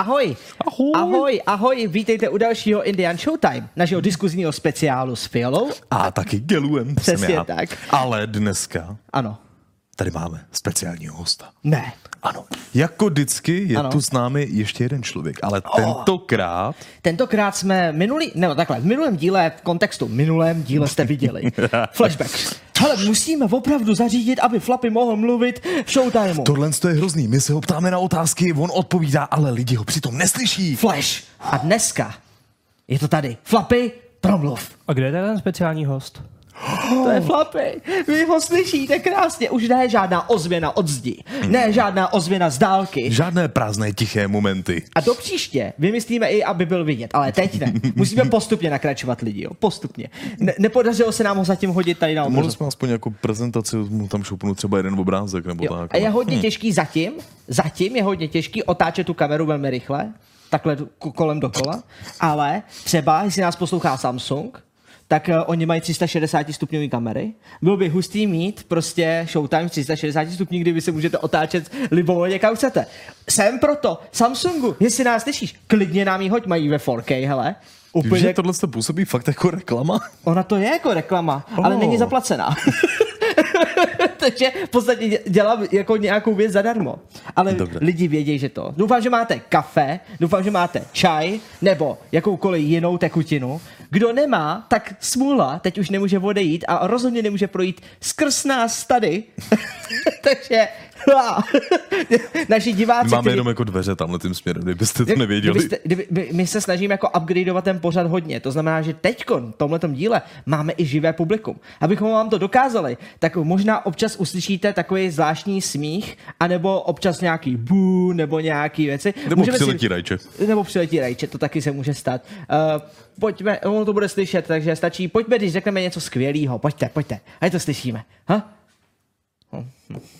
ahoj. Ahoj. Ahoj, ahoj, vítejte u dalšího Indian Showtime, našeho diskuzního speciálu s Fialou. A taky Geluem Přesně tak. Ale dneska Ano. Tady máme speciálního hosta. Ne. Ano. Jako vždycky je Ano. tu s námi ještě jeden člověk, ale tentokrát Tentokrát jsme minulý, nebo takhle, v minulém díle, v kontextu minulém díle jste viděli. Flashback. Hele, musíme opravdu zařídit, aby Flappy mohl mluvit v showtimeu. tohle je hrozný. My se ho ptáme na otázky, on odpovídá, ale lidi ho přitom neslyší. Flash. A dneska je to tady. Flappy, promluv. A kde je ten speciální host? To je Flappy. Vy ho slyšíte krásně. Už ne žádná ozvěna od zdi. Ne žádná ozvěna z dálky. Žádné prázdné tiché momenty. A do příště vymyslíme i, aby byl vidět, ale teď ne. Musíme postupně nakračovat lidi, jo. Postupně. Ne- nepodařilo se nám ho zatím hodit tady na Mohli obrazovku. jsme aspoň jako prezentaci mu tam šoupnout třeba jeden obrázek nebo Jo. tak. A je hodně těžký zatím, zatím je hodně těžký otáčet tu kameru velmi rychle, takhle kolem dokola, ale třeba, jestli nás poslouchá Samsung, tak uh, oni mají 360 stupňové kamery. Bylo by hustý mít prostě Showtime 360 stupňů, kdy vy se můžete otáčet libovolně kam chcete. Jsem proto Samsungu, jestli nás slyšíš, klidně nám ji hoď, mají ve 4K, hele. Úplně... Úplně, Že tohle to působí fakt jako reklama? ona to je jako reklama, oh. ale není zaplacená. Takže v podstatě dě- dělám jako nějakou věc zadarmo. Ale Dobře. lidi vědí, že to. Doufám, že máte kafe, doufám, že máte čaj nebo jakoukoliv jinou tekutinu. Kdo nemá, tak smůla, teď už nemůže odejít a rozhodně nemůže projít skrz nás tady. Takže naši diváci, My máme kteří- jenom jako dveře tamhle tím směrem, kdybyste to nevěděli. Kdybyste, kdyby, my, my se snažíme jako upgradeovat ten pořad hodně. To znamená, že teď v tomhle díle máme i živé publikum. Abychom vám to dokázali, tak možná občas uslyšíte takový zvláštní smích, anebo občas nějaký bů, nebo nějaký věci. Nebo Můžeme přiletí rajče. Nebo přiletí rajče, to taky se může stát. Uh, pojďme, ono to bude slyšet, takže stačí, pojďme, když řekneme něco skvělého. Pojďte, pojďte, ať to slyšíme. Ha? Hm, hm.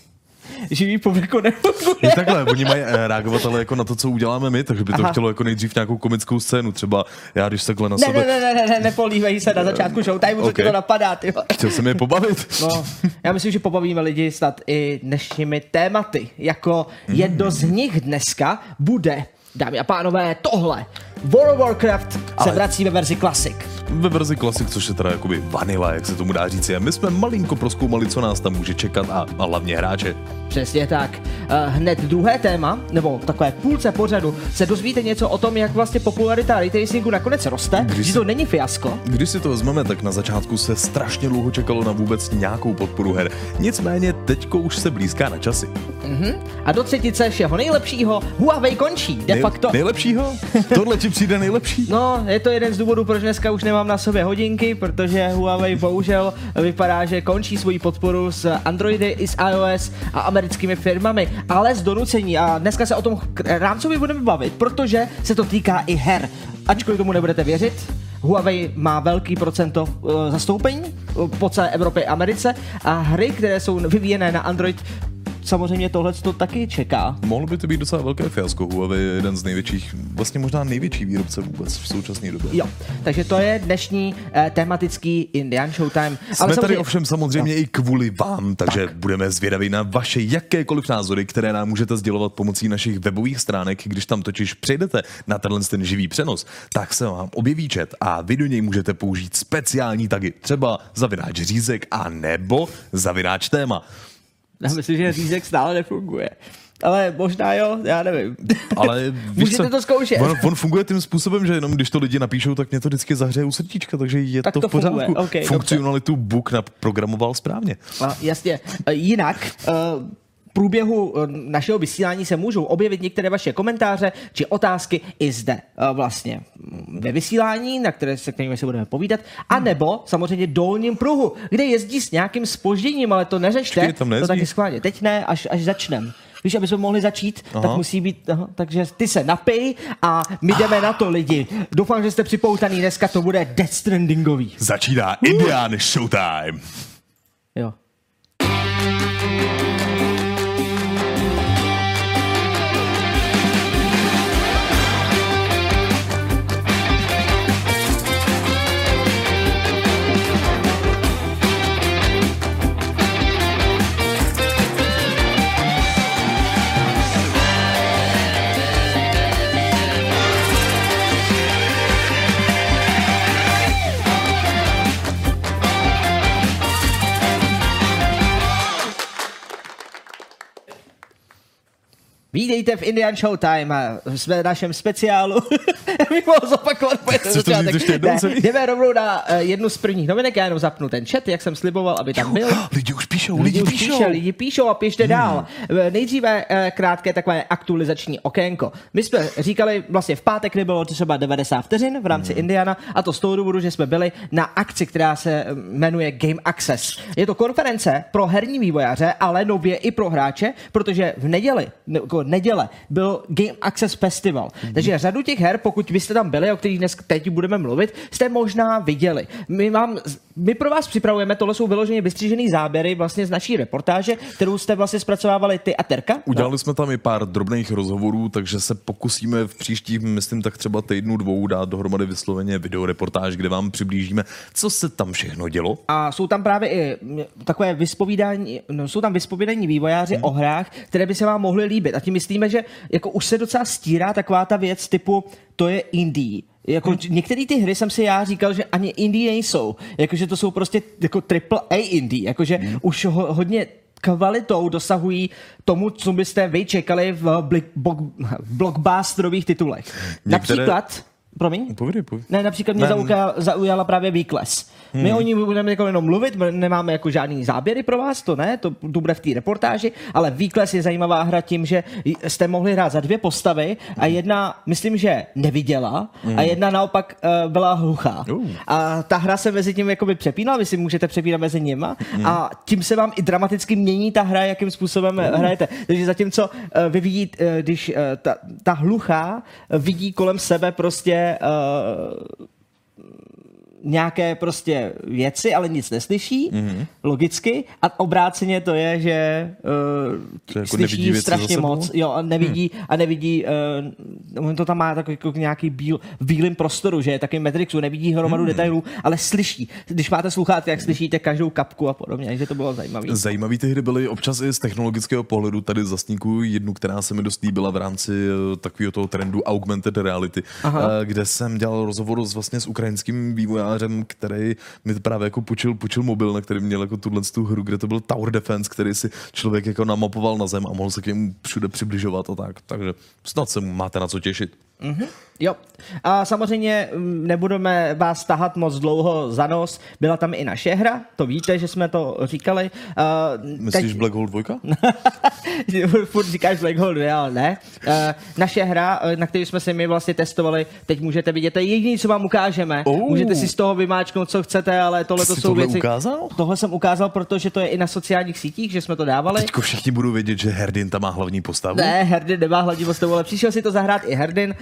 Živý publikum nefunguje. Je takhle, oni mají eh, reagovat ale jako na to, co uděláme my, takže by to Aha. chtělo jako nejdřív nějakou komickou scénu, třeba já když takhle na Ne, sebe, ne, ne, ne, ne, nepolívej se na začátku showtime, co Ok. ti to napadá, ty chtěl jsem je pobavit. No, já myslím, že pobavíme lidi snad i dnešními tématy. Jako jedno z nich dneska bude, dámy a pánové, tohle. World of Warcraft se Ale- vrací ve verzi Classic. Ve verzi Classic, což je teda jakoby vanila, jak se tomu dá říct. A my jsme malinko proskoumali, co nás tam může čekat a, a hlavně hráče. Přesně tak. Uh, hned druhé téma, nebo takové půlce pořadu, se dozvíte něco o tom, jak vlastně popularita ray tracingu nakonec roste, Když že se- to není fiasko. Když si to vezmeme, tak na začátku se strašně dlouho čekalo na vůbec nějakou podporu her. Nicméně teďko už se blízká na časy. A do třetice všeho nejlepšího Huawei končí. De Nej- facto Nejlepšího? Tohle ti přijde nejlepší? No, je to jeden z důvodů, proč dneska už nemám na sobě hodinky, protože Huawei bohužel vypadá, že končí svoji podporu s Androidy i s iOS a americkými firmami, ale z donucení. A dneska se o tom rámcově budeme bavit, protože se to týká i her. Ačkoliv tomu nebudete věřit, Huawei má velký procento uh, zastoupení po celé Evropě a Americe a hry, které jsou vyvíjené na Android, samozřejmě tohle to taky čeká. Mohlo by to být docela velké fiasko. Huawei je jeden z největších, vlastně možná největší výrobce vůbec v současné době. Jo, takže to je dnešní uh, tematický Indian Showtime. Jsme tady ovšem samozřejmě i kvůli vám, takže budeme zvědaví na vaše jakékoliv názory, které nám můžete sdělovat pomocí našich webových stránek. Když tam totiž přejdete na tenhle ten živý přenos, tak se vám objeví chat a vy do něj můžete použít speciální tagy, třeba zavináč řízek a nebo zavináč téma. Já myslím, že řízek stále nefunguje. Ale možná jo, já nevím. Ale víš Můžete co? to zkoušet. On, on, funguje tím způsobem, že jenom když to lidi napíšou, tak mě to vždycky zahřeje u srdíčka, takže je Tak to, to v pořádku. funguje, ok, dobře. Funkcionalitu Book naprogramoval správně. A, jasně. E, Jinak, v průběhu e, našeho vysílání se můžou objevit některé vaše komentáře či otázky i zde e, vlastně mm, ve vysílání, na které se kterými se budeme povídat, a nebo samozřejmě dolním pruhu, kde jezdí s nějakým spožděním, ale to neřešte, tam to taky schválně. Teď ne, až, až začnem. Víš, aby jsme mohli začít, aha. tak musí být, aha, takže ty se napij a my jdeme na to lidi. Doufám, že jste připoutaný, dneska to bude Death Strandingový. Začíná Indian Showtime. Jo. Vítejte v Indian Showtime a jsme v našem speciálu. mohl zopakovat po Chceš to celý? jdeme rovnou na uh, jednu z prvních novinek, já jenom zapnu ten chat, jak jsem sliboval, aby tam byl. Lidi už píšou, lidi, už píšou. píše, lidi píšou a píšte hmm. dál. Eh, Nejdříve eh, krátké takové aktualizační okénko. My jsme říkali, vlastně v pátek nebylo třeba 90 vteřin v rámci hmm. Indiana a to z toho důvodu, že jsme byli na akci, která se eh, jmenuje Game Access. Je to konference pro herní vývojáře, ale nově i pro hráče, protože v neděli, ne, neděle byl Game Access Festival. Hmm. Takže řadu těch her, pokud byste tam byli, o kterých dnes teď budeme mluvit, jste možná viděli. My, vám, my pro vás připravujeme, tohle jsou vyloženě vystřížený záběry vlastně z naší reportáže, kterou jste vlastně zpracovávali ty a Terka. Udělali jsme tam i pár drobných rozhovorů, takže se pokusíme v příštích, myslím tak třeba týdnu dvou dát dohromady vysloveně videoreportáž, kde vám přiblížíme, co se tam všechno dělo. A jsou tam právě i takové vyspovídání, no, jsou tam vyspovídání vývojáři hmm. o hrách, které by se vám mohly líbit. A tím myslíme, že jako už se docela stírá taková ta věc typu, to je indie. Jako hmm. některé ty hry jsem si já říkal, že ani indie nejsou. Jakože to jsou prostě jako triple A indie. Jakože hmm. už ho, hodně kvalitou dosahují tomu, co byste vy čekali v, blik, bok, v blockbusterových titulech. Některé- Například, promiň? Povědej, povědej. Ne, například mě Ne. zaujala, zaujala právě Výkles. Hmm. My o ní budeme jako jenom mluvit, nemáme jako žádný záběry pro vás, to ne, to, to bude v té reportáži, ale Výkles je zajímavá hra tím, že jste mohli hrát za dvě postavy a jedna, myslím, že neviděla a jedna naopak uh, byla hluchá. Uh. A ta hra se mezi tím jakoby přepínala, vy si můžete přepínat mezi nima a tím se vám i dramaticky mění ta hra, jakým způsobem uh. hrajete. Takže zatímco uh, vy vidíte, uh, když uh, ta, ta hluchá vidí kolem sebe prostě uh, nějaké prostě věci, ale nic neslyší, mm-hmm. logicky, a obráceně to je, že uh, jako nevidí slyší strašně moc, jo, a nevidí, hmm. a nevidí, uh, on to tam má takový jako nějaký bíl, v bílém prostoru, že je takový Matrixu, nevidí hromadu hmm. detailů, ale slyší. Když máte sluchátka, jak slyšíte každou kapku a podobně, takže to bylo zajímavé. Zajímavý ty hry byly občas i z technologického pohledu. Tady zasníku jednu, která se mi dost líbila v rámci eh, takového toho trendu augmented reality, Aha. kde jsem dělal rozhovor s, vlastně s ukrajinským vývojářem, který mi právě jako půjčil, půjčil mobil, na který měl jako tuhle tu hru, kde to byl Tower Defense, který si člověk jako namapoval na zem a mohl se k němu všude přibližovat a tak. Takže snad se máte na co těšit. Jo. A samozřejmě mm, nebudeme vás tahat moc dlouho za nos. Byla tam i naše hra, to víte, že jsme to říkali. Uh, Myslíš Black Hole 2? Furt říkáš Black Hole 2, ale ne. Uh, naše hra, na který jsme si my vlastně testovali, teď můžete vidět, to je jediné, co vám ukážeme. Oh. Můžete si z toho vymáčknout, co chcete, ale tohle to jsou tohle věci. ukázal? Tohle jsem ukázal, protože to je i na sociálních sítích, že jsme to dávali. Teďko všichni budou vědět, že Herdin tam má hlavní postavu. Ne, Herdin nemá hladní postavu, ale přišel si to zahrát i Herdin,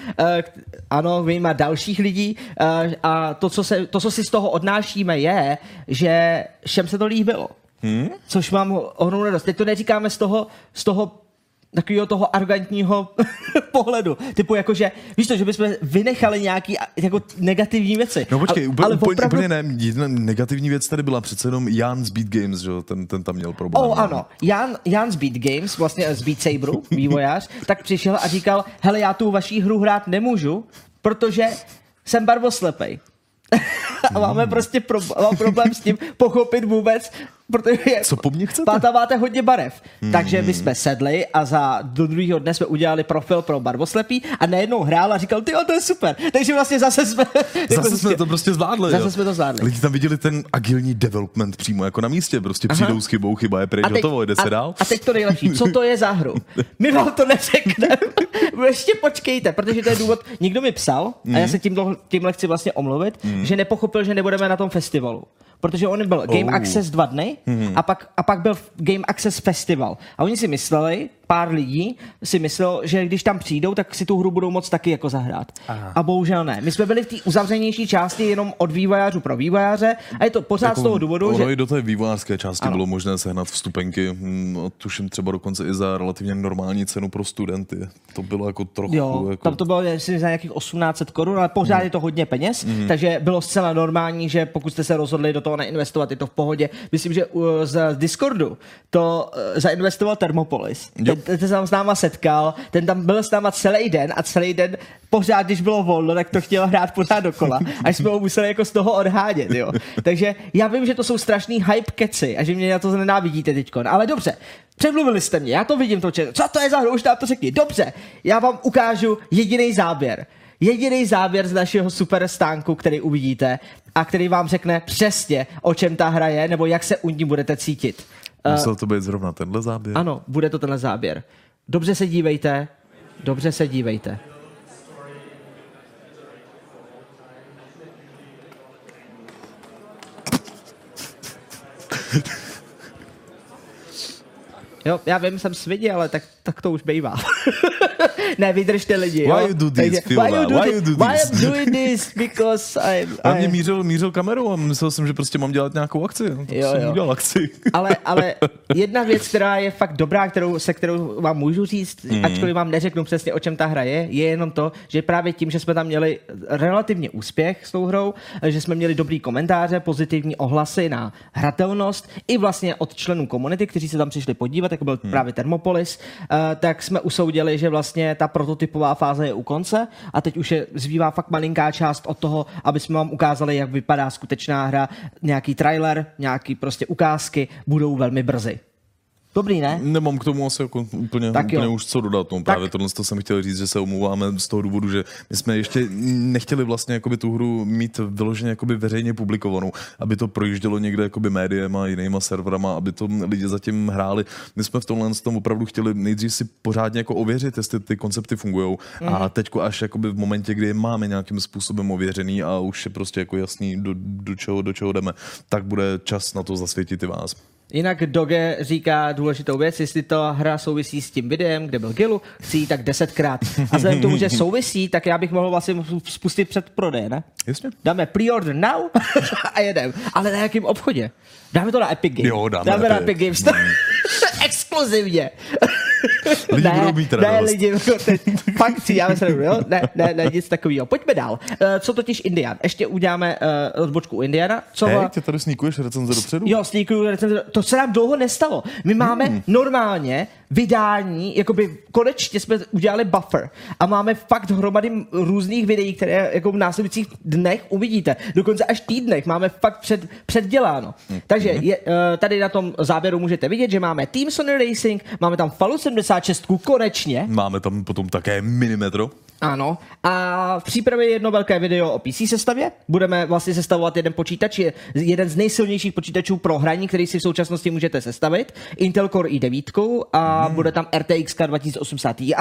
ano, vyjma dalších lidí. Uh, a to co, se, to, co si z toho odnášíme, je, že všem se to líbilo. Hmm? Což mám ohromnou radost. Teď to neříkáme z toho, z toho takového toho arrogantního pohledu. Typu jako, že víš to, že bychom vynechali nějaký jako negativní věci. No počkej, ale, úplně, ale úplně, opravdu, úplně ne, jedna negativní věc tady byla přece jenom Jan z Beat Games, že ten, ten tam měl problém. Oh, ano. Jan, Jan z Beat Games, vlastně z Beat Saberu, vývojář, tak přišel a říkal, hele, já tu vaší hru hrát nemůžu, protože jsem barvoslepej. a máme prostě pro, mám problém s tím pochopit vůbec, protože Co po mně chcete? pátáváte hodně barev. Takže my jsme sedli a za do druhého dne jsme udělali profil pro barvoslepý a najednou hrál a říkal, ty to je super. Takže vlastně zase jsme... jako Zase jsme to prostě zvládli. Zase jo. jsme to zvládli. Lidi tam viděli ten agilní development přímo jako na místě. Prostě Aha. přijdou s chybou, chyba je pryč, hotovo, jde se a, dál. a teď to nejlepší. Co to je za hru? My vám to neřekneme. Ještě počkejte, protože to je důvod. Někdo mi psal, a já se tímhle, tímhle chci vlastně omluvit, že nepochopil, že nebudeme na tom festivalu. Protože on byl Game Oh. Access dva dny a, pak, a pak byl Game Access Festival. A oni si mysleli, pár lidí si myslel, že když tam přijdou, tak si tu hru budou moc taky jako zahrát. Aha. A bohužel ne. My jsme byli v té uzavřenější části jenom od vývojářů pro vývojáře a je to pořád z toho důvodu, ono že... i do té vývojářské části Ano. bylo možné sehnat vstupenky, hm, a tuším třeba dokonce i za relativně normální cenu pro studenty. To bylo jako trochu... Jo, jako... tam to bylo jestli za nějakých 1800 korun, ale pořád je to hodně peněz, takže bylo zcela normální, že pokud jste se rozhodli do toho neinvestovat, je to v pohodě. Myslím, že uh, z Discordu to uh, zainvestoval Thermopolis. Ten, ten, se tam s náma setkal, ten tam byl s náma celý den a celý den pořád, když bylo volno, tak to chtěl hrát pořád dokola, až jsme ho museli jako z toho odhádět, jo. Takže já vím, že to jsou strašný hype keci a že mě na to nenávidíte teďkon, ale dobře, Přemluvili jste mě, já to vidím to Co to je za hru, už nám to řekni. Dobře, já vám ukážu jediný záběr. Jediný záběr z našeho super stánku, který uvidíte a který vám řekne přesně, o čem ta hra je, nebo jak se u ní budete cítit. Musel to být zrovna tenhle záběr? Ano, bude to tenhle záběr. Dobře se dívejte, dobře se dívejte. Jo, já vím, jsem svidě, ale tak, tak to už bývá. ne, vydržte lidi. Why jo? you do this, Takže, why, you do why you do why this? I'm doing this? Because I'm... A mě mířil, mířil kamerou a myslel jsem, že prostě mám dělat nějakou akci. No, Jo, jsem jo. udělal akci. ale, ale jedna věc, která je fakt dobrá, kterou, se kterou vám můžu říct, mm. ačkoliv vám neřeknu přesně, o čem ta hra je, je jenom to, že právě tím, že jsme tam měli relativně úspěch s tou hrou, že jsme měli dobrý komentáře, pozitivní ohlasy na hratelnost, i vlastně od členů komunity, kteří se tam přišli podívat, jako byl mm. právě Thermopolis, uh, tak jsme usoudili, že vlastně ta prototypová fáze je u konce a teď už je zbývá fakt malinká část od toho, aby jsme vám ukázali, jak vypadá skutečná hra, nějaký trailer, nějaký prostě ukázky budou velmi brzy. Dobrý, ne? Nemám k tomu asi jako úplně, Tak úplně jo. už co dodat. No, právě tohle to jsem chtěl říct, že se omlouváme z toho důvodu, že my jsme ještě nechtěli vlastně jakoby tu hru mít vyloženě jakoby veřejně publikovanou, aby to projíždělo někde jakoby médiem a jinýma serverama, aby to lidi zatím hráli. My jsme v tomhle tom opravdu chtěli nejdřív si pořádně jako ověřit, jestli ty koncepty fungují. Mm. A teďko až jakoby v momentě, kdy je máme nějakým způsobem ověřený a už je prostě jako jasný, do, do, čeho, do čeho jdeme, tak bude čas na to zasvětit i vás. Jinak Doge říká důležitou věc, jestli ta hra souvisí s tím videem, kde byl Gilu, chci tak desetkrát. A vzhledem k tomu, že souvisí, tak já bych mohl vlastně spustit před prodej, ne? Jasně. Dáme pre-order now a jedem. Ale na jakém obchodě? Dáme to na Epic Games. Jo, dáme dáme na na Epic. Epic Games. Exkluzivně. Lidi budou mít ne, radost. lidi, teď, fakt si já myslím, jo? Ne, ne, ne, nic takového. Pojďme dál. Uh, co totiž Indian? Ještě uděláme uh, odbočku u Indiana. Co Hej, tě tady sníkuješ recenze dopředu? Jo, sníkuju recenze. To se nám dlouho nestalo. My máme hmm. normálně vydání, jakoby konečně jsme udělali buffer a máme fakt hromady různých videí, které jako v následujících dnech uvidíte. Dokonce až týdnech máme fakt před, předděláno. Hmm. Takže je, eh, tady na tom záběru můžete vidět, že máme Team Sony Racing, máme tam Falu 76 konečně. Máme tam potom také minimetro. Ano. A v přípravě je jedno velké video o PC sestavě. Budeme vlastně sestavovat jeden počítač, je jeden z nejsilnějších počítačů pro hraní, který si v současnosti můžete sestavit. Intel Core i9 a hmm. bude tam RTX 2080 Ti,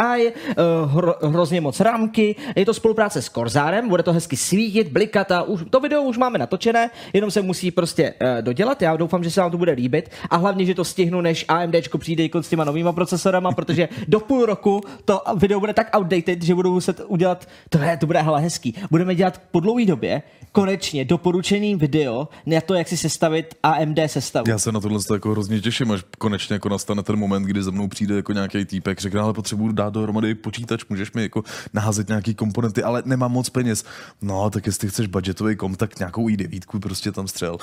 hro, hrozně moc rámky. Je to spolupráce s Corsarem, bude to hezky svítit, blikat a už, to video už máme natočené, jenom se musí prostě uh, dodělat. Já doufám, že se vám to bude líbit a hlavně, že to stihnu, než AMD přijde s těma novýma procesorama, protože do půl roku to video bude tak outdated, že budu muset udělat, to, je, to bude hele hezký, budeme dělat po dlouhé době konečně doporučený video na to, jak si sestavit AMD sestavu. Já se na tohle jako hrozně těším, až konečně jako nastane ten moment, kdy za mnou přijde jako nějaký týpek, řekne, ale potřebuju dát dohromady počítač, můžeš mi jako naházet nějaký komponenty, ale nemám moc peněz. No, tak jestli chceš budgetový kom, tak nějakou i9 prostě tam střel.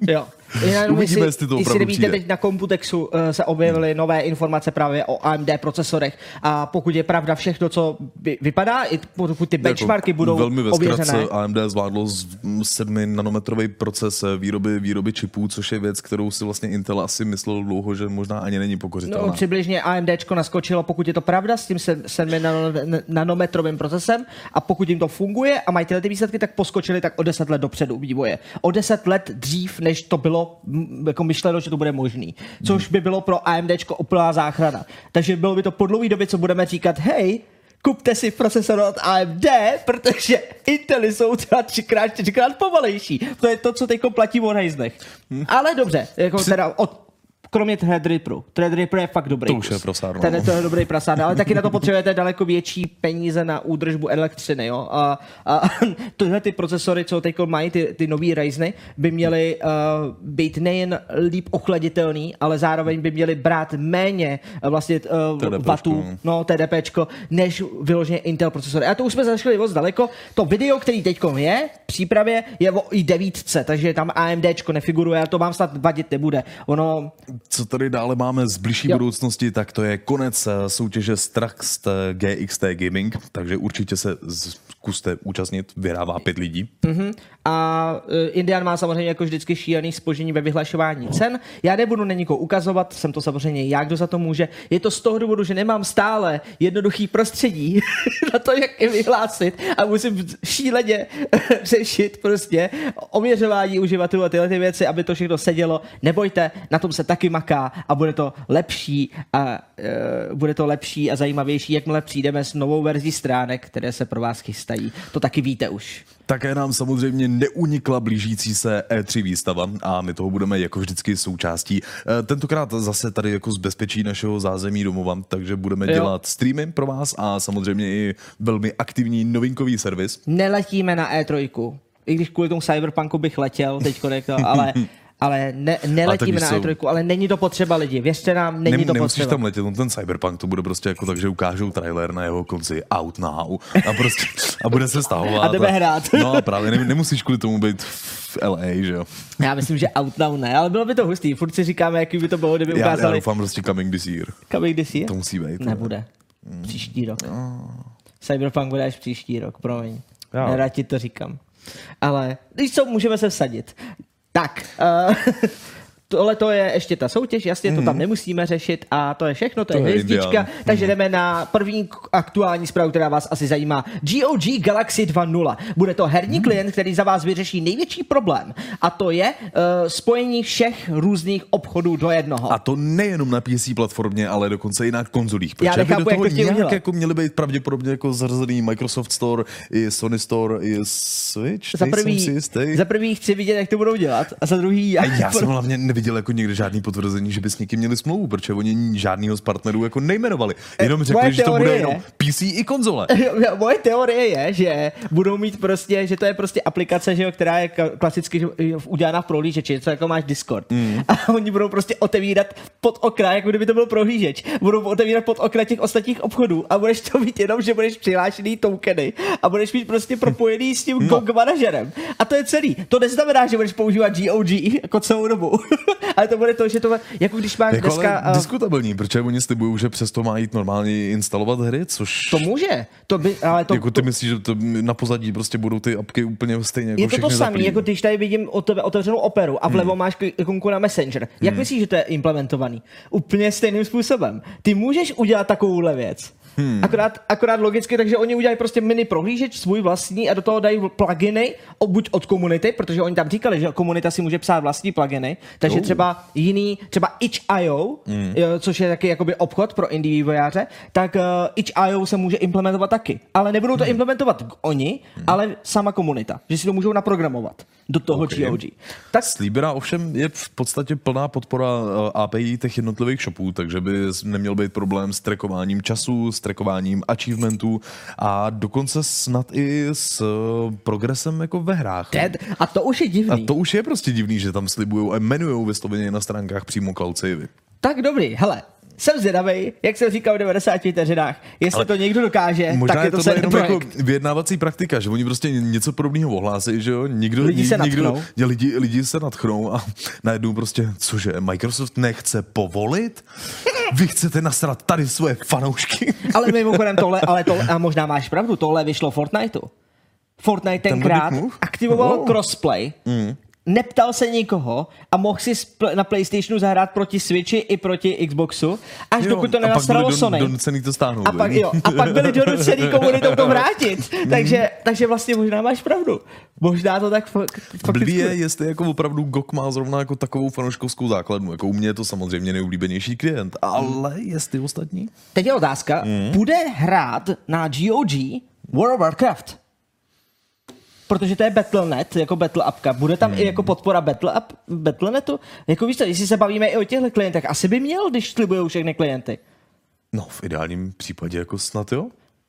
Jo. Jenom Uvidíme, jestli to opravdu nevíte, přijde. teď na Computexu uh, se objevily nové informace právě o AMD procesorech a pokud je pravda všechno, co vy, vypadá, i pokud ty benchmarky Jako budou velmi ve AMD zvládlo z 7 nanometrový proces výroby, výroby čipů, což je věc, kterou si vlastně Intel asi myslel dlouho, že možná ani není pokořitelná. No, přibližně AMD naskočilo, pokud je to pravda, s tím 7 nanometrovým procesem a pokud jim to funguje a mají tyhle ty výsledky, tak poskočili tak o 10 let dopředu vývoje. O 10 let dřív, než to bylo jako myšleno, že to bude možný. Což by bylo pro AMD úplná záchrana. Takže bylo by to po dlouhé době, co budeme říkat, hej, kupte si procesor od AMD, protože Intely jsou třeba třikrát, čtyřikrát pomalejší. To je to, co teď platí o hejznech. Ale dobře, jako teda od kromě Threadripperu. Threadripper je fakt dobrý. To už je prasárno, Ten no. je to je dobrý prasár, ale taky na to potřebujete daleko větší peníze na údržbu elektřiny. Jo? A, a tyhle ty procesory, co teď mají, ty, ty nový Ryzeny, by měly uh, být nejen líp ochladitelný, ale zároveň by měly brát méně uh, vlastně uh, TDPčko, vatů, no. TDPčko, než vyloženě Intel procesory. A to už jsme zašli moc daleko. To video, který teď je v přípravě, je o i9, takže tam AMDčko nefiguruje a to vám snad vadit nebude. Ono, Co tady dále máme z blížší Jo. budoucnosti, tak to je konec eh, soutěže Straxt eh, GXT Gaming, takže určitě se zkuste účastnit, vyhrává pět lidí. A e, Indian má samozřejmě jako vždycky šílený spožení ve vyhlašování cen. Já nebudu na nikoho ukazovat, jsem to samozřejmě já, kdo za to může. Je to z toho důvodu, že nemám stále jednoduchý prostředí na to, jak je vyhlásit a musím šíleně řešit prostě oměřování uživatelů a tyhle ty věci, aby to všechno sedělo. Nebojte, na tom se taky maká a bude to lepší a e, bude to lepší a zajímavější, jakmile přijdeme s novou verzí stránek, které se pro vás chystají. To taky víte už. Také nám samozřejmě neunikla blížící se E3 výstava a my toho budeme jako vždycky součástí. Eh, Tentokrát zase tady jako z bezpečí našeho zázemí domova, takže budeme Jo. dělat streamy pro vás a samozřejmě i velmi aktivní novinkový servis. neletíme na E3. I když kvůli tomu Cyberpunku bych letěl teď to, ale, ale ne, neletíme víš na co? E3, ale není to potřeba lidi. Věřte nám, není Nem, to nemusíš potřeba. tam letět, on ten Cyberpunk to bude prostě jako tak, že ukážou trailer na jeho konci out now a prostě a bude se stahovat. A jdeme hrát. No a právě ne, nemusíš kvůli tomu být v LA, že jo. Já myslím, že out now ne, ale bylo by to hustý. Furt si říkáme, jaký by to bylo, kdyby Já, já ukázali doufám prostě coming this year. coming this year. To musí být. no. Nebude. Příští rok. Cyberpunk bude až příští rok, promiň. Jo. Nerad ti to říkám. Ale když co, můžeme se vsadit. Tak, uh, tohle to je ještě ta soutěž, jasně, to tam nemusíme řešit a to je všechno, to, To je hvězdička, takže jdeme na první aktuální zprávu, která vás asi zajímá. GOG Galaxy 2.0. Bude to herní klient, který za vás vyřeší největší problém a to je uh, spojení všech různých obchodů do jednoho. A to nejenom na PC platformě, ale dokonce i na konzolích. Já Protože by nechápu, do jak toho to chtějí nějak jako měly být pravděpodobně jako zařazený Microsoft Store, i Sony Store, i Switch. za prvý, si jistý. za první chci vidět, jak to budou dělat a za druhý jak já jsem hlavně neviděl jako někde žádný potvrzení, že by s někým měli smlouvu, protože oni žádnýho z partnerů jako nejmenovali. Jenom moje řekli, že to bude teorie jenom je- PC i konzole. Moje teorie je, že budou mít prostě, že to je prostě aplikace, že jo, která je klasicky udělaná v prohlížeči, co jako máš Discord. Mm. A oni budou prostě otevírat pod okna, jako kdyby to byl prohlížeč. Budou otevírat pod okna těch ostatních obchodů a budeš to mít jenom, že budeš přihlášený tokeny a budeš mít prostě propojený s tím no. GOG manažerem. A to je celý. To neznamená, že budeš používat GOG jako celou dobu. Ale to bude to, že to, jako když máš Jako dneska... ale diskutabilní, protože oni slibují, že přesto má jít normálně instalovat hry, což... to může. To by, ale to, jako ty myslíš, že to na pozadí prostě budou ty apky úplně stejně jako je to to samé, jako když tady vidím od tebe otevřenou operu a vlevo Hmm. máš ikonku na Messenger. Jak myslíš, že to je implementovaný? Úplně stejným způsobem. Ty můžeš udělat takovouhle věc. Hmm. Akorát, akorát logicky, takže oni udělají prostě mini prohlížeč svůj vlastní a do toho dají pluginy, buď od komunity, protože oni tam říkali, že komunita si může psát vlastní pluginy, takže Oh. třeba jiný, třeba itch.io, Hmm. což je taky jakoby obchod pro indie vývojáře, tak uh, itch.io se může implementovat taky. Ale nebudou Hmm. to implementovat oni, ale sama komunita, že si to můžou naprogramovat do toho Ok. GOG. Tak Slíbená ovšem je v podstatě plná podpora eh, API těch jednotlivých shopů, takže by neměl být problém s trackováním času, s trackováním achievementů a dokonce snad i s eh, progresem jako ve hrách. Ted, a to už je A divný. to už je prostě divný, že tam slibují a jmenujou vysloveně na stránkách přímo cloud savey. Tak dobrý, hele, jsem zvědavej, jak jsem říkal v 90 vteřinách, jestli Ale to někdo dokáže, Možná tak je to celý jenom projekt. jako vyjednávací praktika, že oni prostě něco podobného ohlásí, že jo, nikdo, Lidi se nikdo, nadchnou. že lidi, lidi se nadchnou a najednou prostě, cože, Microsoft nechce povolit? Vy chcete nasrat tady svoje fanoušky? Ale mimochodem tohle, ale tohle, a možná máš pravdu, tohle vyšlo Fortniteu. Fortnite tenkrát move? aktivoval Wow. crossplay, neptal se nikoho a mohl si na PlayStationu zahrát proti Switchi i proti Xboxu, až dokud to byli Sony. don, donucený to stáhnout. A pak, jo, a pak byli donucený komunitou to vrátit. Mhm. takže, takže vlastně možná máš pravdu. Možná to tak fakt, Blbý je, jestli jako opravdu GOG má zrovna jako takovou fanouškovskou základnu. Jako u mě je to samozřejmě nejoblíbenější klient, ale jestli ostatní? Teď je otázka, Mhm. bude hrát na GOG World of Warcraft? Protože to je Battle.net, jako Battle appka. Bude tam hmm. i jako podpora Battle app, Battle.netu? Jako víš co, jestli se bavíme i o těchto klientech, asi by měl, když slibují všechny klienty. No, v ideálním případě jako snad jo.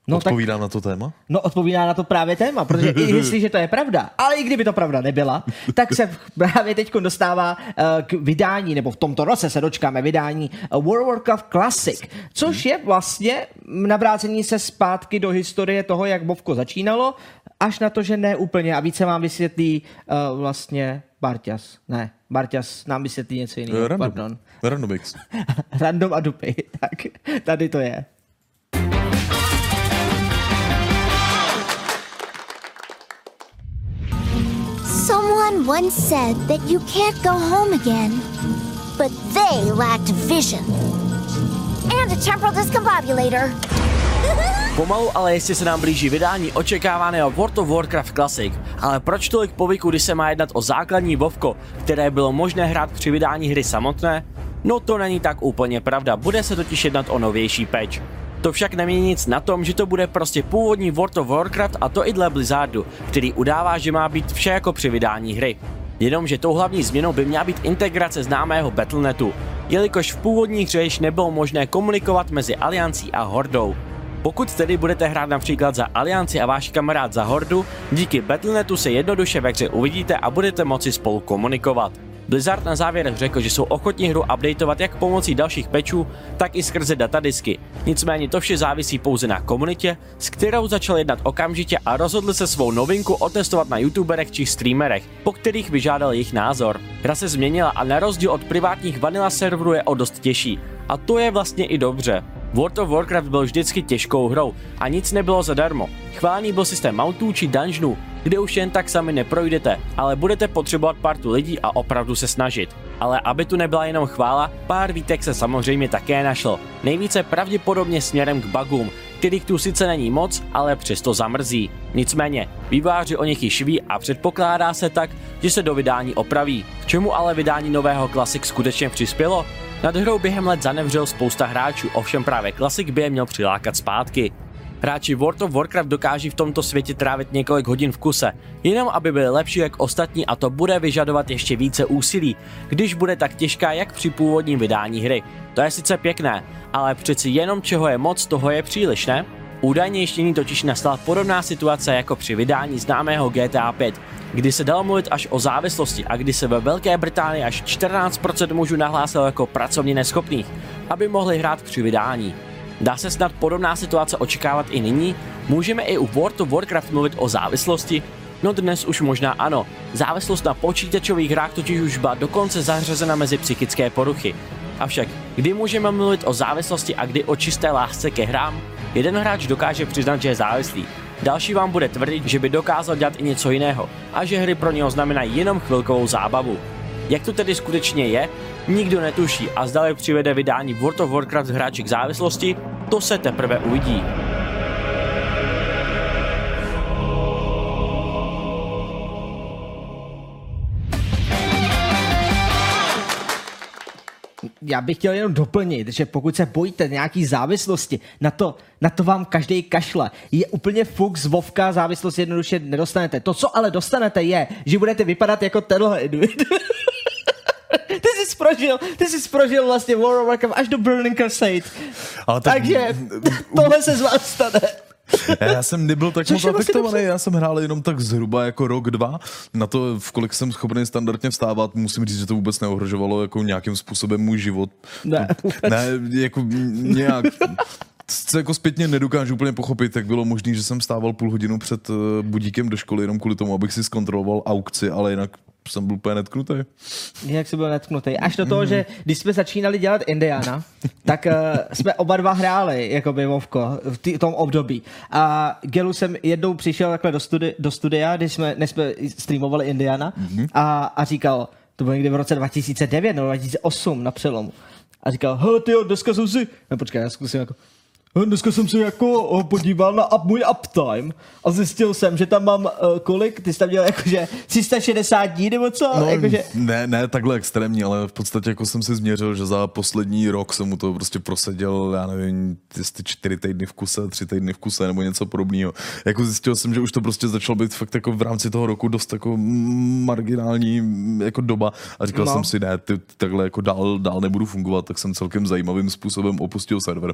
No, odpovídá tak, na to téma? No, odpovídá na to právě téma, protože i jestliže to je pravda, ale i kdyby to pravda nebyla, tak se právě teď dostává uh, k vydání, nebo v tomto roce se dočkáme vydání uh, World of Warcraft Classic, což je vlastně navrácení se zpátky do historie toho, jak Bovko začínalo, až na to, že ne úplně a více vám vysvětlí uh, vlastně Barťas. Ne, Barťas nám vysvětlí něco jiného. Random. Pardon. Randomix. Random a dupy, tak tady to je. Someone once said that you can't go home again, but they lacked vision. And a temporal discombobulator. Pomalu, ale jestli se nám blíží vydání očekávaného World of Warcraft Classic, ale proč tolik povyku, když se má jednat o základní Vovko, které bylo možné hrát při vydání hry samotné? No to není tak úplně pravda, bude se totiž jednat o novější patch. To však nemění nic na tom, že to bude prostě původní World of Warcraft a to i dle Blizzardu, který udává, že má být vše jako při vydání hry. Jenomže tou hlavní změnou by měla být integrace známého Battlenetu, jelikož v původní hře již nebylo možné komunikovat mezi Aliancí a Hordou. Pokud tedy budete hrát například za Alianci a váš kamarád za Hordu, díky Battlenetu se jednoduše ve hře uvidíte a budete moci spolu komunikovat. Blizzard na závěr řekl, že jsou ochotní hru updateovat jak pomocí dalších pečů, tak i skrze datadisky. Nicméně to vše závisí pouze na komunitě, s kterou začal jednat okamžitě a rozhodl se svou novinku otestovat na youtuberech či streamerech, po kterých vyžádal jejich názor. Hra se změnila a na rozdíl od privátních vanilla serverů je o dost těžší. A to je vlastně i dobře. World of Warcraft byl vždycky těžkou hrou a nic nebylo zadarmo. Chválný byl systém mountů či dungeonů, kde už jen tak sami neprojdete, ale budete potřebovat partu lidí a opravdu se snažit. Ale aby tu nebyla jenom chvála, pár výtek se samozřejmě také našlo. Nejvíce pravděpodobně směrem k bugům, kterých tu sice není moc, ale přesto zamrzí. Nicméně, výváři o nich již ví a předpokládá se tak, že se do vydání opraví. K čemu ale vydání nového Classic skutečně přispělo? Nad hrou během let zanevřel spousta hráčů, ovšem právě Classic by je měl přilákat zpátky. Hráči World of Warcraft dokáží v tomto světě trávit několik hodin v kuse, jenom aby byli lepší jak ostatní a to bude vyžadovat ještě více úsilí, když bude tak těžká jak při původním vydání hry. To je sice pěkné, ale přeci jenom čeho je moc, toho je příliš, ne? Údajně ještě ní totiž nastala podobná situace jako při vydání známého GTA 5, kdy se dalo mluvit až o závislosti a kdy se ve Velké Británii až 14% mužů nahlásilo jako pracovně neschopných, aby mohli hrát při vydání. Dá se snad podobná situace očekávat i nyní? Můžeme i u World of Warcraft mluvit o závislosti? No dnes už možná ano. Závislost na počítačových hrách totiž už byla dokonce zařazena mezi psychické poruchy. Avšak, kdy můžeme mluvit o závislosti a kdy o čisté lásce ke hrám? Jeden hráč dokáže přiznat, že je závislý. Další vám bude tvrdit, že by dokázal dělat i něco jiného a že hry pro něho znamenají jenom chvilkovou zábavu. Jak to tedy skutečně je, nikdo netuší a zdali přivede vydání World of Warcraft hráči k závislosti, to se teprve uvidí. Já bych chtěl jenom doplnit, že pokud se bojíte nějaký závislosti, na to, na to vám každý kašle. Je úplně fuk z Vovka, závislost jednoduše nedostanete. To, co ale dostanete, je, že budete vypadat jako tenhle ty jsi prožil, ty jsi prožil vlastně World of Warcraft až do Burning Crusade. Ale tak... Takže tohle se z vás stane. Já jsem nebyl tak moc vlastně afektovaný, já jsem hrál jenom tak zhruba jako rok, dva. Na to, v kolik jsem schopný standardně vstávat, musím říct, že to vůbec neohrožovalo jako nějakým způsobem můj život. Ne, ne jako nějak co jako zpětně nedokážu úplně pochopit, jak bylo možné, že jsem stával půl hodinu před eh, budíkem do školy jenom kvůli tomu, abych si zkontroloval aukci, ale jinak jsem byl úplně netknutý. Jak jsi byl netknutý. Až do toho, že když jsme začínali dělat Indiana, tak uh, jsme oba dva hráli, jako by Vovko, v tý, tom období. A Gelu jsem jednou přišel takhle do, studi- do studia, když jsme, než jsme streamovali Indiana mm-hmm. a, a říkal, to bylo někdy v roce 2009 nebo 2008 na přelomu. A říkal, hele tyjo, dneska jsem si, no počkej, já zkusím jako, "Eh, Dneska jsem se jako eh, podíval na up, můj uptime a zjistil jsem, že tam mám uh, kolik, ty jsi tam měl jakože 360 dní nebo co? No, jakože, ne, ne takhle extrémní, ale v podstatě jako jsem si změřil, že za poslední rok jsem mu to prostě proseděl, já nevím, jestli čtyři týdny v kuse, tři týdny v kuse nebo něco podobného. Jako zjistil jsem, že už to prostě začalo být fakt jako v rámci toho roku dost jako marginální jako doba a říkal No. jsem si, ne, ty, takhle jako dál, dál nebudu fungovat, tak jsem celkem zajímavým způsobem opustil server.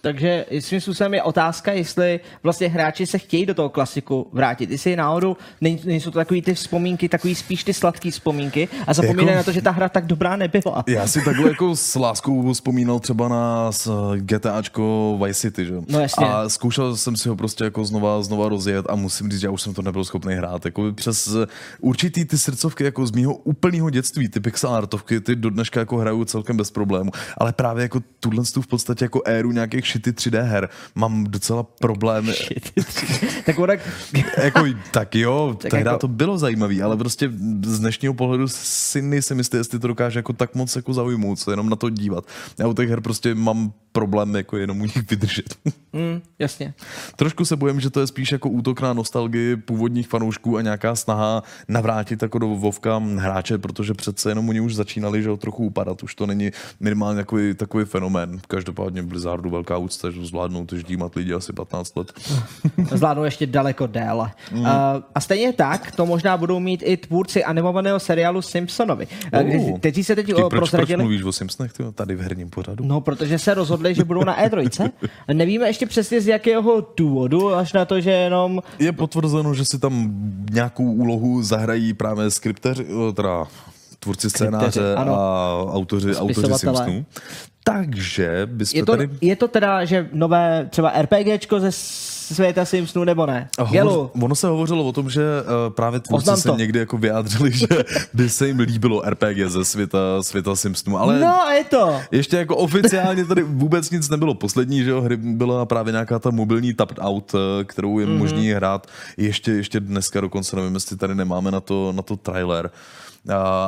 Takže svým způsobem je otázka, jestli vlastně hráči se chtějí do toho klasiku vrátit. Jestli náhodou nej- nejsou to takový ty vzpomínky, takový spíš ty sladké vzpomínky a zapomínají Jako- na to, že ta hra tak dobrá nebyla. Já si takhle jako s láskou vzpomínal třeba na GTAčko Vice City, že? No jasně. A zkoušel jsem si ho prostě jako znova, znova rozjet a musím říct, že já už jsem to nebyl schopný hrát. Jako přes eh, určitý ty srdcovky jako z mýho úplného dětství, ty pixel artovky, ty do dneška jako hraju celkem bez problému. Ale právě jako tuhle tu v podstatě jako éru nějakých šity 3D her mám docela problém. tak ona, jako, tak jo, Tak tehdy jako- to bylo zajímavé, ale prostě z dnešního pohledu si nejsem jistý, jestli to dokáže jako tak moc jako zaujmout, se jenom na to dívat. Já u těch her prostě mám problém jako jenom u nich vydržet. mm, jasně. Trošku se bojím, že to je spíš jako útok na nostalgii původních fanoušků a nějaká snaha navrátit jako do Vovka hráče, protože přece jenom oni už začínali že jo, trochu upadat. Už to není minimálně takový, takový fenomén. Každopádně Blizzardu velká úcta, že zvládnou to ždímat lidi asi 15 let. zvládnou ještě daleko déle. Mm. Uh, a stejně tak to možná budou mít i tvůrci animovaného seriálu Simpsonovi, uh, kteří se teď Ty, proč, proč mluvíš o Simpsonech tyjo, tady v herním pořadu? No, protože se rozhodli, že budou na E3. Nevíme ještě přesně z jakého důvodu, až na to, že jenom Je potvrzeno, že si tam nějakou úlohu zahrají právě skripteři, teda tvůrci scénáře ano. a autoři, autoři. Simpsonů. Takže bychom je to, tady... je to teda, že nové třeba RPGčko ze světa Simpsonů nebo ne? Hovoř, ono se hovořilo o tom, že uh, právě tvůrci Oznam se to. někdy jako vyjádřili, že by se jim líbilo RPG ze světa, světa Simpsonů, ale no a je to. ještě jako oficiálně tady vůbec nic nebylo. Poslední že jo, hry byla právě nějaká ta mobilní Tapped Out, eh, kterou je mm-hmm. možný hrát ještě, ještě dneska dokonce, nevím, jestli tady nemáme na to, na to trailer. A,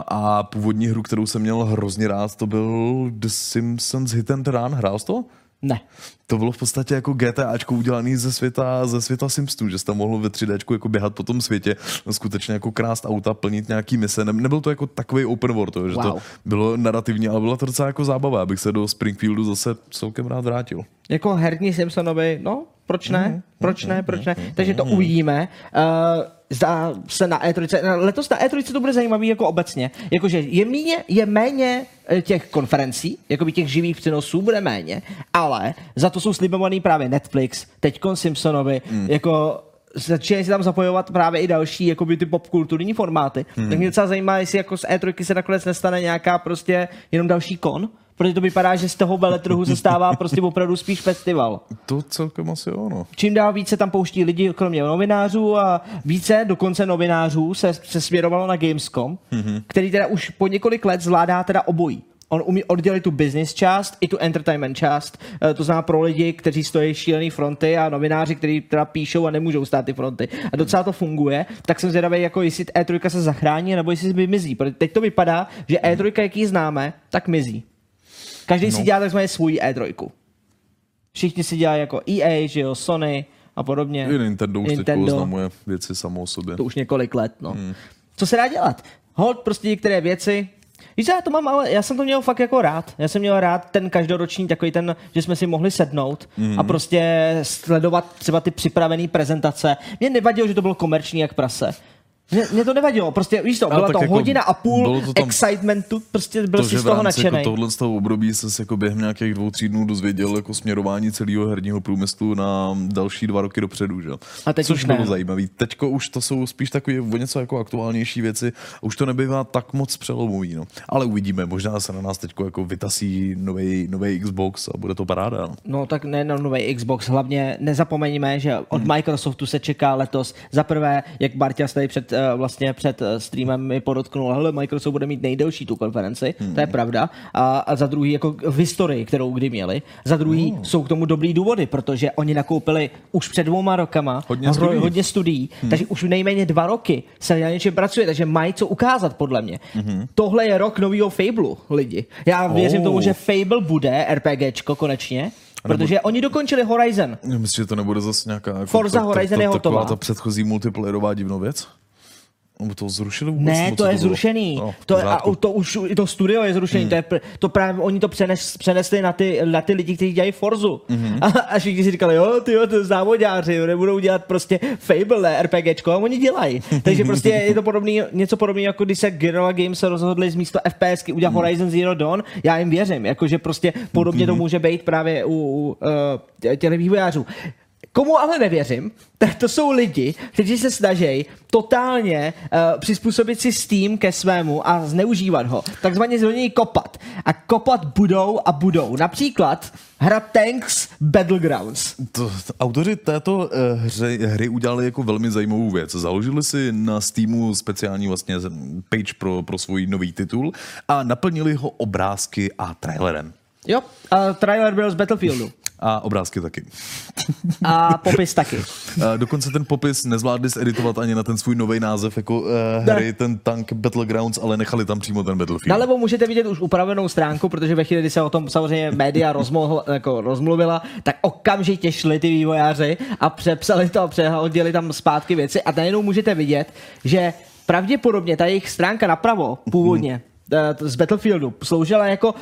a původní hru, kterou jsem měl hrozně rád, to byl The Simpsons Hit and Run. Hrál jsi to? Ne. To bylo v podstatě jako GTAčko udělaný ze světa, ze světa Simpsonů, že jsi tam mohl ve 3Dčku jako běhat po tom světě, skutečně jako krást auta, plnit nějaký mise. Ne, nebyl to jako takový open world, to, že Wow. to bylo narrativní, ale byla to docela jako zábava, abych se do Springfieldu zase celkem rád vrátil. Jako herní Simpsonovi, no, proč ne? Proč ne, proč ne? Takže to uvidíme. Uh, zdá se na E3, na- letos na E3 to bude zajímavý jako obecně. Jakože je méně, je méně eh, těch konferencí, jako by těch živých přenosů bude méně, ale za to jsou slibovaný právě Netflix, teďkon Simpsonovi, jako začínají se tam zapojovat právě i další jakoby ty popkulturní formáty. Hmm. Tak mě docela zajímá, jestli jako z E3 se nakonec nestane nějaká prostě jenom další kon, protože to vypadá, že z toho veletrhu se stává prostě opravdu spíš festival. To celkem asi jo, no. Čím dál více tam pouští lidi, kromě novinářů a více dokonce novinářů se, se směrovalo na Gamescom, mm-hmm. který teda už po několik let zvládá teda obojí. On umí oddělit tu business část i tu entertainment část. Eh, To znamená pro lidi, kteří stojí šílený fronty a novináři, kteří teda píšou a nemůžou stát ty fronty. A docela to funguje. Tak jsem zvědavý, jako jestli E3 se zachrání, nebo jestli vymizí. Protože teď to vypadá, že E3, jaký známe, tak mizí. Každý no. si dělá takzvaně svůj E3. Všichni si dělají jako EA, že jo, Sony a podobně. I Nintendo už teď Nintendo. oznamuje věci samo o sobě. To už několik let, no. Hmm. Co se dá dělat? Hold prostě některé věci. Víš, já to mám, ale já jsem to měl fakt jako rád. Já jsem měl rád ten každoroční takový ten, že jsme si mohli sednout mm. a prostě sledovat třeba ty připravené prezentace. Mě nevadilo, že to bylo komerční jak prase. Mě, mě to nevadilo, prostě víš to, byla to jako hodina a půl to tam- excitementu, prostě byl to, si z toho rámci jako nadšený. tohle z toho období se jako během nějakých dvou, tří dnů dozvěděl jako směrování celého herního průmyslu na další dva roky dopředu, že? A teď Což už bylo ne. zajímavý. Teďko už to jsou spíš takové o něco jako aktuálnější věci a už to nebývá tak moc přelomový, no. Ale uvidíme, možná se na nás teďko jako vytasí nový Xbox a bude to paráda, no. No tak nejenom nový Xbox, hlavně nezapomeňme, že od Hmm. Microsoftu se čeká letos za prvé, jak Barťas tady před, eh, vlastně před eh, streamem mi podotknul, hele, Microsoft bude mít nejdelší tu konferenci, Hmm. to je pravda, a, a za druhý jako v historii, kterou kdy měli, za druhý Oh. jsou k tomu dobrý důvody, protože oni nakoupili už před dvěma rokama Hodně hro- studií. hodně studií, hmm. takže už nejméně dva roky se na něčem pracuje, takže mají co ukázat podle mě. Hmm. Tohle je rok nového Fablu, lidi. Já věřím Oh. tomu, že Fable bude RPGčko konečně, Protože oni dokončili Horizon. Myslím, že to nebude zase nějaká... Jako Forza Horizon je Taková hotová. ta předchozí multiplayerová divnou věc? Nebo to zrušili vůbec? Ne, nebo to je bylo? zrušený. No, to, a to už to studio je zrušený. Hmm. To, je, to právě oni to přenes, přenesli na ty, na ty lidi, kteří dělají Forzu. Mhm. A, a všichni si říkali, jo, ty jo, to závodáři, nebudou dělat prostě Fable, ne, RPGčko, a oni dělají. Takže prostě je to podobný, něco podobného, jako když se Guerrilla Games se rozhodli z místo FPSky udělat Mhm. Horizon Zero Dawn, já jim věřím, jakože prostě podobně to může být právě u, u uh, těch vývojářů. Komu ale nevěřím, tak to jsou lidi, kteří se snaží totálně uh, přizpůsobit si Steam ke svému a zneužívat ho. Takzvaně do něj kopat. A kopat budou a budou. Například hra Tanks Battlegrounds. To, to, autoři této uh, hry, hry udělali jako velmi zajímavou věc. Založili si na Steamu speciální vlastně page pro, pro svůj nový titul a naplnili ho obrázky a trailerem. Jo, a trailer byl z Battlefieldu. A obrázky taky. A popis taky. Dokonce ten popis nezvládli zeditovat ani na ten svůj nový název jako uh, hry, ten Tank Battlegrounds, ale nechali tam přímo ten Battlefield. Nalevo můžete vidět už upravenou stránku, protože ve chvíli, kdy se o tom samozřejmě média rozmohl, jako rozmluvila, tak okamžitě šli ty vývojáři a přepsali to a přehodili tam zpátky věci a najednou můžete vidět, že pravděpodobně ta jejich stránka napravo původně eh, z Battlefieldu sloužila jako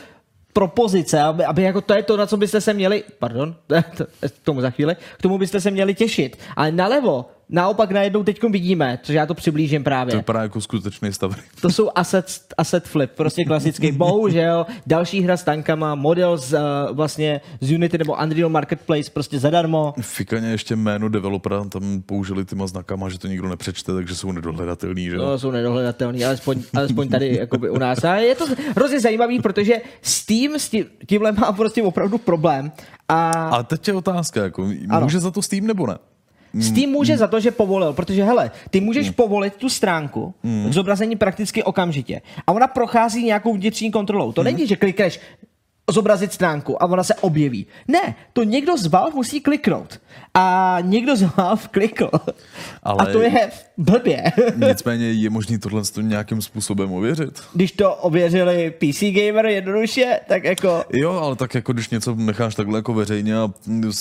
propozice, aby, aby jako to je to, na co byste se měli, pardon, k tomu za chvíli, k tomu byste se měli těšit. Ale nalevo, naopak najednou teď vidíme, což já to přiblížím právě. To vypadá jako skutečný stav. To jsou asset, asset flip, prostě klasický. Bohužel, další hra s tankama, model z, uh, vlastně z Unity nebo Unreal Marketplace prostě zadarmo. Fikaně ještě jméno developera tam použili tyma znakama, že to nikdo nepřečte, takže jsou nedohledatelný, že jo? To jsou nedohledatelný, alespoň, alespoň tady jakoby u nás. A je to hrozně zajímavý, protože Steam s tím, tímhle má prostě opravdu problém. A A teď je otázka, jako, Ano. může za to Steam nebo ne? Steam může za to, že povolil, protože hele, ty můžeš povolit tu stránku k zobrazení prakticky okamžitě. A ona prochází nějakou vnitřní kontrolou. To není, že klikneš zobrazit stránku a ona se objeví. Ne, to někdo z Valve musí kliknout. A někdo z Valve klikl. Ale- A to je blbě. Nicméně je možný tohle to nějakým způsobem ověřit. Když to ověřili PC Gamer jednoduše, tak jako... Jo, ale tak jako když něco necháš takhle jako veřejně a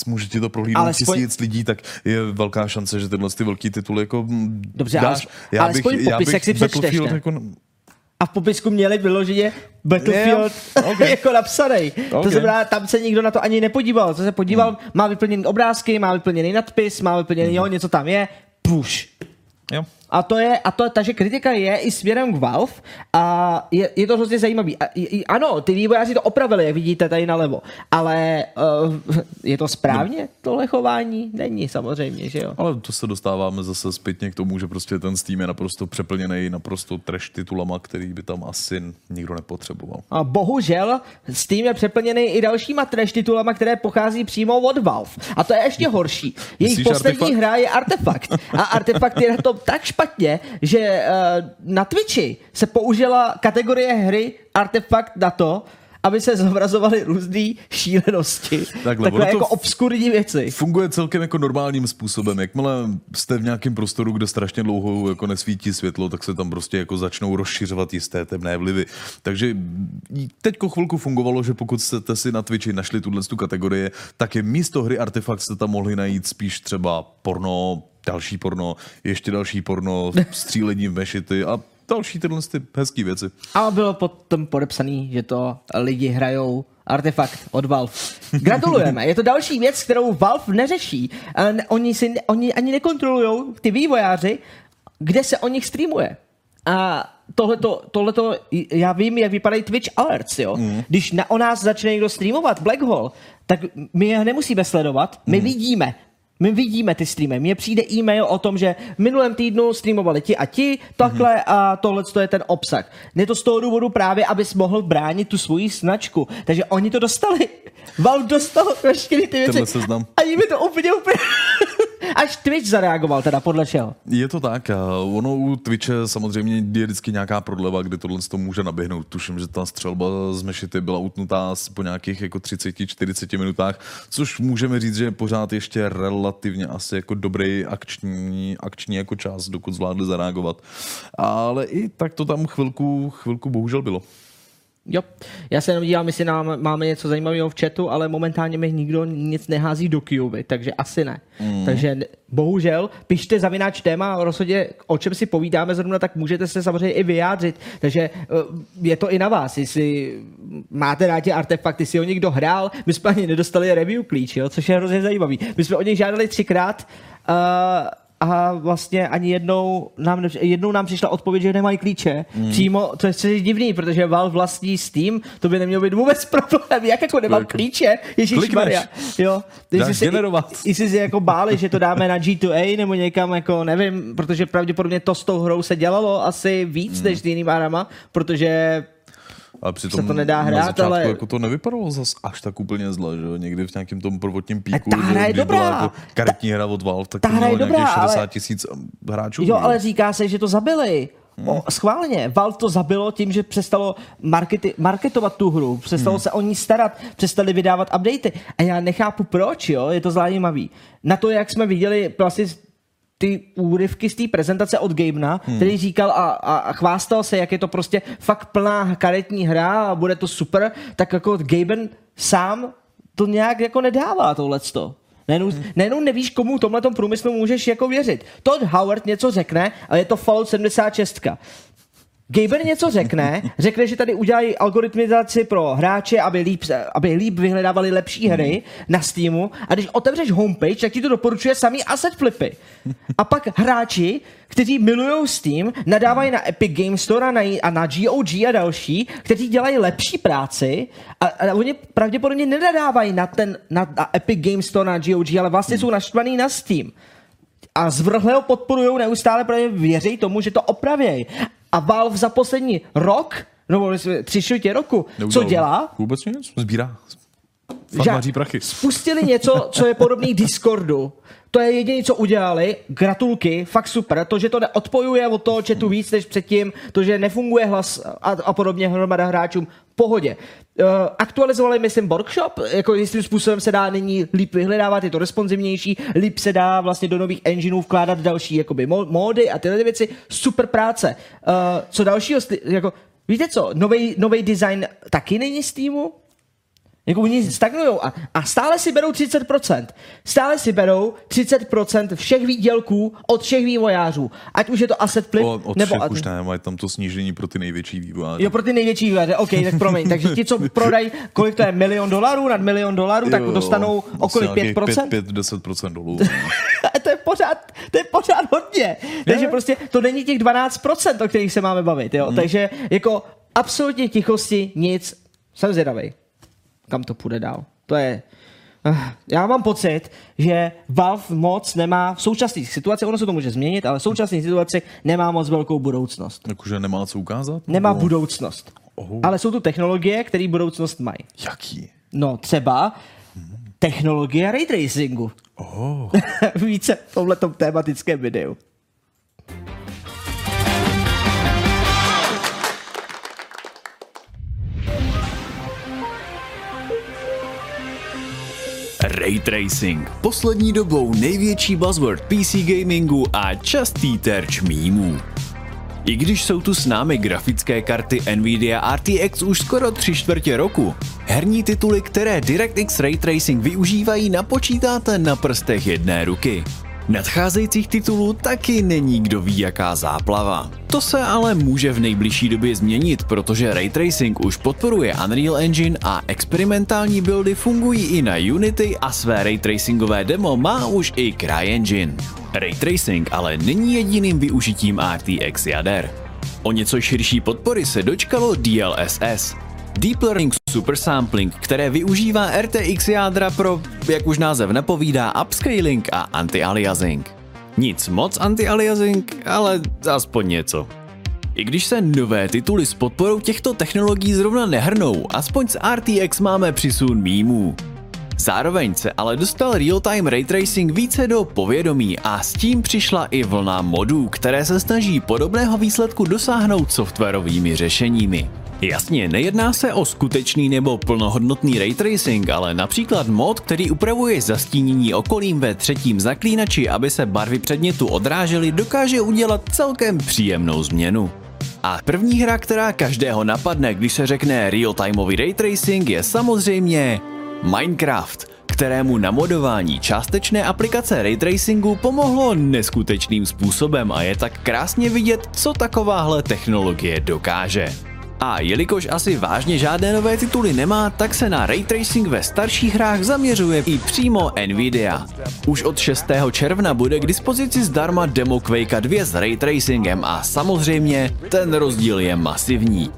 může ti to prohlídnout Alespoň- tisíc lidí, tak je velká šance, že tyhle ty velký tituly jako Dobře, dáš. alespoň- alespoň popisek si přečteš, jako, A v popisku měli vyloženě Battlefield Jo, ok. jako napsaný. To Ok. znamená, tam se nikdo na to ani nepodíval. Co se podíval, Hmm. má vyplněný obrázky, má vyplněný nadpis, má vyplněný, jo, něco tam je, push. jo. A to je, a to, takže kritika je i směrem k Valve a je, je to hrozně zajímavý. A, i, i, ano, ty vývojáři to opravili, jak vidíte tady nalevo, ale uh, je to správně tohle chování? Není samozřejmě, že jo. Ale to se dostáváme zase zpětně k tomu, že prostě ten Steam je naprosto přeplněný, naprosto trash titulama, který by tam asi nikdo nepotřeboval. A bohužel Steam je přeplněný i dalšíma trash titulama, které pochází přímo od Valve. A to je ještě horší. Jejich Myslíš poslední Artefakt? hra je Artefakt. A Artefakt je na tom tak špatně, že uh, na Twitchi se použila kategorie hry Artefakt na to, aby se zobrazovaly různé šílenosti. Takhle, to jako obskurní věci. Funguje celkem jako normálním způsobem. Jakmile jste v nějakém prostoru, kde strašně dlouho jako nesvítí světlo, tak se tam prostě jako začnou rozšiřovat jisté temné vlivy. Takže teďko chvilku fungovalo, že pokud jste si na Twitchi našli tuhle tu kategorii, tak je místo hry Artefakt jste tam mohli najít spíš třeba porno, další porno, ještě další porno, střílení v mešity a další tyhle ty hezký věci. A bylo potom podepsaný, že to lidi hrajou Artefakt od Valve. Gratulujeme. Je to další věc, kterou Valve neřeší. Oni, si, oni ani nekontrolují ty vývojáři, kde se o nich streamuje. A tohleto, tohleto, já vím, jak vypadají Twitch alerts, jo. Mm. Když na, o nás začne někdo streamovat Black Hole, tak my je nemusíme sledovat, my mm. vidíme, my vidíme ty streamy. Mně přijde e-mail o tom, že v minulém týdnu streamovali ti a ti, takhle mm-hmm. a tohle je ten obsah. Je to z toho důvodu právě, abys mohl bránit tu svoji značku. Takže oni to dostali. Valve dostal veškeré ty věci. Tenhle seznam. A jim je to úplně, úplně... Až Twitch zareagoval teda, podle čeho. Je to tak. Ono u Twitche samozřejmě je vždycky nějaká prodleva, kdy tohle to může naběhnout. Tuším, že ta střelba z mešity byla utnutá po nějakých jako 30-40 minutách, což můžeme říct, že je pořád ještě relativně asi jako dobrý akční, akční jako čas, dokud zvládli zareagovat. Ale i tak to tam chvilku, chvilku bohužel bylo. Jo, já se jenom dívám, jestli nám, máme něco zajímavého v chatu, ale momentálně mi nikdo nic nehází do Cube, takže asi ne. Mm. Takže bohužel, pište zavináč téma, rozhodně o čem si povídáme zrovna, tak můžete se samozřejmě i vyjádřit. Takže eh, je to i na vás, jestli máte rádi artefakty, si o někdo hrál, my jsme ani nedostali review klíč, jo, což je hrozně zajímavý. My jsme o něj žádali třikrát, uh, a vlastně ani jednou nám, jednou nám přišla odpověď, že nemají klíče. Mm. Přímo, to je což divný, protože Valve vlastní Steam, to by nemělo být vůbec problém. Jak jako nemám Tak. klíče? Ježíš Maria. Jo. Jestli si- generovat. Jestli si jako báli, že to dáme na G2A nebo někam, jako nevím, protože pravděpodobně to s tou hrou se dělalo asi víc Hmm. než s jinýma hrama, protože A přitom se to nedá na hrát, začátku ale- jako to nevypadalo zas až tak úplně zle, že jo? Někdy v nějakém tom prvotním píku, ta hra je když byla dobrá. jako karetní hra od Valve, tak ta hra je mělo nějakých dobrá, ale- 60 tisíc hráčů. Jo, že? ale říká se, že to zabili. Hmm. O, schválně. Valve to zabilo tím, že přestalo markety, marketovat tu hru, přestalo Hmm. se o ní starat, přestali vydávat updaty. A já nechápu proč, jo, je to zajímavý. Na to, jak jsme viděli vlastně ty úryvky z té prezentace od Gabena, hmm. který říkal a, a, a chvástal se, jak je to prostě fakt plná karetní hra a bude to super, tak jako Gaben sám to nějak jako nedává tohleto. Nejenom, nejenom nevíš, komu tomhle průmyslu můžeš jako věřit. Todd Howard něco řekne, ale je to Fallout 76. Gaben něco řekne, řekne, že tady udělají algoritmizaci pro hráče, aby líp, aby líp vyhledávali lepší hry na Steamu a když otevřeš homepage, tak ti to doporučuje samý asset flipy. A pak hráči, kteří milují Steam, nadávají na Epic Games Store a na, a na GOG a další, kteří dělají lepší práci a, a oni pravděpodobně nenadávají na, ten, na, na Epic Games Store, na GOG, ale vlastně jsou naštvaný na Steam a zvrhle ho podporují neustále, protože věří tomu, že to opravějí. A Valve za poslední rok, nebo tři čtvrtě roku, co Neudělal dělá? Vůbec nic, sbírá. Farmaří prachy. Spustili něco, co je podobný Discordu. To je jediné, co udělali. Gratulky, fakt super. To, že to neodpojuje od toho chatu víc než předtím, to, že nefunguje hlas a, a podobně hromada hráčům, pohodě. Uh, aktualizovali, myslím, workshop, jako jistým způsobem se dá nyní líp vyhledávat, je to responsivnější, líp se dá vlastně do nových engineů vkládat další jakoby módy a tyhle ty věci. Super práce. Uh, co dalšího, jako, víte co, nový design taky není z týmu? Jako oni stagnujou a, a stále si berou 30%. Stále si berou 30% všech výdělků od všech vývojářů. Ať už je to asset flip, O, od nebo... všech už ne, mají tam to snížení pro ty největší vývojáře. Jo, pro ty největší vývojáře, OK, tak promiň. Takže ti, co prodají, kolik to je, milion dolarů, nad milion dolarů, tak Jo, dostanou asi okolo nějakých 5%? 5-10% dolů. To je pořád, to je pořád hodně. Takže prostě to není těch 12%, o kterých se máme bavit, jo. Takže jako absolutně tichosti, nic. Jsem zvědavý, kam to půjde dál. To je... eh, Já mám pocit, že Valve moc nemá v současné situaci, ono se to může změnit, ale v současné situaci nemá moc velkou budoucnost. Jakože nemá co ukázat? Nemá Nebo- budoucnost. Ohu. Ale jsou tu technologie, které budoucnost mají. Jaký? No třeba technologie ray tracingu. Oh. Více v tomhletom tématickém videu. Ray Tracing. Poslední dobou největší buzzword PC gamingu a častý terč mýmů. I když jsou tu s námi grafické karty Nvidia RTX už skoro tři čtvrtě roku, herní tituly, které DirectX Ray Tracing využívají, napočítáte na prstech jedné ruky. Nadcházejících titulů taky není kdo ví jaká záplava. To se ale může v nejbližší době změnit, protože Ray Tracing už podporuje Unreal Engine a experimentální buildy fungují i na Unity a své Ray Tracingové demo má už i CryEngine. Ray Tracing ale není jediným využitím RTX jader. O něco širší podpory se dočkalo DLSS, Deep Learning Super Sampling, které využívá RTX jádra pro, jak už název napovídá, upscaling a anti-aliasing. Nic moc anti-aliasing, ale aspoň něco. I když se nové tituly s podporou těchto technologií zrovna nehrnou, aspoň z RTX máme přisun mýmů. Zároveň se ale dostal real-time ray tracing více do povědomí a s tím přišla i vlna modů, které se snaží podobného výsledku dosáhnout softwarovými řešeními. Jasně, nejedná se o skutečný nebo plnohodnotný ray tracing, ale například mod, který upravuje zastínění okolím ve třetím zaklínači, aby se barvy předmětu odrážely, dokáže udělat celkem příjemnou změnu. A první hra, která každého napadne, když se řekne real-timeový ray tracing, je samozřejmě Minecraft, kterému na modování částečné aplikace ray tracingu pomohlo neskutečným způsobem a je tak krásně vidět, co takováhle technologie dokáže. A jelikož asi vážně žádné nové tituly nemá, tak se na ray tracing ve starších hrách zaměřuje i přímo Nvidia. Už od 6. června bude k dispozici zdarma demo Quake 2 s ray tracingem a samozřejmě ten rozdíl je masivní.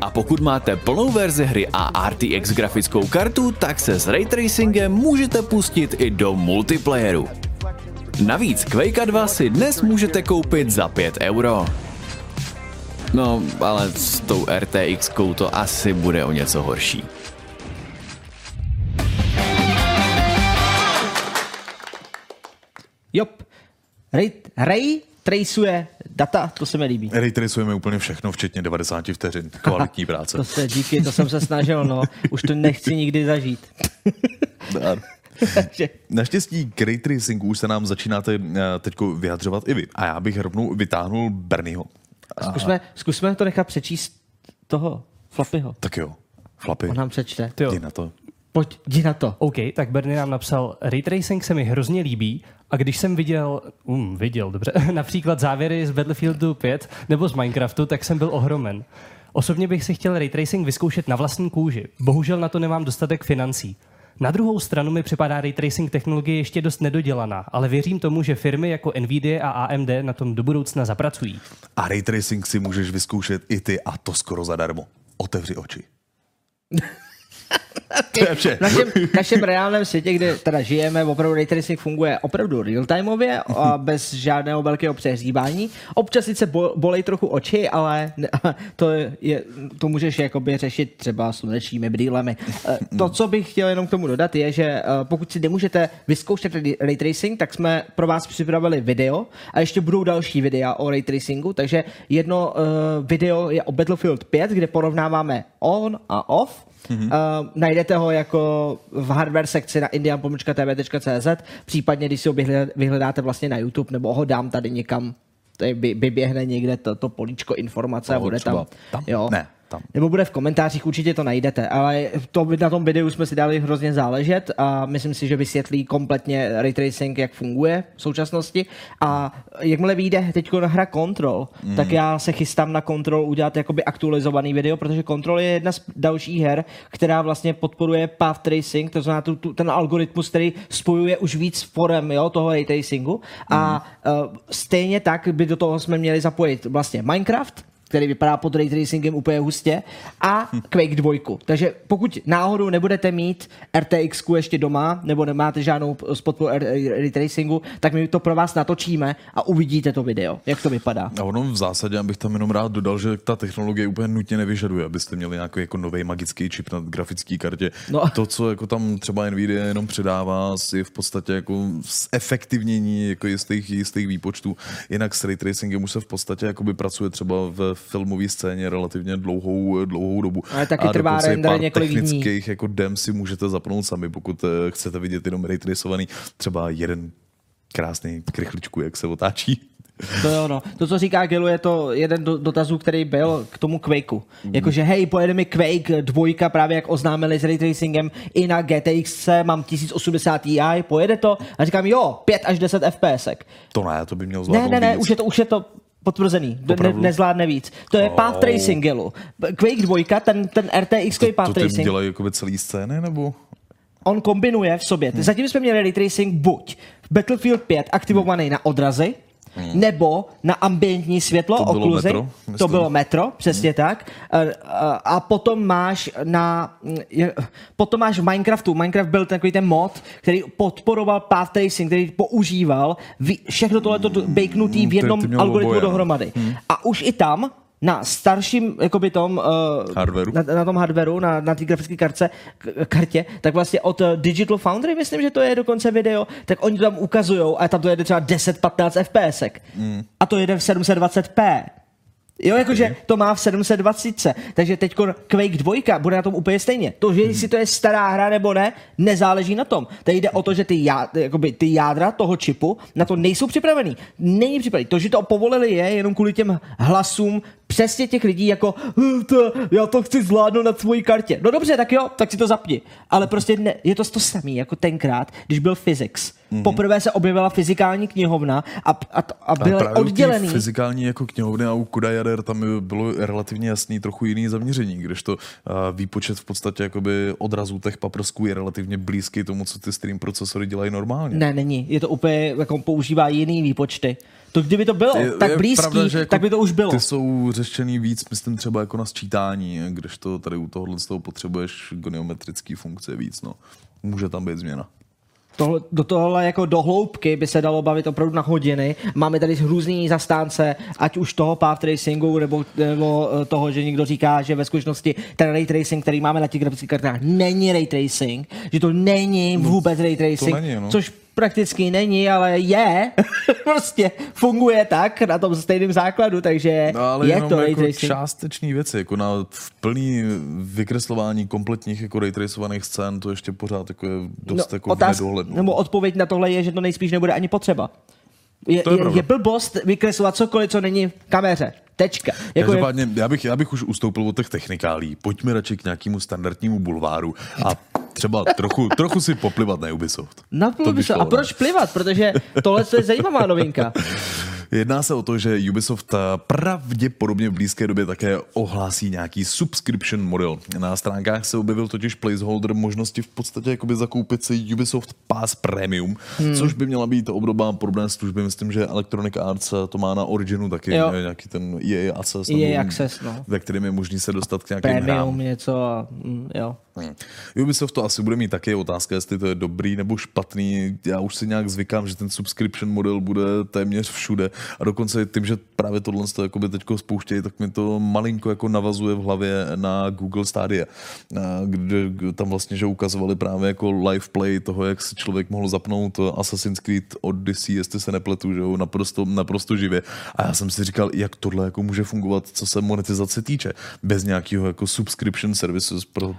A pokud máte plnou verzi hry a RTX grafickou kartu, tak se s ray tracingem můžete pustit i do multiplayeru. Navíc Quake 2 si dnes můžete koupit za 5 euro. No, ale s tou RTX to asi bude o něco horší. Jop. Ray, Ray traceuje data, to se mi líbí. Ray tracujeme úplně všechno, včetně 90 vteřin. Kvalitní práce. To se díky, to jsem se snažil, no. Už to nechci nikdy zažít. Dar. Naštěstí k ray tracingu už se nám začínáte teď vyjadřovat i vy. A já bych rovnou vytáhnul Bernieho. Zkusme, zkusme to nechat přečíst toho Flappyho. Tak jo, Flapy, On nám přečte. Jo. jdi na to. Pojď, jdi na to. OK, tak Bernie nám napsal, ray tracing se mi hrozně líbí a když jsem viděl, um, viděl, dobře, například závěry z Battlefieldu 5 nebo z Minecraftu, tak jsem byl ohromen. Osobně bych si chtěl ray tracing vyzkoušet na vlastní kůži. Bohužel na to nemám dostatek financí. Na druhou stranu mi připadá ray tracing technologie ještě dost nedodělaná, ale věřím tomu, že firmy jako Nvidia a AMD na tom do budoucna zapracují. A ray tracing si můžeš vyzkoušet i ty a to skoro zadarmo. Otevři oči. To je vše. V našem, našem reálném světě, kde teda žijeme, opravdu ray tracing funguje opravdu real-timeově a bez žádného velkého přehřívání. Občas sice bo- bolej trochu oči, ale to, je, to můžeš jakoby řešit třeba slunečními brýlemi. Eh, To, co bych chtěl jenom k tomu dodat, je, že eh, pokud si nemůžete vyzkoušet ray- tracing, tak jsme pro vás připravili video a ještě budou další videa o ray tracingu, takže jedno uh, video je o Battlefield 5, kde porovnáváme on a off Mm-hmm. Uh, najdete ho jako v hardware sekci na indian.tv.cz, případně když si ho vyhled- vyhledáte vlastně na YouTube, nebo ho dám tady někam, tady by, vyběhne někde to, to políčko informace a bude tam. tam? Jo. Ne, tam. Nebo bude v komentářích, určitě to najdete, ale to, na tom videu jsme si dali hrozně záležet a myslím si, že vysvětlí kompletně ray tracing, jak funguje v současnosti a jakmile vyjde teď na hra Control, mm. tak já se chystám na Control udělat jakoby aktualizovaný video, protože Control je jedna z dalších her, která vlastně podporuje path tracing, to znamená tu, tu, ten algoritmus, který spojuje už víc forem jo, toho ray tracingu a uh, stejně tak by do toho jsme měli zapojit vlastně Minecraft, který vypadá pod ray tracingem úplně hustě, a Quake 2. Takže pokud náhodou nebudete mít RTX ještě doma, nebo nemáte žádnou s podporou ray tracingu, tak my to pro vás natočíme a uvidíte to video, jak to vypadá. A ono v zásadě, abych tam jenom rád dodal, že ta technologie úplně nutně nevyžaduje, abyste měli nějaký jako nový magický čip na grafické kartě. No. To, co jako tam třeba Nvidia jenom předává, je v podstatě jako zefektivnění jako jistých, jistých výpočtů. Jinak s ray tracingem už se v podstatě jakoby pracuje třeba v filmové scéně relativně dlouhou, dlouhou dobu. Ale taky a trvá render několik dní. technických jako dem si můžete zapnout sami, pokud eh, chcete vidět jenom ray tracovaný třeba jeden krásný krychličku, jak se otáčí. To jo, no. To, co říká Gilu, je to jeden do, dotazů, který byl k tomu Quakeu. Jakože, hej, pojede mi Quake dvojka, právě jak oznámili s ray tracingem i na GTX, mám 1080 Ti, pojede to? A říkám, jo, 5 až 10 FPS. To ne, to by měl Ne, zvládnout ne, ne, víc. už je to, už je to potvrzený. Ne, nezvládne víc. To je path tracing, Gilu. Quake 2, ten, ten RTX to, path to tím tracing, dělají jako celý scény, nebo? on kombinuje v sobě. Hmm. Zatím jsme měli ray tracing buď v Battlefield 5 aktivovaný na odrazy, nebo na ambientní světlo, Hmm. To bylo okluzy. metro, to myslím. Hmm. bylo metro, přesně tak. A, potom máš na, potom máš v Minecraftu, Minecraft byl takový ten mod, který podporoval path tracing, který používal všechno tohleto do- bejknutý v Hmm, jednom algoritmu no. dohromady. A už i tam na starším jakoby tom, uh, Hardwareu. Na, na tom hardwareu, na, na té grafické kartce, k- kartě, tak vlastně od eh, Digital Foundry, myslím, že to je dokonce video, tak oni to tam ukazují a tam to jede třeba 10-15 FPS. Mm. A to jede v 720p. Jo, jakože to má v 720, takže teď Quake 2 bude na tom úplně stejně. To, že jestli to je stará hra nebo ne, nezáleží na tom. Tady jde o to, že ty, já, jakoby, ty jádra toho čipu na to nejsou připravený. Není připravený. To, že to povolili je jenom kvůli těm hlasům přesně těch lidí jako "Hm, to, já to chci zvládnout na tvojí kartě. No dobře, tak jo, tak si to zapni. Ale prostě ne, je to to samý jako tenkrát, když byl physics. Mhm. Mm-hmm. Poprvé se objevila fyzikální knihovna a, a, a A byl právě oddělený. fyzikální jako knihovny a u Kuda jader tam bylo relativně jasný trochu jiný zaměření, kdežto uh, výpočet v podstatě jakoby odrazů těch paprsků je relativně blízký tomu, co ty stream procesory dělají normálně. Ne, není. Je to úplně, jako používá jiný výpočty. To kdyby to bylo Je- tak je blízký, pravda, že jako tak by to už bylo. Ty jsou řešený víc, myslím třeba jako na sčítání, kdežto tady u tohohle z toho potřebuješ geometrický funkce víc, no. Může tam být změna. Tohle, do tohohle jako do hloubky by se dalo bavit opravdu na hodiny. Máme tady různý zastánce, ať už toho path tracingu, nebo, nebo eh, toho, že někdo říká, že ve skutečnosti ten ray tracing, který máme na těch grafických kartách, není ray tracing, že to není vůbec ray tracing, není, no. což prakticky není, ale je. prostě funguje tak na tom stejném základu, takže No, ale je jenom to jako částečný věci, jako na plný vykreslování kompletních jako raytracovaných scén, to ještě pořád jako je dost jako v nedohlednu. No, nebo odpověď na tohle je, že to nejspíš nebude ani potřeba. Je, To je je, je blbost vykreslovat cokoliv, co není v kameře. Tečka. Jako je, Každopádně, já bych, já bych už ustoupil od těch technikálí. Pojďme radši k nějakému standardnímu bulváru a třeba trochu, trochu si poplivat na Ubisoft. na To by šlo, A proč plivat? Protože tohle je zajímavá novinka. Jedná se o to, že Ubisoft eh, pravděpodobně v blízké době také ohlásí nějaký subscription model. Na stránkách se objevil totiž placeholder možnosti v podstatě jakoby zakoupit si Ubisoft Pass Premium, hmm. což by měla být obdoba podobné služby. Myslím, že Electronic Arts eh, to má na Originu taky Jo. nějaký ten EA Access, EA nebo- Access, no. ve kterém je možný se dostat k nějakým hrám. Premium něco a mm, jo. Hmm. Ubisoft to asi bude mít taky otázka, jestli to je dobrý nebo špatný. Já už si nějak zvykám, že ten subscription model bude téměř všude. A dokonce tím, že právě tohle to teďko spouštějí, tak mi to malinko jako navazuje v hlavě na Google Stadia, a kde tam vlastně, že ukazovali právě jako live play toho, jak si člověk mohl zapnout Assassin's Creed Odyssey, jestli se nepletu, že jo, naprosto, naprosto živě. A já jsem si říkal, jak tohle jako může fungovat, co se monetizace týče, bez nějakého jako subscription services, pro,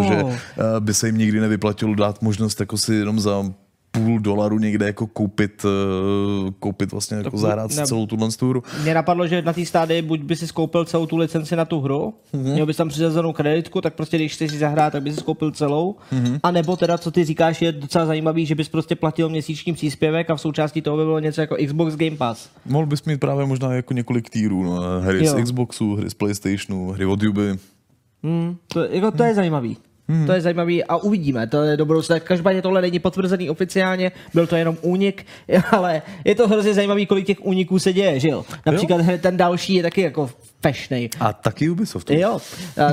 protože eh, by se jim nikdy nevyplatilo dát možnost jako si jenom za půl dolaru někde jako koupit, eh, koupit vlastně jako zahrát ne- celou tuhle hru. Mně napadlo, že na té stádii buď by si skoupil celou tu licenci na tu hru, Mhm. mm-hmm. měl bys tam přiřazenou kreditku, tak prostě když chceš si zahrát, tak bys si skoupil celou. Mhm. Mm-hmm. A nebo teda, co ty říkáš, je docela zajímavý, že bys prostě platil měsíční příspěvek a v součástí toho by bylo něco jako Xbox Game Pass. Mohl bys mít právě možná jako několik týrů, no, hry Jo. z Xboxu, hry z Playstationu, hry od Ubi. Hmm, to, jako, to je zajímavý. Hmm. To je zajímavý a uvidíme, to je do budoucna. Každopádně tohle není potvrzený oficiálně, byl to jenom únik, ale je to hrozně zajímavý, kolik těch úniků se děje, že jo? Například jo. ten další je taky jako fešnej. A taky Ubisoft. Jo,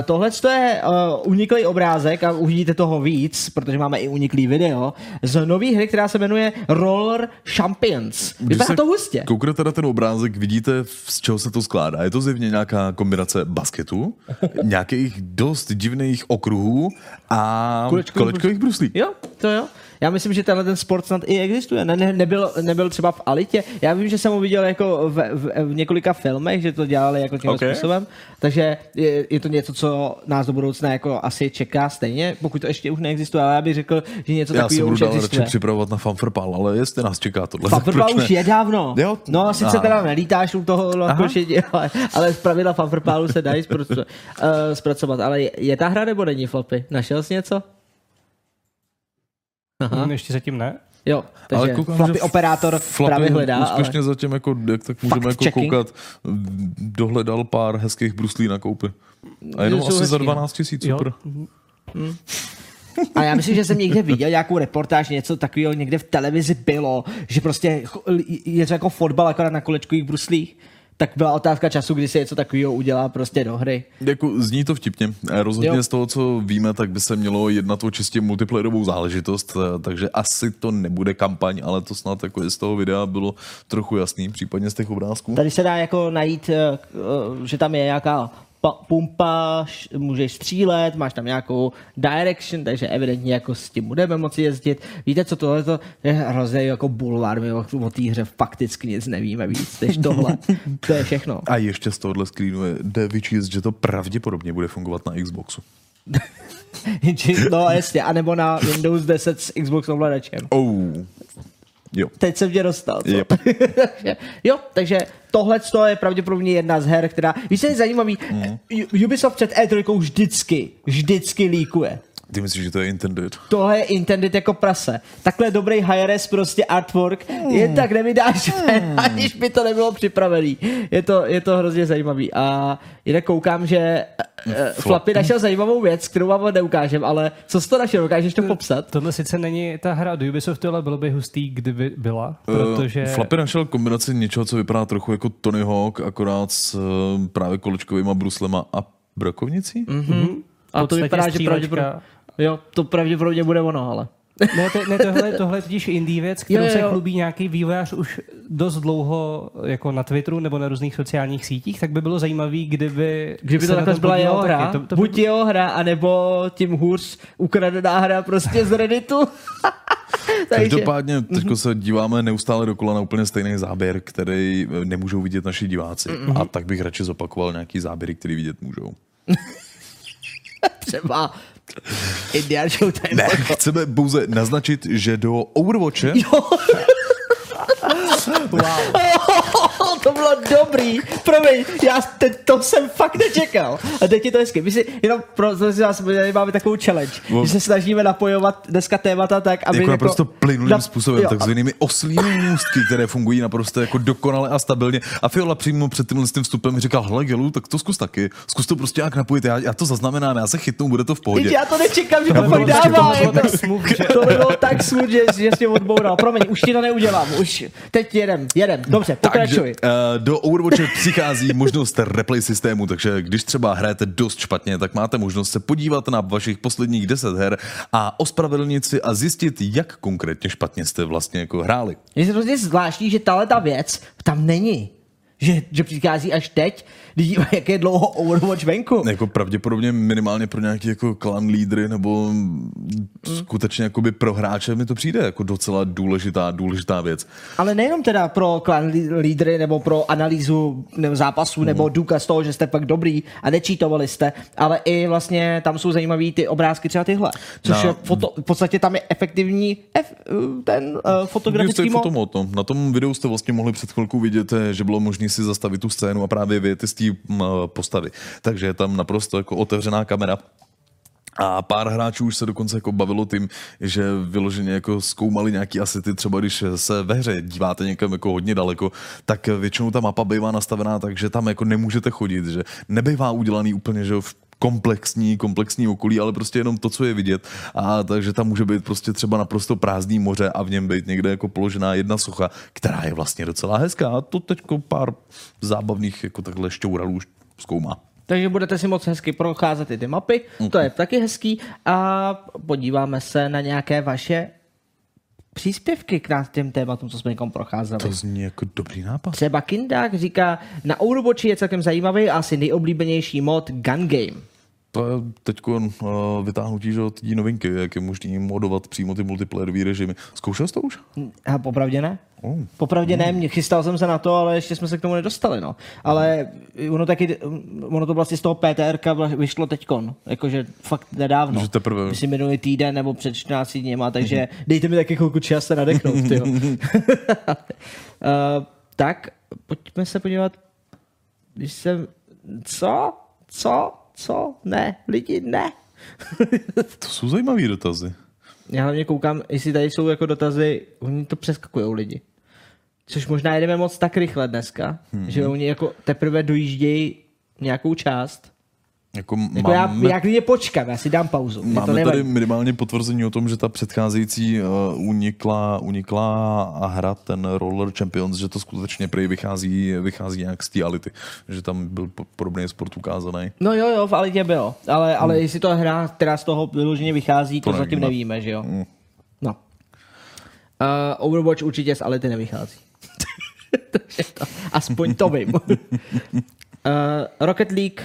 tohle je uh, uniklý obrázek a uvidíte toho víc, protože máme i uniklý video, z nové hry, která se jmenuje Roller Champions. Vypadá to hustě. Kouknete na ten obrázek, vidíte, z čeho se to skládá. Je to zjevně nějaká kombinace basketu, nějakých dost divných okruhů a Kolečkových kolečkových bruslí. Jo, to jo. Já myslím, že tenhle ten sport snad i existuje. Ne, ne, nebyl, nebyl třeba v Alitě. Já vím, že jsem ho viděl jako v, v, v několika filmech, že to dělali jako tímhle Okay. způsobem. Takže je, je, to něco, co nás do budoucna jako asi čeká stejně, pokud to ještě už neexistuje, ale já bych řekl, že něco Já se takového budu už dál radši existuje. připravovat na fanfrpal, ale jestli nás čeká tohle, Fanfrpal už je dávno. Jo? No, sice Aha. teda nelítáš u toho lakošetí, ale, ale z pravidla Fanfrpalu se dají eh, zpracovat. Ale je, je ta hra nebo není Floppy? Našel jsi něco? Hm, Ještě zatím ne. Jo, takže ale koukám, Floppy že operátor Floppy právě hledá. Úspěšně Ale... zatím, jako, jak tak můžeme jako koukat, dohledal pár hezkých bruslí na koupy. A jenom Jsou asi za hezký, no. 12 tisíc, super. A já myslím, že jsem někde viděl nějakou reportáž, něco takového někde v televizi bylo, že prostě je to jako fotbal akorát na kolečkových bruslích. Tak byla otázka času, kdy se něco takového udělá prostě do hry. Jako zní to vtipně. Eh, Rozhodně Jo. z toho, co víme, tak by se mělo jednat o čistě multiplayerovou záležitost, eh, takže asi to nebude kampaň, ale to snad jako z toho videa bylo trochu jasný, případně z těch obrázků. Tady se dá jako najít, eh, že tam je nějaká pa- pumpa, š- můžeš střílet, máš tam nějakou direction, takže evidentně jako s tím budeme moci jezdit. Víte, co tohle je hrozně jako bulvár, my o, o té hře fakticky nic nevíme víc, než tohle. to je všechno. A ještě z tohohle screenu je, jde vyčíst, že to pravděpodobně bude fungovat na Xboxu. No jasně, anebo na Windows 10 s Xbox ovladačem. Oh. Jo. Teď jsem tě dostal. Co? Yep. Jo, takže tohle je pravděpodobně jedna z her, která, víš, co je zajímavý, mm. Ubisoft před E3 vždycky, vždycky líkuje. Ty myslíš, že to je intended? Tohle je intended jako prase. Takhle dobrý high-res prostě artwork jen tak nevydáš, aniž by to nebylo připravený. Je to, je to hrozně zajímavý. A jinak koukám, že uh, Flappy našel zajímavou věc, kterou vám neukážem, ale co jsi to našel? Dokážeš to popsat? Tohle sice není ta hra od Ubisoftu, ale bylo by hustý, kdyby byla, protože... Uh, Flappy našel kombinaci něčeho, co vypadá trochu jako Tony Hawk, akorát s uh, právě kolečkovýma bruslema a brokovnicí? Mm. Mm-hmm. A to vypadá, že pravděpodobně, jo, to pravděpodobně bude ono, ale. Ne, to, ne tohle, tohle je totiž indie věc, kterou Jo, jo, se chlubí nějaký vývojář už dost dlouho jako na Twitteru nebo na různých sociálních sítích, tak by bylo zajímavé, kdyby Kdyby to na takhle tom byla jeho hra, taky. To, to, buď jeho hra, anebo tím hůř ukradená hra prostě z Redditu. Takže, Každopádně teď se díváme neustále dokola na úplně stejný záběr, který eh, nemůžou vidět naši diváci. Mm-hmm. A tak bych radši zopakoval nějaký záběry, který vidět můžou. třeba Indiana Showtime. Ne, chceme pouze naznačit, že do Overwatche to bylo dobrý. Promiň, já teď to jsem fakt nečekal. A teď je to hezky. My si jenom pro to si vás tady máme takovou challenge, No. že se snažíme napojovat dneska témata tak, aby jako naprosto plynulým na- způsobem, jo, takzvanými oslými můstky, které fungují naprosto jako dokonale a stabilně. A Fiola přímo před tímhle s tím vstupem mi říkal, hele Gelu, tak to zkus taky. Zkus to prostě jak napojit, já, já to zaznamenám, já se chytnu, bude to v pohodě. Teď já to nečekám, že to fakt prostě- dává. to bylo jako- tak smooth, že- To by bylo tak smooth, že, že jsi mě odboural. Promiň, už ti to neudělám. Už teď jedem, jedem. Dobře, pokračuj. Takže uh, do Overwatche přichází možnost replay systému, takže když třeba hrajete dost špatně, tak máte možnost se podívat na vašich posledních 10 her a ospravedlnit si a zjistit, jak konkrétně špatně jste vlastně jako hráli. Je to hrozně zvláštní, že tahle ta věc tam není. Že, že přichází až teď, když jak je dlouho Overwatch venku. Jako pravděpodobně minimálně pro nějaký jako klan lídry nebo skutečně jakoby pro hráče mi to přijde jako docela důležitá, důležitá věc. Ale nejenom teda pro klan lí- lídry nebo pro analýzu nebo zápasů Mhm. nebo důkaz toho, že jste pak dobrý a nečítovali jste, ale i vlastně tam jsou zajímavý ty obrázky třeba tyhle. Což No. je foto, v podstatě tam je efektivní ef, ten uh, fotografický mod. fotomod, no. Na tom videu jste vlastně mohli před chvilkou vidět, eh, že bylo možné si zastavit tu scénu a právě věty z mm, postavy. Takže je tam naprosto jako otevřená kamera. A pár hráčů už se dokonce jako bavilo tím, že vyloženě jako zkoumali nějaký asety, třeba když se ve hře díváte někam jako hodně daleko, tak většinou ta mapa bývá nastavená tak, že tam jako nemůžete chodit, že nebývá udělaný úplně, že v komplexní, komplexní okolí, ale prostě jenom to, co je vidět. A takže tam může být prostě třeba naprosto prázdný moře a v něm být někde jako položená jedna socha, která je vlastně docela hezká. A to teď pár zábavných jako takhle šťouralů zkoumá. Takže budete si moc hezky procházet i ty mapy, to je taky hezký a podíváme se na nějaké vaše příspěvky k nás těm tématům, co jsme někom procházeli. To zní jako dobrý nápad. Třeba Kindák říká, na Overwatchi je celkem zajímavý a asi nejoblíbenější mod Gun Game. To je teď uh, vytáhnutí že, od té novinky, jak je možný modovat přímo ty multiplayerové režimy. Zkoušel jsi to už? A popravdě ne? Oh. Popravdě ne, mě chystal jsem se na to, ale ještě jsme se k tomu nedostali, no. Ale ono taky, ono to vlastně z toho vla- vyšlo teďkon, jakože fakt nedávno. Že teprve. Myslím minulý týden nebo před 14 dněma, takže dejte mi taky chvilku čas se nadechnout, uh, tak, pojďme se podívat, když jsem, co? Co? Co? Ne, lidi, ne. To jsou zajímavé dotazy. Já hlavně koukám, jestli tady jsou jako dotazy, oni to přeskakují lidi. Což možná jedeme moc tak rychle dneska, hmm. že oni jako teprve dojíždějí nějakou část. Jako, Jako já, máme, já klidně počkám, já si dám pauzu. To máme nevadí. tady minimálně potvrzení o tom, že ta předcházející uh, uniklá, uniklá hra, ten Roller Champions, že to skutečně prý vychází, vychází nějak z té Ality. Že tam byl po- podobný sport ukázaný. No jo, jo, v Alitě bylo. Ale, ale jestli to hra, která z toho vyloženě vychází, to, To zatím nevíme. že jo. No. Uh, Overwatch určitě z Ality nevychází. To, aspoň to vím. uh, Rocket League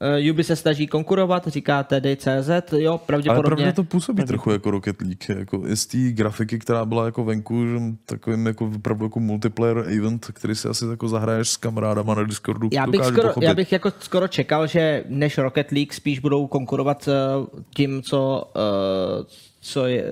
Uh, Ubi se snaží konkurovat, říká tedy CZ, jo, Ale pravděpodobně. pravdě to působí trochu jako Rocket League, jako i z té grafiky, která byla jako venku, že takovým jako opravdu jako multiplayer event, který si asi jako zahraješ s kamarádama na Discordu. Já bych, skoro, pochopit. já bych jako skoro čekal, že než Rocket League spíš budou konkurovat uh, tím, co, uh, co je,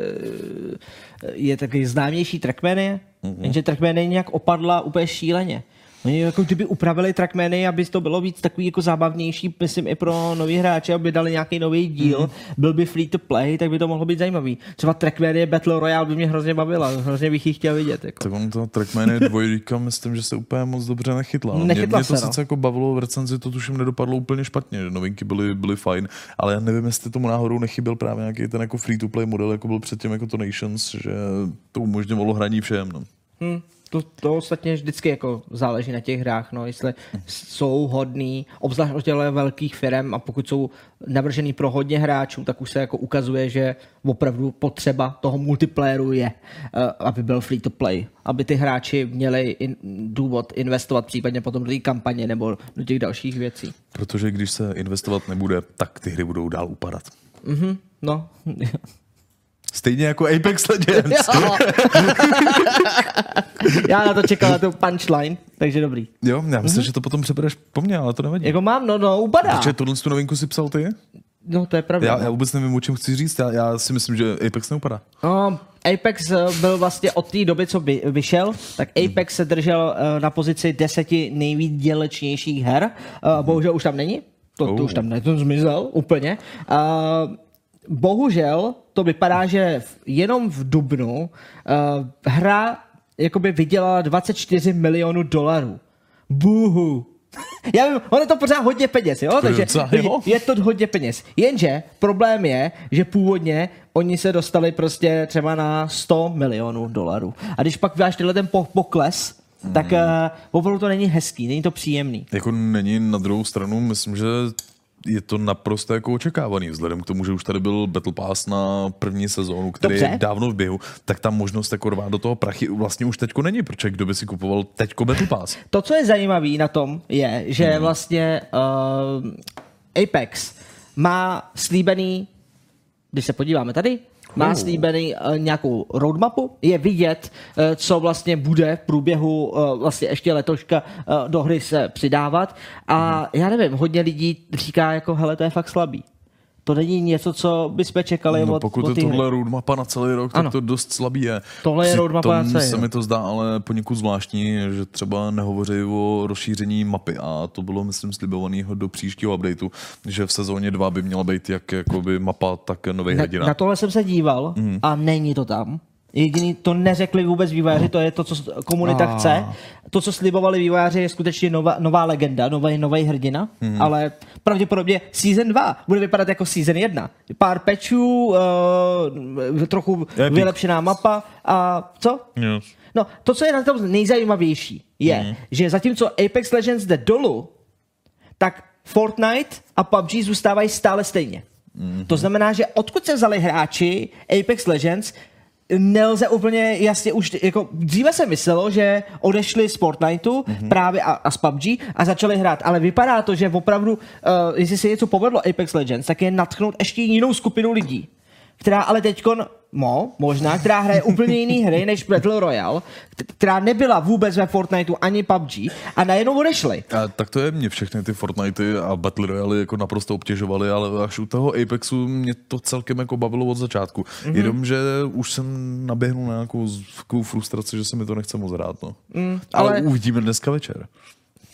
je taky známější Trackmany, mm-hmm. jenže Trackmany nějak opadla úplně šíleně. Oni jako kdyby upravili Trackmany, aby to bylo víc takový jako zábavnější, myslím i pro nový hráče, aby dali nějaký nový díl, mm. byl by free to play, tak by to mohlo být zajímavý. Třeba Trackmany Battle Royale by mě hrozně bavila, hrozně bych ji chtěl vidět. Jako. Tak on to Trackmany dvojka, myslím, že se úplně moc dobře nechytla. Mě, Nechytla mě to se, no. sice jako bavilo v recenzi, to tuším nedopadlo úplně špatně, že novinky byly, byly fajn, ale já nevím, jestli tomu náhodou nechyběl právě nějaký ten jako free to play model, jako byl předtím jako to Nations, že to umožňovalo hraní všem. No. Hmm, to, to ostatně vždycky jako záleží na těch hrách, no, jestli jsou hodný, obzvlášť od těchto velkých firm a pokud jsou navržený pro hodně hráčů, tak už se jako ukazuje, že opravdu potřeba toho multiplayeru je, eh, aby byl free to play, aby ty hráči měli in, důvod investovat případně potom do té kampaně nebo do těch dalších věcí. Protože když se investovat nebude, tak ty hry budou dál upadat. No, Stejně jako Apex Legends. já na to čekal na tu punchline, takže dobrý. Jo, já myslím, že to potom přebereš po mně, ale to nevadí. Jako mám, no, no, upadá. Protože tohle tu novinku si psal ty? No, to je pravda. Já, já vůbec nevím, o čem chci říct. Já, já si myslím, že Apex neupadá. No, Apex eh, byl vlastně od té doby, co by vyšel, tak Apex se držel eh, na pozici deseti nejvýdělečnějších her. Eh, Bohužel už tam není. To, to Oh. už tam ne, to zmizel úplně. Uh, bohužel to vypadá, že jenom v Dubnu uh, hra jakoby vydělala 24 milionů dolarů. Bůhu. Já vím, ono je to pořád hodně peněz, jo? je Takže, jo. je to hodně peněz. Jenže problém je, že původně oni se dostali prostě třeba na 100 milionů dolarů. A když pak vydáš tenhle ten po- pokles, tak uh, opravdu to není hezký, není to příjemný. Jako není na druhou stranu, myslím, že je to naprosto jako očekávaný, vzhledem k tomu, že už tady byl Battle Pass na první sezónu, který Dobře. je dávno v běhu, tak ta možnost jako rvát do toho prachy vlastně už teďko není, protože kdo by si kupoval teďko Battle Pass? To, co je zajímavé na tom, je, že vlastně uh, Apex má slíbený, když se podíváme tady, má slíbený uh, nějakou roadmapu, je vidět, uh, co vlastně bude v průběhu uh, vlastně ještě letoška uh, do hry se přidávat. A já nevím, hodně lidí říká jako, hele, to je fakt slabý. To není něco, co bychom čekali No, od, pokud od je té hry. tohle roadmapa na celý rok, tak Ano. to dost slabý je. Tohle je roadmapa na celý se mi to zdá ale poněkud zvláštní, že třeba nehovoří o rozšíření mapy a to bylo, myslím, slibovaného do příštího updateu, že v sezóně 2 by měla být jak jakoby mapa, tak nový Na, hrdina. na tohle jsem se díval Mhm. a není to tam. Jediný, to neřekli vůbec vývojáři, to je to, co komunita Ah. chce. To, co slibovali vývojáři, je skutečně nová, nová legenda, nový, nový hrdina, Mhm. ale pravděpodobně Season 2 bude vypadat jako Season 1. Pár pečů, uh, trochu Epic. vylepšená mapa a co? Yes. No, to, co je na tom nejzajímavější, je, Mhm. že zatímco Apex Legends jde dolů, tak Fortnite a PUBG zůstávají stále stejně. Mhm. To znamená, že odkud se vzali hráči Apex Legends, nelze úplně jasně už, jako dříve se myslelo, že odešli z Fortniteu mm-hmm. právě a, a z PUBG a začali hrát, ale vypadá to, že opravdu, uh, jestli se něco povedlo Apex Legends, tak je natchnout ještě jinou skupinu lidí, která ale teďkon, mo, možná, která hraje úplně jiný hry než Battle Royale, která nebyla vůbec ve Fortniteu ani PUBG a najednou odešli. A tak to je mě všechny ty Fortnitey a Battle Royale jako naprosto obtěžovaly, ale až u toho Apexu mě to celkem jako bavilo od začátku. Mhm. Mm-hmm. Jenom, že už jsem naběhnul na nějakou frustraci, že se mi to nechce moc hrát. No. Mm, ale- ale uvidíme dneska večer.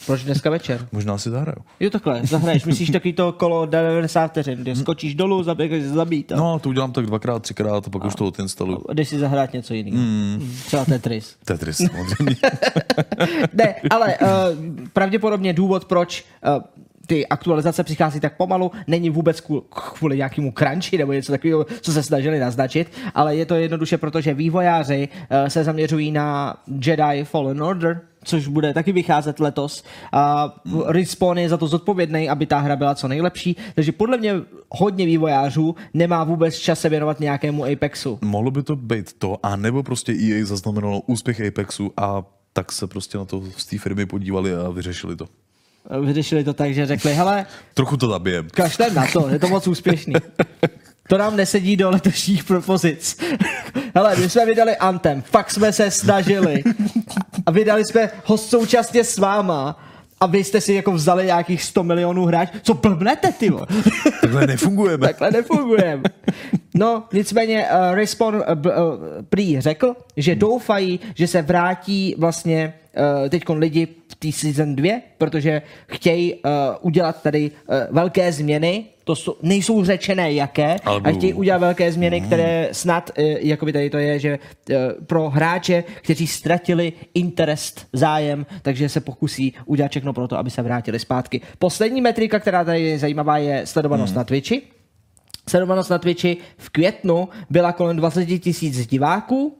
Proč dneska večer? Možná si zahraju. Jo takhle, zahraješ, myslíš taky to kolo 90 vteřin, kde skočíš dolů, zaběhneš zabít a No, to udělám tak dvakrát, třikrát a pak už to odinstaluju. jdeš si zahrát něco jiného. Mm. Třeba Tetris. Tetris, samozřejmě. ne, ale uh, pravděpodobně důvod, proč uh, ty aktualizace přichází tak pomalu, není vůbec kvůli, nějakému crunchi nebo něco takového, co se snažili naznačit, ale je to jednoduše proto, že vývojáři uh, se zaměřují na Jedi Fallen Order, což bude taky vycházet letos. A Respawn je za to zodpovědný, aby ta hra byla co nejlepší, takže podle mě hodně vývojářů nemá vůbec čas se věnovat nějakému Apexu. Mohlo by to být to, a nebo prostě EA zaznamenalo úspěch Apexu a tak se prostě na to z té firmy podívali a vyřešili to. Vyřešili to tak, že řekli, hele, Trochu to zabijem. kašlem na to, je to moc úspěšný. To nám nesedí do letošních propozic. Hele, my jsme vydali Antem, fakt jsme se snažili. A vydali jsme ho současně s váma. A vy jste si jako vzali nějakých 100 milionů hráčů. Co blbnete, ty? Takhle nefungujeme. Takhle nefungujeme. No, nicméně uh, Respawn uh, uh, prý řekl, že doufají, že se vrátí vlastně uh, teď lidi v té season 2, protože chtějí uh, udělat tady uh, velké změny, to jsou, nejsou řečené jaké, Ale a chtějí udělat velké změny, které snad, uh, jakoby tady to je, že uh, pro hráče, kteří ztratili interest, zájem, takže se pokusí udělat všechno pro to, aby se vrátili zpátky. Poslední metrika, která tady je zajímavá, je sledovanost na Twitchi. Sledovanost na Twitchi v květnu byla kolem 20 tisíc diváků,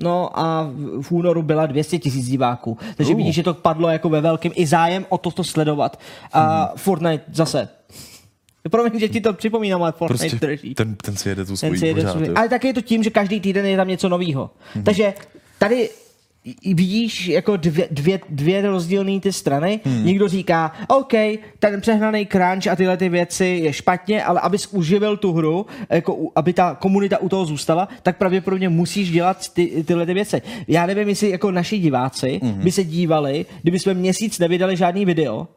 No a v únoru byla 200 tisíc diváků. Takže Uh. vidíš, že to padlo jako ve velkém i zájem o toto sledovat. A Fortnite zase. Promiň, že ti to připomínám, ale Fortnite Prostě drží. ten, ten si jede tu Ten svoji si jede pořád. svůj-. Ale také je to tím, že každý týden je tam něco nového. Takže tady vidíš jako dvě, dvě, dvě rozdílné ty strany. Hmm. Někdo říká, OK, ten přehnaný crunch a tyhle ty věci je špatně, ale abys uživil tu hru, jako, aby ta komunita u toho zůstala, tak pravděpodobně musíš dělat ty, tyhle ty věci. Já nevím, jestli jako naši diváci hmm. by se dívali, kdyby jsme měsíc nevydali žádný video,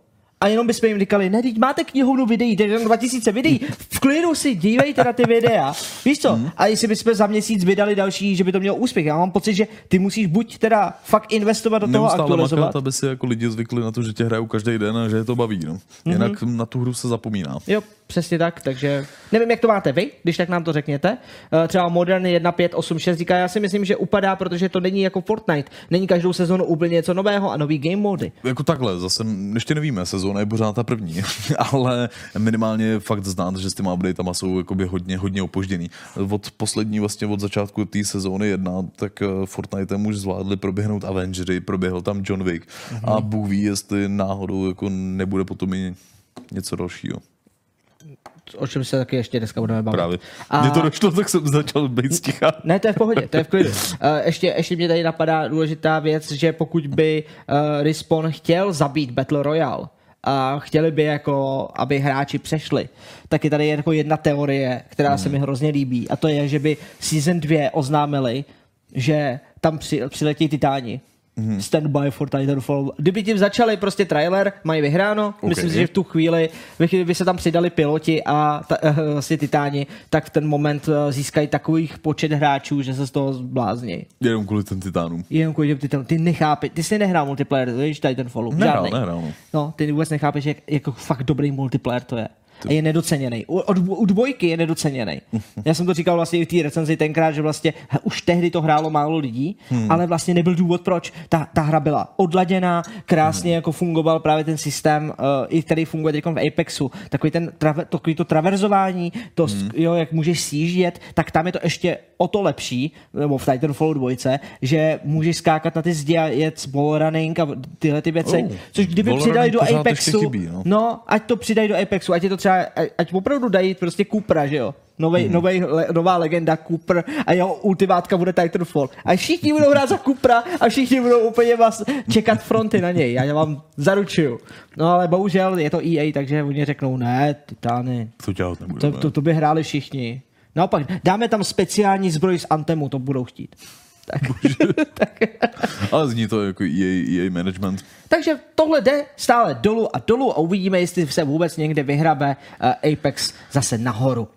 a jenom bychom jim říkali, ne, teď máte knihovnu videí, teď jenom 2000 videí, v klidu si dívejte na ty videa. Víš co? A jestli bychom za měsíc vydali další, že by to mělo úspěch. Já mám pocit, že ty musíš buď teda fakt investovat do toho Neustále aktualizovat. makat, aby si jako lidi zvykli na to, že tě hrajou každý den a že je to baví. No. Jinak mm-hmm. na tu hru se zapomíná. Jo, přesně tak, takže nevím, jak to máte vy, když tak nám to řekněte. Uh, třeba Modern 1586 říká, já si myslím, že upadá, protože to není jako Fortnite. Není každou sezónu úplně něco nového a nový game mody. Jako takhle, zase ještě nevíme, sezóna je pořád ta první, ale minimálně je fakt znát, že s těma updatama jsou jakoby hodně, hodně opožděný. Od poslední, vlastně od začátku té sezóny jedna, tak eh, Fortnite už zvládli proběhnout Avengery, proběhl tam John Wick mm-hmm. a Bůh ví, jestli náhodou jako nebude potom i něco dalšího. O čem se taky ještě dneska budeme bavit. Právě. A-. Mně to došlo, tak jsem začal být sticha. Ne, to je v pohodě, to je v klidu. Uh, ještě, ještě mě tady napadá důležitá věc, že pokud by uh, Respawn chtěl zabít Battle Royale, a chtěli by jako, aby hráči přešli, tak je tady jako jedna teorie, která se mi hrozně líbí a to je, že by Season 2 oznámili, že tam při, přiletí Titáni. Mm-hmm. Stand by for Titanfall. Kdyby tím začali prostě trailer, mají vyhráno, okay. myslím si, že v tu chvíli, ve chvíli by se tam přidali piloti a ta, uh, vlastně Titáni, tak v ten moment uh, získají takových počet hráčů, že se z toho zblázní. Jenom kvůli ten titánům. Jenom kvůli těm Titanům. Ty nechápeš, ty jsi nehrál multiplayer, víš, Titanfallu. Nehrál, nehrál, no. No, ty vůbec nechápeš, jak, jako fakt dobrý multiplayer to je. A je nedoceněný. U, od, u dvojky je nedoceněný. Já jsem to říkal vlastně i v té recenzi tenkrát, že vlastně už tehdy to hrálo málo lidí, hmm. ale vlastně nebyl důvod proč. Ta, ta hra byla odladěná, krásně hmm. jako fungoval právě ten systém, uh, i který funguje teď v Apexu. Takový, ten, trave, takový to traverzování, to, hmm. jo, jak můžeš sjíždět, tak tam je to ještě o to lepší, nebo v Titanfallu 2, že můžeš skákat na ty zdi a jet wallrunning a tyhle ty věci. Oh, což kdyby přidali do Apexu, chybí, no. No, ať to přidají do Apexu, ať je to třeba, ať, ať opravdu dají prostě Coopera, že jo? Novej, hmm. novej, le, nová legenda Cooper a jeho ultimátka bude Titanfall. A všichni budou hrát za Coopera a všichni budou úplně vás čekat fronty na něj. Já vám zaručuju. No ale bohužel je to EA, takže oni řeknou, ne, Titány, To dělat to, nebudeme. to, to by hráli všichni. Naopak, dáme tam speciální zbroj z Antemu, to budou chtít. Tak. tak. Ale zní to jako EA, EA management. Takže tohle jde stále dolů a dolů a uvidíme, jestli se vůbec někde vyhrabe uh, Apex zase nahoru.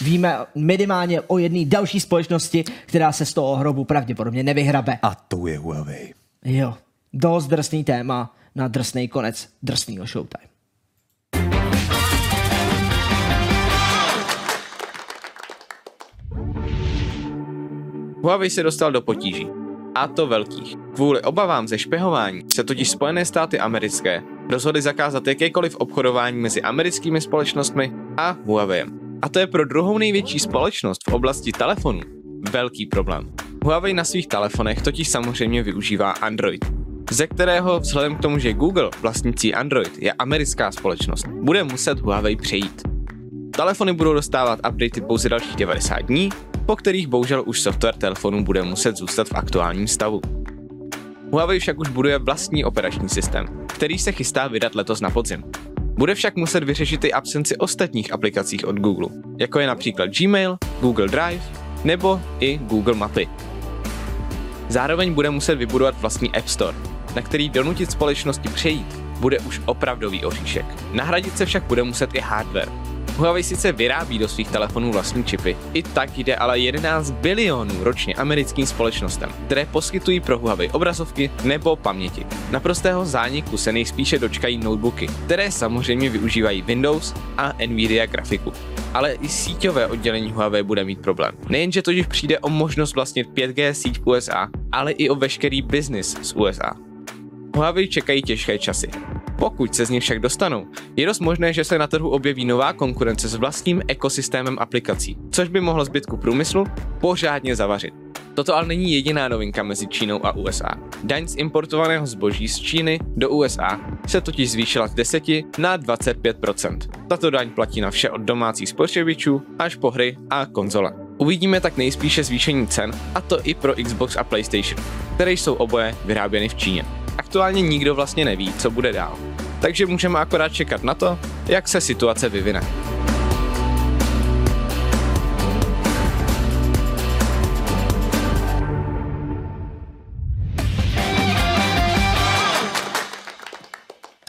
Víme minimálně o jedné další společnosti, která se z toho hrobu pravděpodobně nevyhrabe. A to je Huawei. Jo, dost drsný téma na drsný konec drsného showtime. Huawei se dostal do potíží. A to velkých. Kvůli obavám ze špehování se totiž Spojené státy americké rozhodly zakázat jakékoliv obchodování mezi americkými společnostmi a Huawei. A to je pro druhou největší společnost v oblasti telefonů velký problém. Huawei na svých telefonech totiž samozřejmě využívá Android, ze kterého vzhledem k tomu, že Google vlastnící Android je americká společnost, bude muset Huawei přejít. Telefony budou dostávat updaty pouze dalších 90 dní, po kterých bohužel už software telefonů bude muset zůstat v aktuálním stavu. Huawei však už buduje vlastní operační systém, který se chystá vydat letos na podzim. Bude však muset vyřešit i absenci ostatních aplikací od Google, jako je například Gmail, Google Drive nebo i Google Mapy. Zároveň bude muset vybudovat vlastní App Store, na který donutit společnosti přejít bude už opravdový oříšek. Nahradit se však bude muset i hardware. Huawei sice vyrábí do svých telefonů vlastní čipy, i tak jde ale 11 bilionů ročně americkým společnostem, které poskytují pro Huawei obrazovky nebo paměti. Naprostého zániku se nejspíše dočkají notebooky, které samozřejmě využívají Windows a Nvidia grafiku. Ale i síťové oddělení Huawei bude mít problém. Nejenže totiž přijde o možnost vlastnit 5G síť USA, ale i o veškerý biznis z USA. Huawei čekají těžké časy. Pokud se z nich však dostanou, je dost možné, že se na trhu objeví nová konkurence s vlastním ekosystémem aplikací, což by mohlo zbytku průmyslu pořádně zavařit. Toto ale není jediná novinka mezi Čínou a USA. Daň z importovaného zboží z Číny do USA se totiž zvýšila z 10 na 25% Tato daň platí na vše od domácích spotřebičů až po hry a konzole. Uvidíme tak nejspíše zvýšení cen, a to i pro Xbox a PlayStation, které jsou oboje vyráběny v Číně. Aktuálně nikdo vlastně neví, co bude dál. Takže můžeme akorát čekat na to, jak se situace vyvine.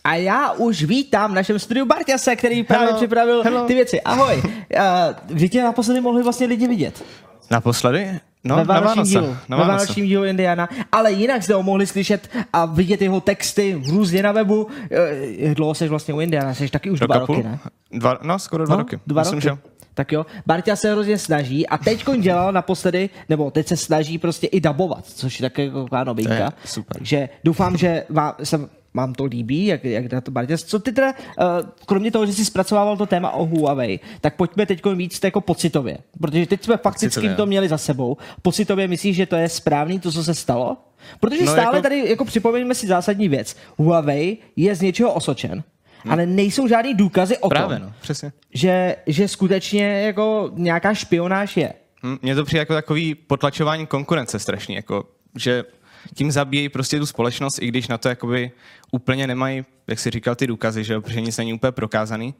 A já už vítám v našem studiu Barťase, který právě Hello. připravil Hello. ty věci. Ahoj. Uh, kdy tě naposledy mohli vlastně lidi vidět? Naposledy? No, ve Vánoce. dílu. Na ve dílu Indiana. Ale jinak jste ho mohli slyšet a vidět jeho texty různě na webu. Eh, Jak dlouho jsi vlastně u Indiana? Jsi taky už Rok dva půl? roky, ne? Dva, no, skoro dva roky. Dva Myslím, roky. že Tak jo, Barťa se hrozně snaží a teď dělal naposledy, nebo teď se snaží prostě i dabovat, což je také taková novinka. Je super. Takže doufám, že vám, se vám to líbí, jak, jak na to Barťa. Co ty teda, uh, kromě toho, že jsi zpracovával to téma o Huawei, tak pojďme teď víc jako pocitově, protože teď jsme fakticky Pocitově. to měli za sebou. Pocitově myslíš, že to je správný, to, co se stalo? Protože No, stále jako- tady, jako připomeňme si zásadní věc. Huawei je z něčeho osočen, ale nejsou žádný důkazy o právě, tom, no, přesně. že, že skutečně jako nějaká špionáž je. Hm, Mně to přijde jako takový potlačování konkurence strašný, jako, že tím zabíjejí prostě tu společnost, i když na to jakoby úplně nemají, jak si říkal, ty důkazy, že jo, protože nic není úplně prokázaný.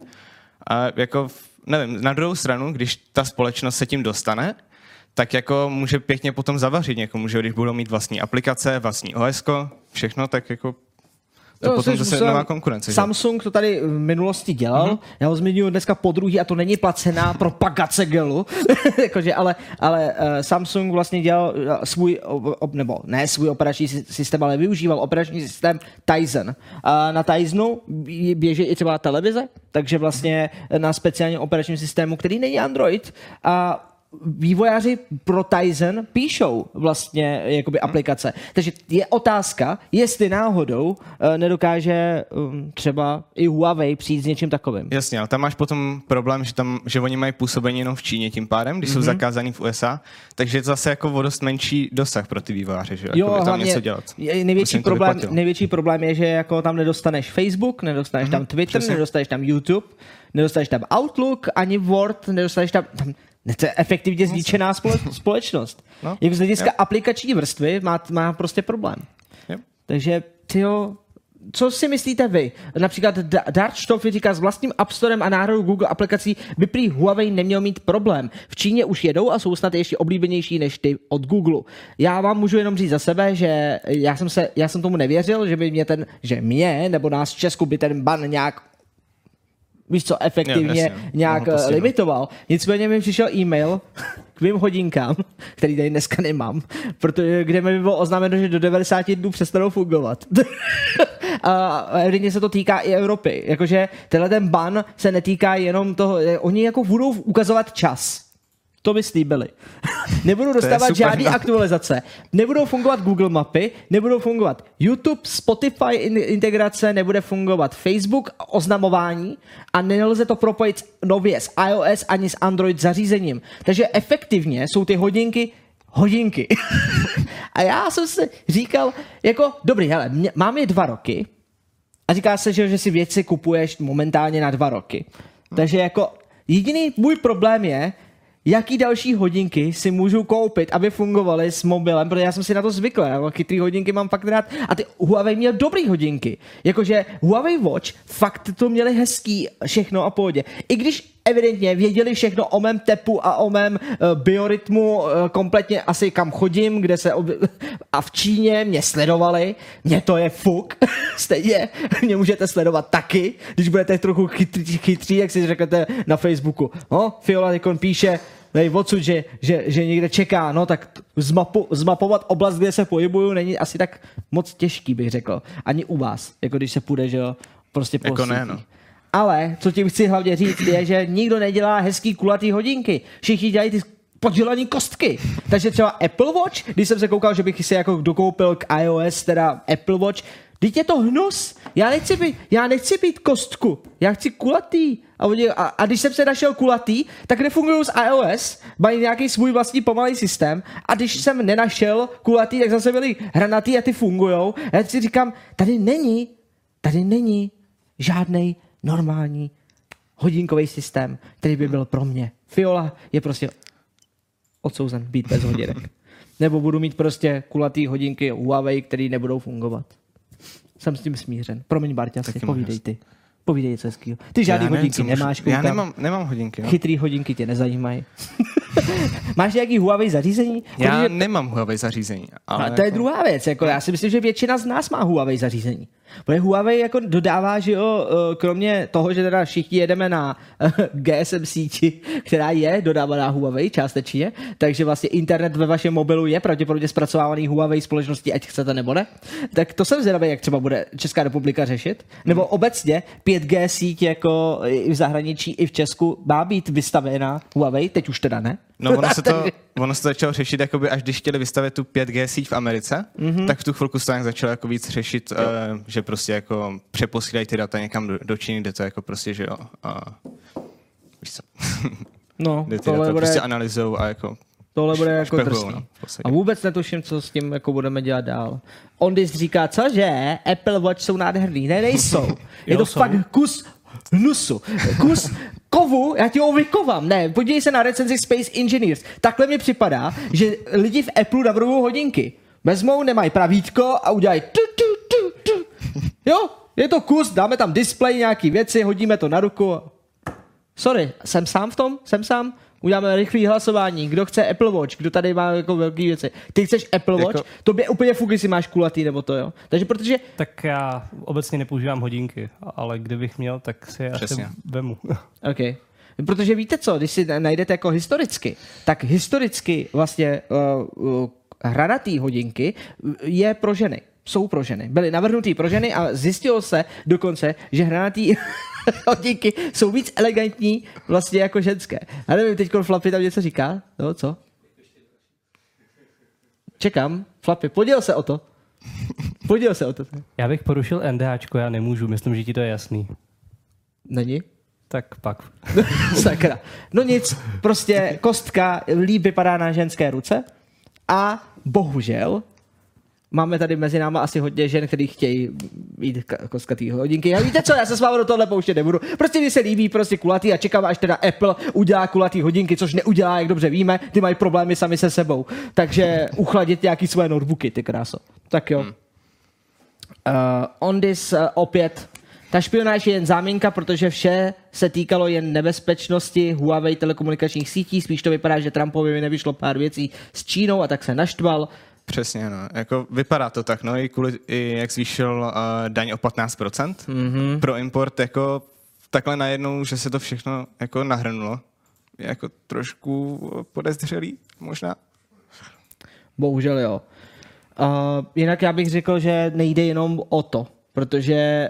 A jako, nevím, na druhou stranu, když ta společnost se tím dostane, tak jako může pěkně potom zavařit někomu, že když budou mít vlastní aplikace, vlastní OS, všechno, tak jako to No, potom zase musel- nová konkurence. že? Samsung to tady v minulosti dělal, mm-hmm. já ho zmiňuji dneska po druhý a to není placená propagace gelu, Jakože, ale, ale uh, Samsung vlastně dělal uh, svůj, nebo ne svůj operační sy- systém, ale využíval operační systém Tizen. Uh, na Tizenu bě- běží i třeba televize, takže vlastně na speciálním operačním systému, který není Android, a vývojáři pro Tizen píšou vlastně jakoby aplikace. Takže je otázka, jestli náhodou uh, nedokáže um, třeba i Huawei přijít s něčím takovým. Jasně, ale tam máš potom problém, že, tam, že oni mají působení jenom v Číně tím pádem, když mm-hmm. jsou zakázaný v USA, takže je to zase jako o dost menší dosah pro ty vývojáře, že Jo, tam něco dělat. největší, problém, největší problém je, že jako tam nedostaneš Facebook, nedostaneš tam Twitter, přesně. nedostaneš tam YouTube, nedostaneš tam Outlook, ani Word, nedostaneš tam... tam ne, to je efektivně zničená spole, společnost. No, Jako z hlediska jo. aplikační vrstvy má, má prostě problém. Jo. Takže, tyjo, co si myslíte vy? Například Da- Dartstoff říká, s vlastním App Storem a náhradou Google aplikací by prý Huawei neměl mít problém. V Číně už jedou a jsou snad ještě oblíbenější než ty od Google. Já vám můžu jenom říct za sebe, že já jsem, se, já jsem tomu nevěřil, že by mě ten, že mě nebo nás v Česku by ten ban nějak víš co, efektivně Jo, jasně, nějak postihnout. eh, limitoval. Nicméně mi přišel e-mail k mým hodinkám, který tady dneska nemám, protože, kde mi bylo oznámeno, že do 90 dnů přestanou fungovat. a evidentně se to týká i Evropy. Jakože tenhle ten ban se netýká jenom toho, eh, oni jako budou ukazovat čas. To by slíbili. Nebudou dostávat žádné no. aktualizace. Nebudou fungovat Google mapy, nebudou fungovat YouTube, Spotify in- integrace, nebude fungovat Facebook oznamování a nelze to propojit nově s iOS ani s Android zařízením. Takže efektivně jsou ty hodinky hodinky. a já jsem si říkal, jako, dobrý, hele, mě, mám je dva roky a říká se, že, že si věci kupuješ momentálně na dva roky. Takže jako jediný můj problém je, jaký další hodinky si můžu koupit, aby fungovaly s mobilem, protože já jsem si na to zvykl, já chytrý hodinky mám fakt rád a ty Huawei měl dobrý hodinky. Jakože Huawei Watch fakt to měli hezký všechno a pohodě. I když evidentně věděli všechno o mém tepu a o mém uh, biorytmu, uh, kompletně asi kam chodím, kde se ob... a v Číně mě sledovali, mě to je fuk, stejně mě můžete sledovat taky, když budete trochu chytří, chytří jak si řeknete na Facebooku. No, Fiola Nikon píše, nej odsud, že, že, že někde čeká, no tak zmapu, zmapovat oblast, kde se pohybuju, není asi tak moc těžký, bych řekl. Ani u vás, jako když se půjde, že jo, prostě po Jako ne, no. Ale co ti chci hlavně říct je, že nikdo nedělá hezký kulatý hodinky. Všichni dělají ty podělaný kostky. Takže třeba Apple Watch, když jsem se koukal, že bych si jako dokoupil k iOS, teda Apple Watch, Teď je to hnus. Já nechci být, já nechci být kostku. Já chci kulatý. A, oni, a, a když jsem se našel kulatý, tak nefungují s iOS, mají nějaký svůj vlastní pomalý systém. A když jsem nenašel kulatý, tak zase byli hranatý a ty fungujou. A já si říkám, tady není, tady není žádný normální hodinkový systém, který by byl pro mě. Fiola je prostě odsouzen být bez hodinek. Nebo budu mít prostě kulatý hodinky Huawei, které nebudou fungovat. Jsem s tím smířen. Promiň, Barťasi, Taky povídej ty. Povídej něco hezkýho. Ty žádný Já nevím, hodinky můžu- nemáš, Já koukám. nemám, nemám hodinky. No. Chytrý hodinky tě nezajímají. Máš nějaký Huawei zařízení? Já Protože- nemám Huawei zařízení. Ale a to je jako- druhá věc. Jako já si myslím, že většina z nás má Huawei zařízení. Protože Huawei jako dodává, že jo, eh, kromě toho, že teda všichni jedeme na eh, GSM síti, která je dodávaná Huawei částečně, takže vlastně internet ve vašem mobilu je pravděpodobně zpracovávaný Huawei společností, ať chcete nebo ne. Tak to jsem zvědavý, jak třeba bude Česká republika řešit. Nebo obecně 5G síť jako i v zahraničí, i v Česku má být vystavěna Huawei, teď už teda ne. No ono se to, ono se to začalo řešit, jakoby, až když chtěli vystavit tu 5G síť v Americe, Mhm. mm-hmm. tak v tu chvilku se to nějak začalo jako víc řešit, uh, že prostě jako přeposílají ty data někam do, do Číny, kde to jako prostě, že jo, uh, víš co, No, kde ty data bude, prostě analyzujou a jako tohle bude jako drsný. no. A vůbec netuším, co s tím jako budeme dělat dál. Ondis říká, cože, Apple Watch jsou nádherný. Ne, nejsou. Je to jsou. fakt kus hnusu. Kus kovu, já ti ho vykovám. Ne, podívej se na recenzi Space Engineers. Takhle mi připadá, že lidi v Apple navrhují hodinky. Vezmou, nemají pravítko a udělají tu, tu, tu, tu. Jo, je to kus, dáme tam display, nějaký věci, hodíme to na ruku. Sorry, jsem sám v tom? Jsem sám? Uděláme rychlý hlasování. Kdo chce Apple Watch? Kdo tady má jako velký věci? Ty chceš Apple Watch? Jako- Tobě úplně fuk, jestli máš kulatý nebo to, jo? Takže protože Tak já obecně nepoužívám hodinky, ale kdybych měl, tak si je asi vemu. OK. Protože víte co, když si najdete jako historicky, tak historicky vlastně uh, uh, hranatý hodinky je pro ženy. Jsou pro ženy. Byly navrhnutý pro ženy a zjistilo se dokonce, že hranatý hodinky jsou víc elegantní vlastně jako ženské. Já nevím, teď Flapy tam něco říká? No, co? Čekám. Flapy, poděl se o to. Poděl se o to. Já bych porušil NDAčko, já nemůžu, myslím, že ti to je jasný. Není? Tak pak. Sakra. No nic, prostě kostka líp vypadá na ženské ruce a bohužel máme tady mezi náma asi hodně žen, který chtějí mít ka- kostkatý hodinky. A víte co, já se s vámi do tohle pouštět nebudu. Prostě mi se líbí prostě kulatý a čekám, až teda Apple udělá kulatý hodinky, což neudělá, jak dobře víme, ty mají problémy sami se sebou. Takže uchladit nějaký své notebooky, ty kráso. Tak jo. Uh, on this uh, opět. Ta špionáž je jen záminka, protože vše se týkalo jen nebezpečnosti Huawei telekomunikačních sítí. Spíš to vypadá, že Trumpovi nevyšlo pár věcí s Čínou a tak se naštval. Přesně, no. Jako vypadá to tak, no, i kvůli, i jak zvýšil uh, daň o 15% mm-hmm. pro import, jako takhle najednou, že se to všechno jako nahrnulo. Je jako trošku podezřelý, možná. Bohužel jo. Uh, jinak já bych řekl, že nejde jenom o to, protože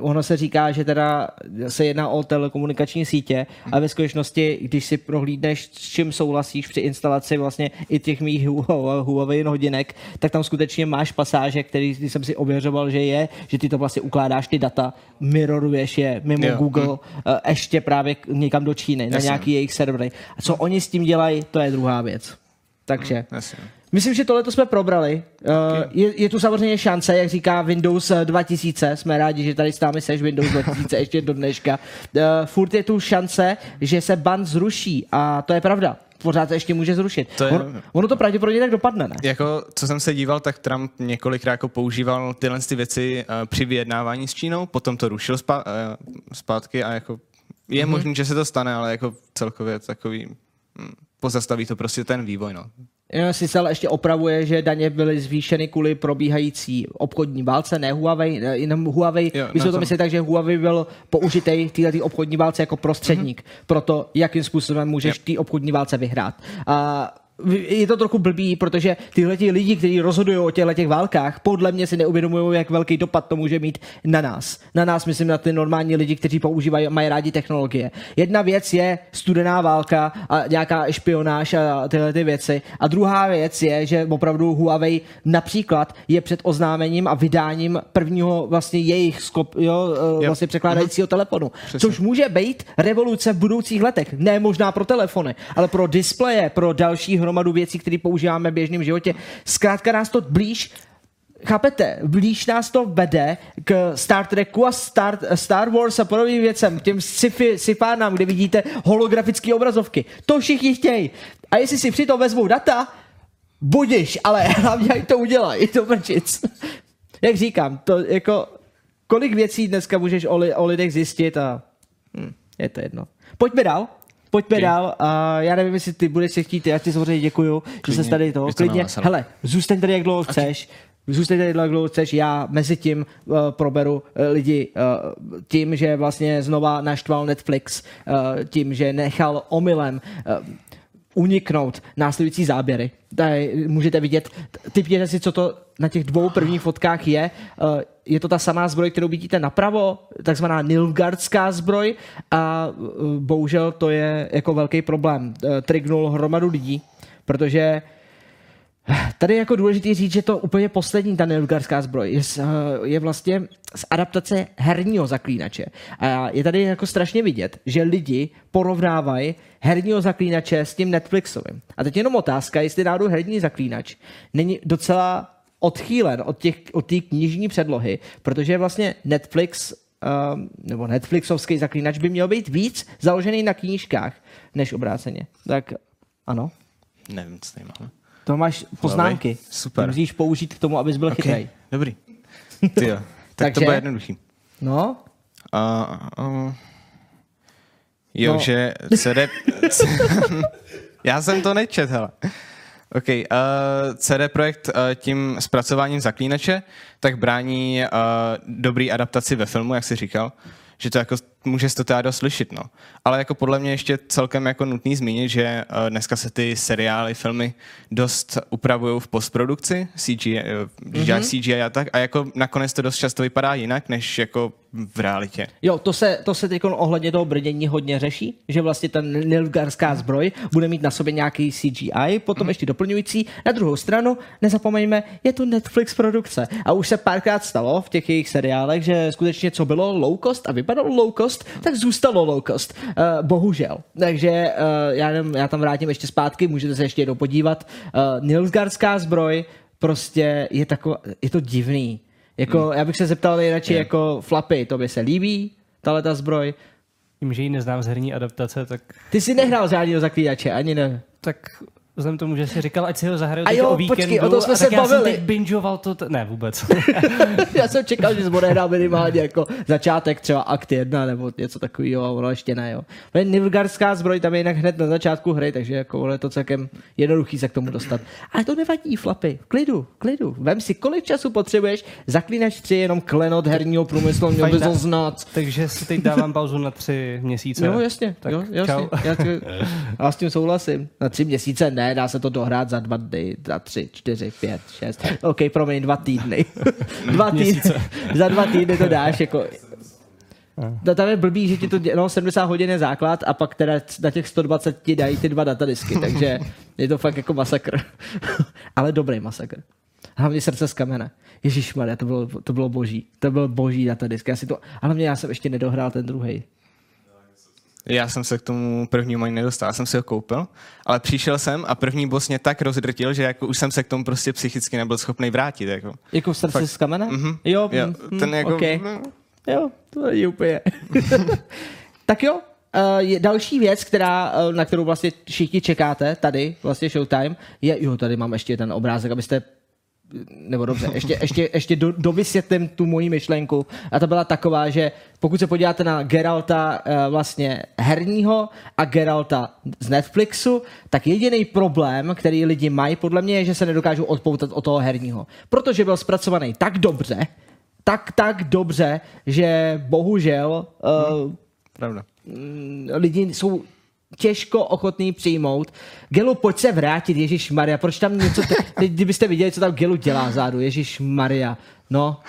ono se říká, že teda se jedná o telekomunikační sítě a ve skutečnosti, když si prohlídneš, s čím souhlasíš při instalaci vlastně i těch mých Hu- Huawei hodinek, tak tam skutečně máš pasáže, který jsem si ověřoval, že je, že ty to vlastně ukládáš ty data, miroruješ je mimo Jo, Google, uh, ještě právě někam do Číny, na Jasně. nějaký jejich servery. A co oni s tím dělají, to je druhá věc. Takže Jasně. Myslím, že tohle to jsme probrali. Okay. Je, je tu samozřejmě šance, jak říká Windows eh, 2000. Jsme rádi, že tady s námi seš Windows 2000 ještě do dneška. Uh, furt je tu šance, že se ban zruší a to je pravda. Pořád se ještě může zrušit. To je- Ono, ono to pravděpodobně tak dopadne, ne? Jako, co jsem se díval, tak Trump několikrát jako používal tyhle ty věci uh, při vyjednávání s Čínou, potom to rušil spa, uh, zpátky a jako je mm-hmm. možné, že se to stane, ale jako celkově takový hm, pozastaví to prostě ten vývoj, no. Jenom si se ale ještě opravuje, že daně byly zvýšeny kvůli probíhající obchodní válce, ne Huawei, jenom Huawei. Jo, My jsme to mysleli tak, že Huawei byl použitý v této obchodní válce jako prostředník Mhm. pro to, jakým způsobem můžeš v té obchodní válce vyhrát. A je to trochu blbý, protože tyhle ti lidi, kteří rozhodují o těchto těch válkách, podle mě si neuvědomují, jak velký dopad to může mít na nás. Na nás, myslím, na ty normální lidi, kteří používají, mají rádi technologie. Jedna věc je studená válka a nějaká špionáž a tyhle ty věci. A druhá věc je, že opravdu Huawei například je před oznámením a vydáním prvního vlastně jejich skop, jo, yep. vlastně překládajícího telefonu. Což může být revoluce v budoucích letech. Ne možná pro telefony, ale pro displeje, pro další hromadu věcí, které používáme v běžném životě. Zkrátka nás to blíž Chápete, blíž nás to vede k Star Treku a Star, Star Wars a podobným věcem, k těm sci-fi, sci-fánám, kde vidíte holografické obrazovky. To všichni chtějí. A jestli si přitom vezmou data, budiš, ale hlavně ať to udělají, to mrčic. Jak říkám, to jako, kolik věcí dneska můžeš o, li, o lidech zjistit a hm, je to jedno. Pojďme dál. Pojďme Ok. dál. A já nevím, jestli ty budeš se chtít, já ti samozřejmě děkuju, že jsi tady na Klidně, ano. hele, zůstaň tady, jak dlouho chceš. Zůstaň tady, jak dlouho chceš. Já mezi tím uh, proberu uh, lidi uh, tím, že vlastně znova naštval Netflix, uh, tím, že nechal omylem uh, uniknout následující záběry. Tady můžete vidět, typněte si, co to na těch dvou prvních fotkách je. Uh, Je to ta samá zbroj, kterou vidíte napravo, takzvaná Nilfgaardská zbroj a uh, bohužel to je jako velký problém. Uh, Trignul hromadu lidí, protože Tady je jako důležité říct, že to úplně poslední, ta Nilfgaardská zbroj, je, eh, je vlastně z adaptace herního zaklínače. A je tady jako strašně vidět, že lidi porovnávají herního zaklínače s tím Netflixovým. A teď jenom otázka, jestli náhodou herní zaklínač není docela odchýlen od těch od té knižní předlohy, protože vlastně Netflix um, nebo Netflixovský zaklínač by měl být víc založený na knížkách, než obráceně. Tak ano. Nevím, co tady máme. To máš poznámky. Super. Ty Musíš použít k tomu, abys byl okay. chytrý. Dobrý. Ty jo. Tak Takže? to bude jednoduchý. No, Uh, uh, jo, No. no. že CD... Já jsem to nečet, hele. OK, uh, CD Projekt uh, tím zpracováním zaklínače tak brání uh, dobrý adaptaci ve filmu, jak jsi říkal, že to jako může se to teda dost lišit, no. Ale jako podle mě ještě celkem jako nutný zmínit, že uh, dneska se ty seriály, filmy dost upravují v postprodukci, CGI, když mm-hmm. CGI a tak, a jako nakonec to dost často vypadá jinak, než jako v realitě. jo, to se, to se teď ohledně toho brdění hodně řeší, že vlastně ta Nilfgaarská zbroj bude mít na sobě nějaký CGI, potom ještě doplňující. Na druhou stranu, nezapomeňme, je to Netflix produkce. A už se párkrát stalo v těch jejich seriálech, že skutečně co bylo low cost a vypadalo low cost, tak zůstalo low cost. Uh, bohužel. Takže uh, já, jenom, já tam vrátím ještě zpátky, můžete se ještě jednou podívat. Uh, Nilfgaarská zbroj prostě je taková, je to divný. Jako, já bych se zeptal nejradši Je. jako Flapy, to by se líbí, tahle ta zbroj. Tím, že ji neznám z herní adaptace, tak, Ty jsi nehrál žádného zaklínače, ani ne. tak vzhledem tomu, že si říkal, ať si ho zahraju A teď jo, o víkendu, počkej, o tom jsme a se já bavili. jsem teď bingeoval to, t- ne vůbec. Já jsem čekal, že jsi odehrál minimálně jako začátek třeba akt 1 nebo něco takového, a ono ještě ne, jo. Ale Nilfgaarská zbroj tam je jinak hned na začátku hry, takže jako ono je to celkem jednoduchý se k tomu dostat. Ale to nevadí, flapy, v klidu, klidu. Vem si, kolik času potřebuješ, zaklínač 3 je jenom klenot herního průmyslu, měl bys ho znát. Takže si teď dávám pauzu na tři měsíce. Jo, jasně, Tak jo, jasně. čau. Já, tě, já s tím souhlasím. Na tři měsíce ne, dá se to dohrát za dva dny, za tři, čtyři, pět, šest. OK, promiň, dva týdny. dva týdny, za dva týdny to dáš, jako... No, tam je blbý, že ti to, dě- no 70 hodin je základ a pak teda na těch 120 ti dají ty dva datadisky, takže je to fakt jako masakr. Ale dobrý masakr. Hlavně srdce z kamene. Ježíš to bylo, to bylo boží. To byl boží datadisk. Já si to, ale mě já jsem ještě nedohrál ten druhý. Já jsem se k tomu prvnímu ani nedostal, já jsem si ho koupil, ale přišel jsem a první boss mě tak rozdrtil, že jako už jsem se k tomu prostě psychicky nebyl schopný vrátit. Jako. Jako v srdci z kamene? Mhm. Jo, Jo, mm, ten mm, jako, okay. no. Jo, to je úplně. tak jo, Uh, je další věc, která, uh, na kterou vlastně všichni čekáte tady, vlastně Showtime, je, jo, tady mám ještě ten obrázek, abyste nebo dobře, ještě, ještě, ještě do, dovysvětlím tu moji myšlenku. A ta byla taková, že pokud se podíváte na Geralta uh, vlastně herního a Geralta z Netflixu, tak jediný problém, který lidi mají, podle mě je, že se nedokážou odpoutat od toho herního. Protože byl zpracovaný tak dobře, tak, tak dobře, že bohužel uh, Pravda. lidi jsou těžko ochotný přijmout. Gelu, pojď se vrátit, Ježíš Maria, proč tam něco, te, teď, kdybyste viděli, co tam Gelu dělá zádu, Ježíš Maria, no,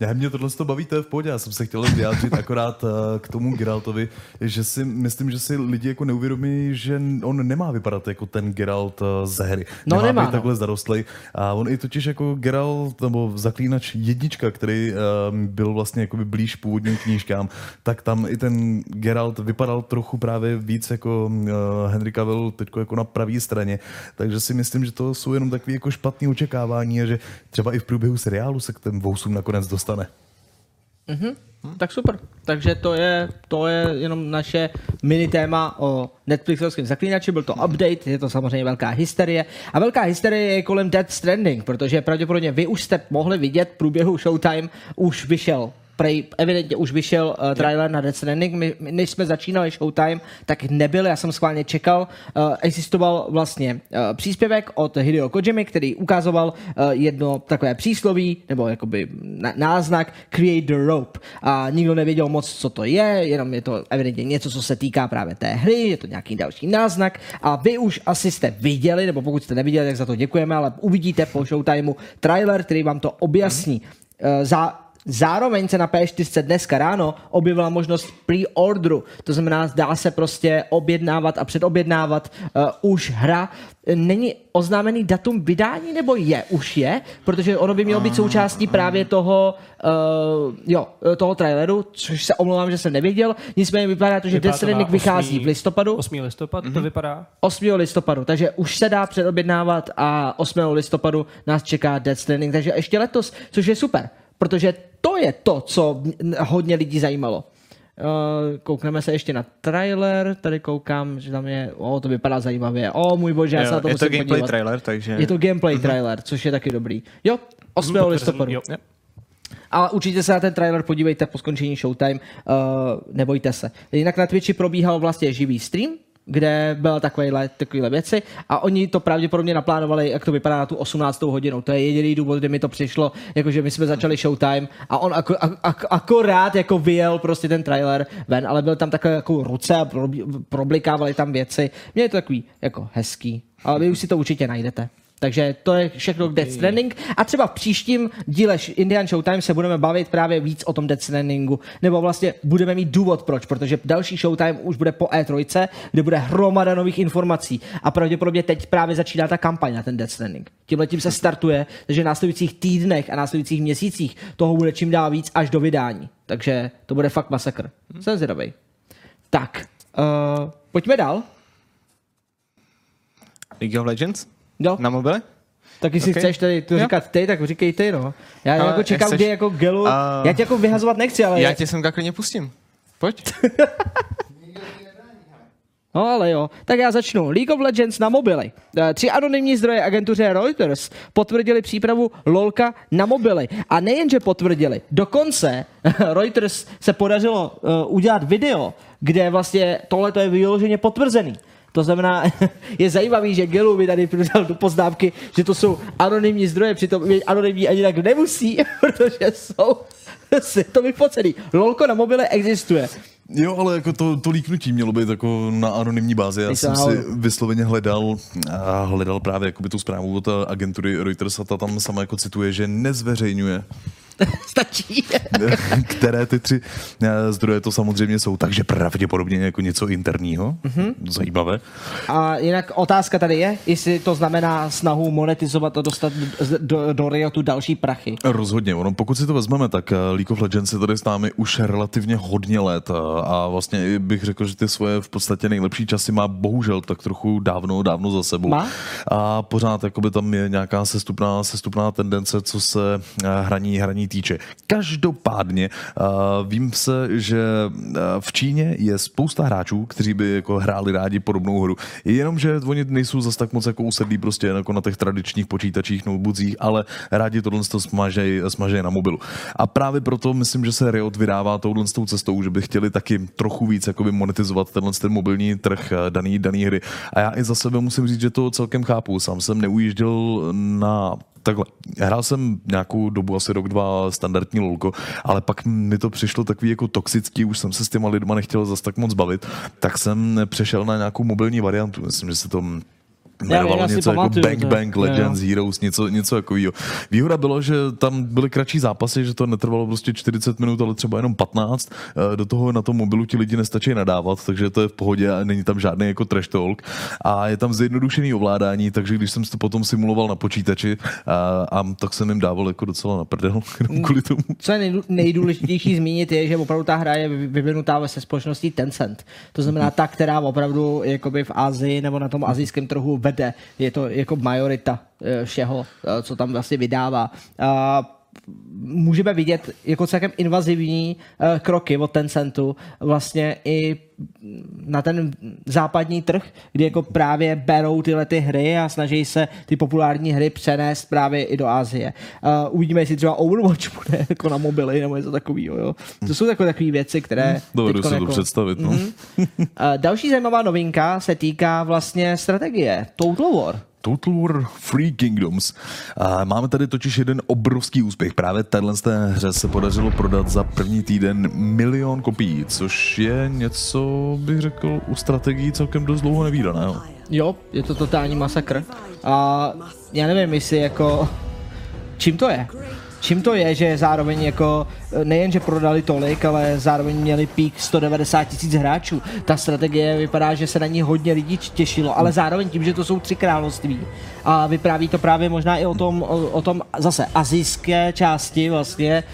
Já mě tohle to baví, to je v pohodě. Já jsem se chtěl vyjádřit akorát eh, k tomu Geraltovi, že si myslím, že si lidi jako neuvědomí, že on nemá vypadat jako ten Geralt eh, z hry. No, nemá, nemá, být no. takhle zarostlej. A on i totiž jako Geralt, nebo zaklínač jednička, který um, byl vlastně jakoby blíž původním knížkám, tak tam i ten Geralt vypadal trochu právě víc jako uh, Henry Cavill teď jako na pravé straně. Takže si myslím, že to jsou jenom takové jako špatné očekávání a že třeba i v průběhu seriálu se k těm vousům nakonec dostane. tak super. Takže to je, to je jenom naše mini téma o Netflixovském zaklínači, byl to update, je to samozřejmě velká hysterie. A velká hysterie je kolem Dead Stranding, protože pravděpodobně vy už jste mohli vidět v průběhu Showtime, už vyšel prej, evidentně už vyšel uh, trailer na Death Stranding. My, my, než jsme začínali Showtime, tak nebyl, já jsem schválně čekal. Uh, existoval vlastně uh, příspěvek od Hideo Kojimy, který ukazoval uh, jedno takové přísloví, nebo jakoby na, náznak Create the Rope. A nikdo nevěděl moc, co to je, jenom je to evidentně něco, co se týká právě té hry, je to nějaký další náznak. A vy už asi jste viděli, nebo pokud jste neviděli, tak za to děkujeme, ale uvidíte po Showtimeu trailer, který vám to objasní. Uh, za, Zároveň se na P4 dneska ráno objevila možnost pre-orderu, to znamená, dá se prostě objednávat a předobjednávat uh, už hra. Není oznámený datum vydání, nebo je? Už je, protože ono by mělo být součástí právě toho, uh, jo, toho traileru, což se omlouvám, že jsem nevěděl. Nicméně vypadá to, že Vypadá Death Stranding vychází 8. v listopadu. 8. listopad to vypadá. 8. listopadu, takže už se dá předobjednávat a 8. listopadu nás čeká Death Stranding, takže ještě letos, což je super, protože to je to, co hodně lidí zajímalo. Uh, koukneme se ještě na trailer, tady koukám, že tam je, o, to vypadá zajímavě, o můj bože, já se na to je to musím gameplay podívat. trailer, takže... Je to gameplay trailer, což je taky dobrý. Jo, 8. listopadu. Jo. A určitě se na ten trailer podívejte po skončení Showtime, uh, nebojte se. Jinak na Twitchi probíhal vlastně živý stream, kde byla takovéhle, takovéhle věci a oni to pravděpodobně naplánovali, jak to vypadá na tu 18. hodinu. To je jediný důvod, kdy mi to přišlo, jakože my jsme začali Showtime a on ako, ak, akorát jako vyjel prostě ten trailer ven, ale byl tam takové jako ruce a prob- problikávali tam věci. Mě je to takový jako hezký, ale vy už si to určitě najdete. Takže to je všechno k Death Stranding. A třeba v příštím díle Indian Showtime se budeme bavit právě víc o tom Death Strandingu. Nebo vlastně budeme mít důvod proč, protože další Showtime už bude po E3, kde bude hromada nových informací. A pravděpodobně teď právě začíná ta kampaň na ten Death Stranding. Tímhle tím se startuje, takže v následujících týdnech a následujících měsících toho bude čím dál víc až do vydání. Takže to bude fakt masakr. Jsem zvědavý. Tak, uh, pojďme dál. League of Legends? Jo. Na mobile? Tak jestli Ok. chceš tady to Jo. říkat ty, tak říkej ty, no. Já Ale jako čekám, chceš- jako gelu, A- já tě jako vyhazovat nechci, ale... Já tě sem klidně pustím. Pojď. No ale jo, tak já začnu. League of Legends na mobily. Eh, Tři anonymní zdroje agentuře Reuters potvrdili přípravu LOLka na mobily. A nejenže potvrdili, dokonce Reuters se podařilo uh, udělat video, kde vlastně tohle je vyloženě potvrzený. To znamená, je zajímavý, že Gelu mi tady přidal do poznámky, že to jsou anonymní zdroje, přitom anonymní ani tak nemusí, protože jsou to vyfocený. LOLko na mobile existuje. Jo, ale jako to, to líknutí mělo být jako na anonymní bázi. Já jsem si vysloveně hledal, a hledal právě jakoby tu zprávu od agentury Reuters a ta tam sama jako cituje, že nezveřejňuje Stačí. které ty tři eh, zdroje to samozřejmě jsou, takže pravděpodobně jako něco interního. Mm-hmm. Zajímavé. A jinak otázka tady je, jestli to znamená snahu monetizovat a dostat do, do, do Riotu další prachy. Rozhodně, ono, pokud si to vezmeme, tak eh, League of Legends je tady s námi už relativně hodně let a, a vlastně bych řekl, že ty svoje v podstatě nejlepší časy má bohužel tak trochu dávno, dávno za sebou. Má? A pořád jakoby tam je nějaká sestupná, sestupná tendence, co se eh, hraní, hraní týče. Každopádně uh, vím se, že uh, v Číně je spousta hráčů, kteří by jako hráli rádi podobnou hru. Jenomže oni nejsou zas tak moc jako usedlí prostě jako na těch tradičních počítačích, notebookích, ale rádi tohle to smažej, smažej na mobilu. A právě proto myslím, že se Riot vydává touhle tou cestou, že by chtěli taky trochu víc jakoby monetizovat tenhle ten mobilní trh eh, daný, daný hry. A já i za sebe musím říct, že to celkem chápu. Sám jsem neujížděl na Takhle, hrál jsem nějakou dobu, asi rok, dva, standardní lolko, ale pak mi to přišlo takový jako toxický, už jsem se s těma lidma nechtěl zas tak moc bavit, tak jsem přešel na nějakou mobilní variantu. Myslím, že se to jmenovalo něco jako pamatuju, Bang to- Bang jo. Legends Heroes, něco, něco takového. Výhoda bylo, že tam byly kratší zápasy, že to netrvalo prostě 40 minut, ale třeba jenom 15. Eh, Do toho na tom mobilu ti lidi nestačí nadávat, takže to je v pohodě a není tam žádný jako trash talk. A je tam zjednodušený ovládání, takže když jsem to potom simuloval na počítači, a, a tak jsem jim dával jako docela na prdel jenom kvůli tomu. Co je nejdůležitější zmínit je, že opravdu ta hra je vy- vyvinutá se společností Tencent. To znamená ta, která opravdu jakoby v Asii nebo na tom azijském trhu vede. Je to jako majorita eh, všeho, eh, co tam vlastně vydává. Můžeme vidět jako celkem invazivní eh, kroky od Tencentu vlastně i na ten západní trh, kdy jako právě berou tyhle ty hry a snaží se ty populární hry přenést právě i do Asie. Uh, uvidíme, jestli třeba Overwatch bude jako na mobily nebo něco takového. Jo. To jsou takové takové věci, které... Dovedu teďkon si to jako... představit. No. Uh, další zajímavá novinka se týká vlastně strategie Total War. Total War Free Kingdoms. A máme tady totiž jeden obrovský úspěch. Právě téhle z té hře se podařilo prodat za první týden milion kopií, což je něco, bych řekl, u strategií celkem dost dlouho nevýdaného. Jo, je to totální masakr. A já nevím, jestli jako... Čím to je? Čím to je, že zároveň jako nejen, že prodali tolik, ale zároveň měli pík 190 tisíc hráčů. Ta strategie vypadá, že se na ní hodně lidí těšilo, ale zároveň tím, že to jsou tři království a vypráví to právě možná i o tom, o, o tom zase azijské části vlastně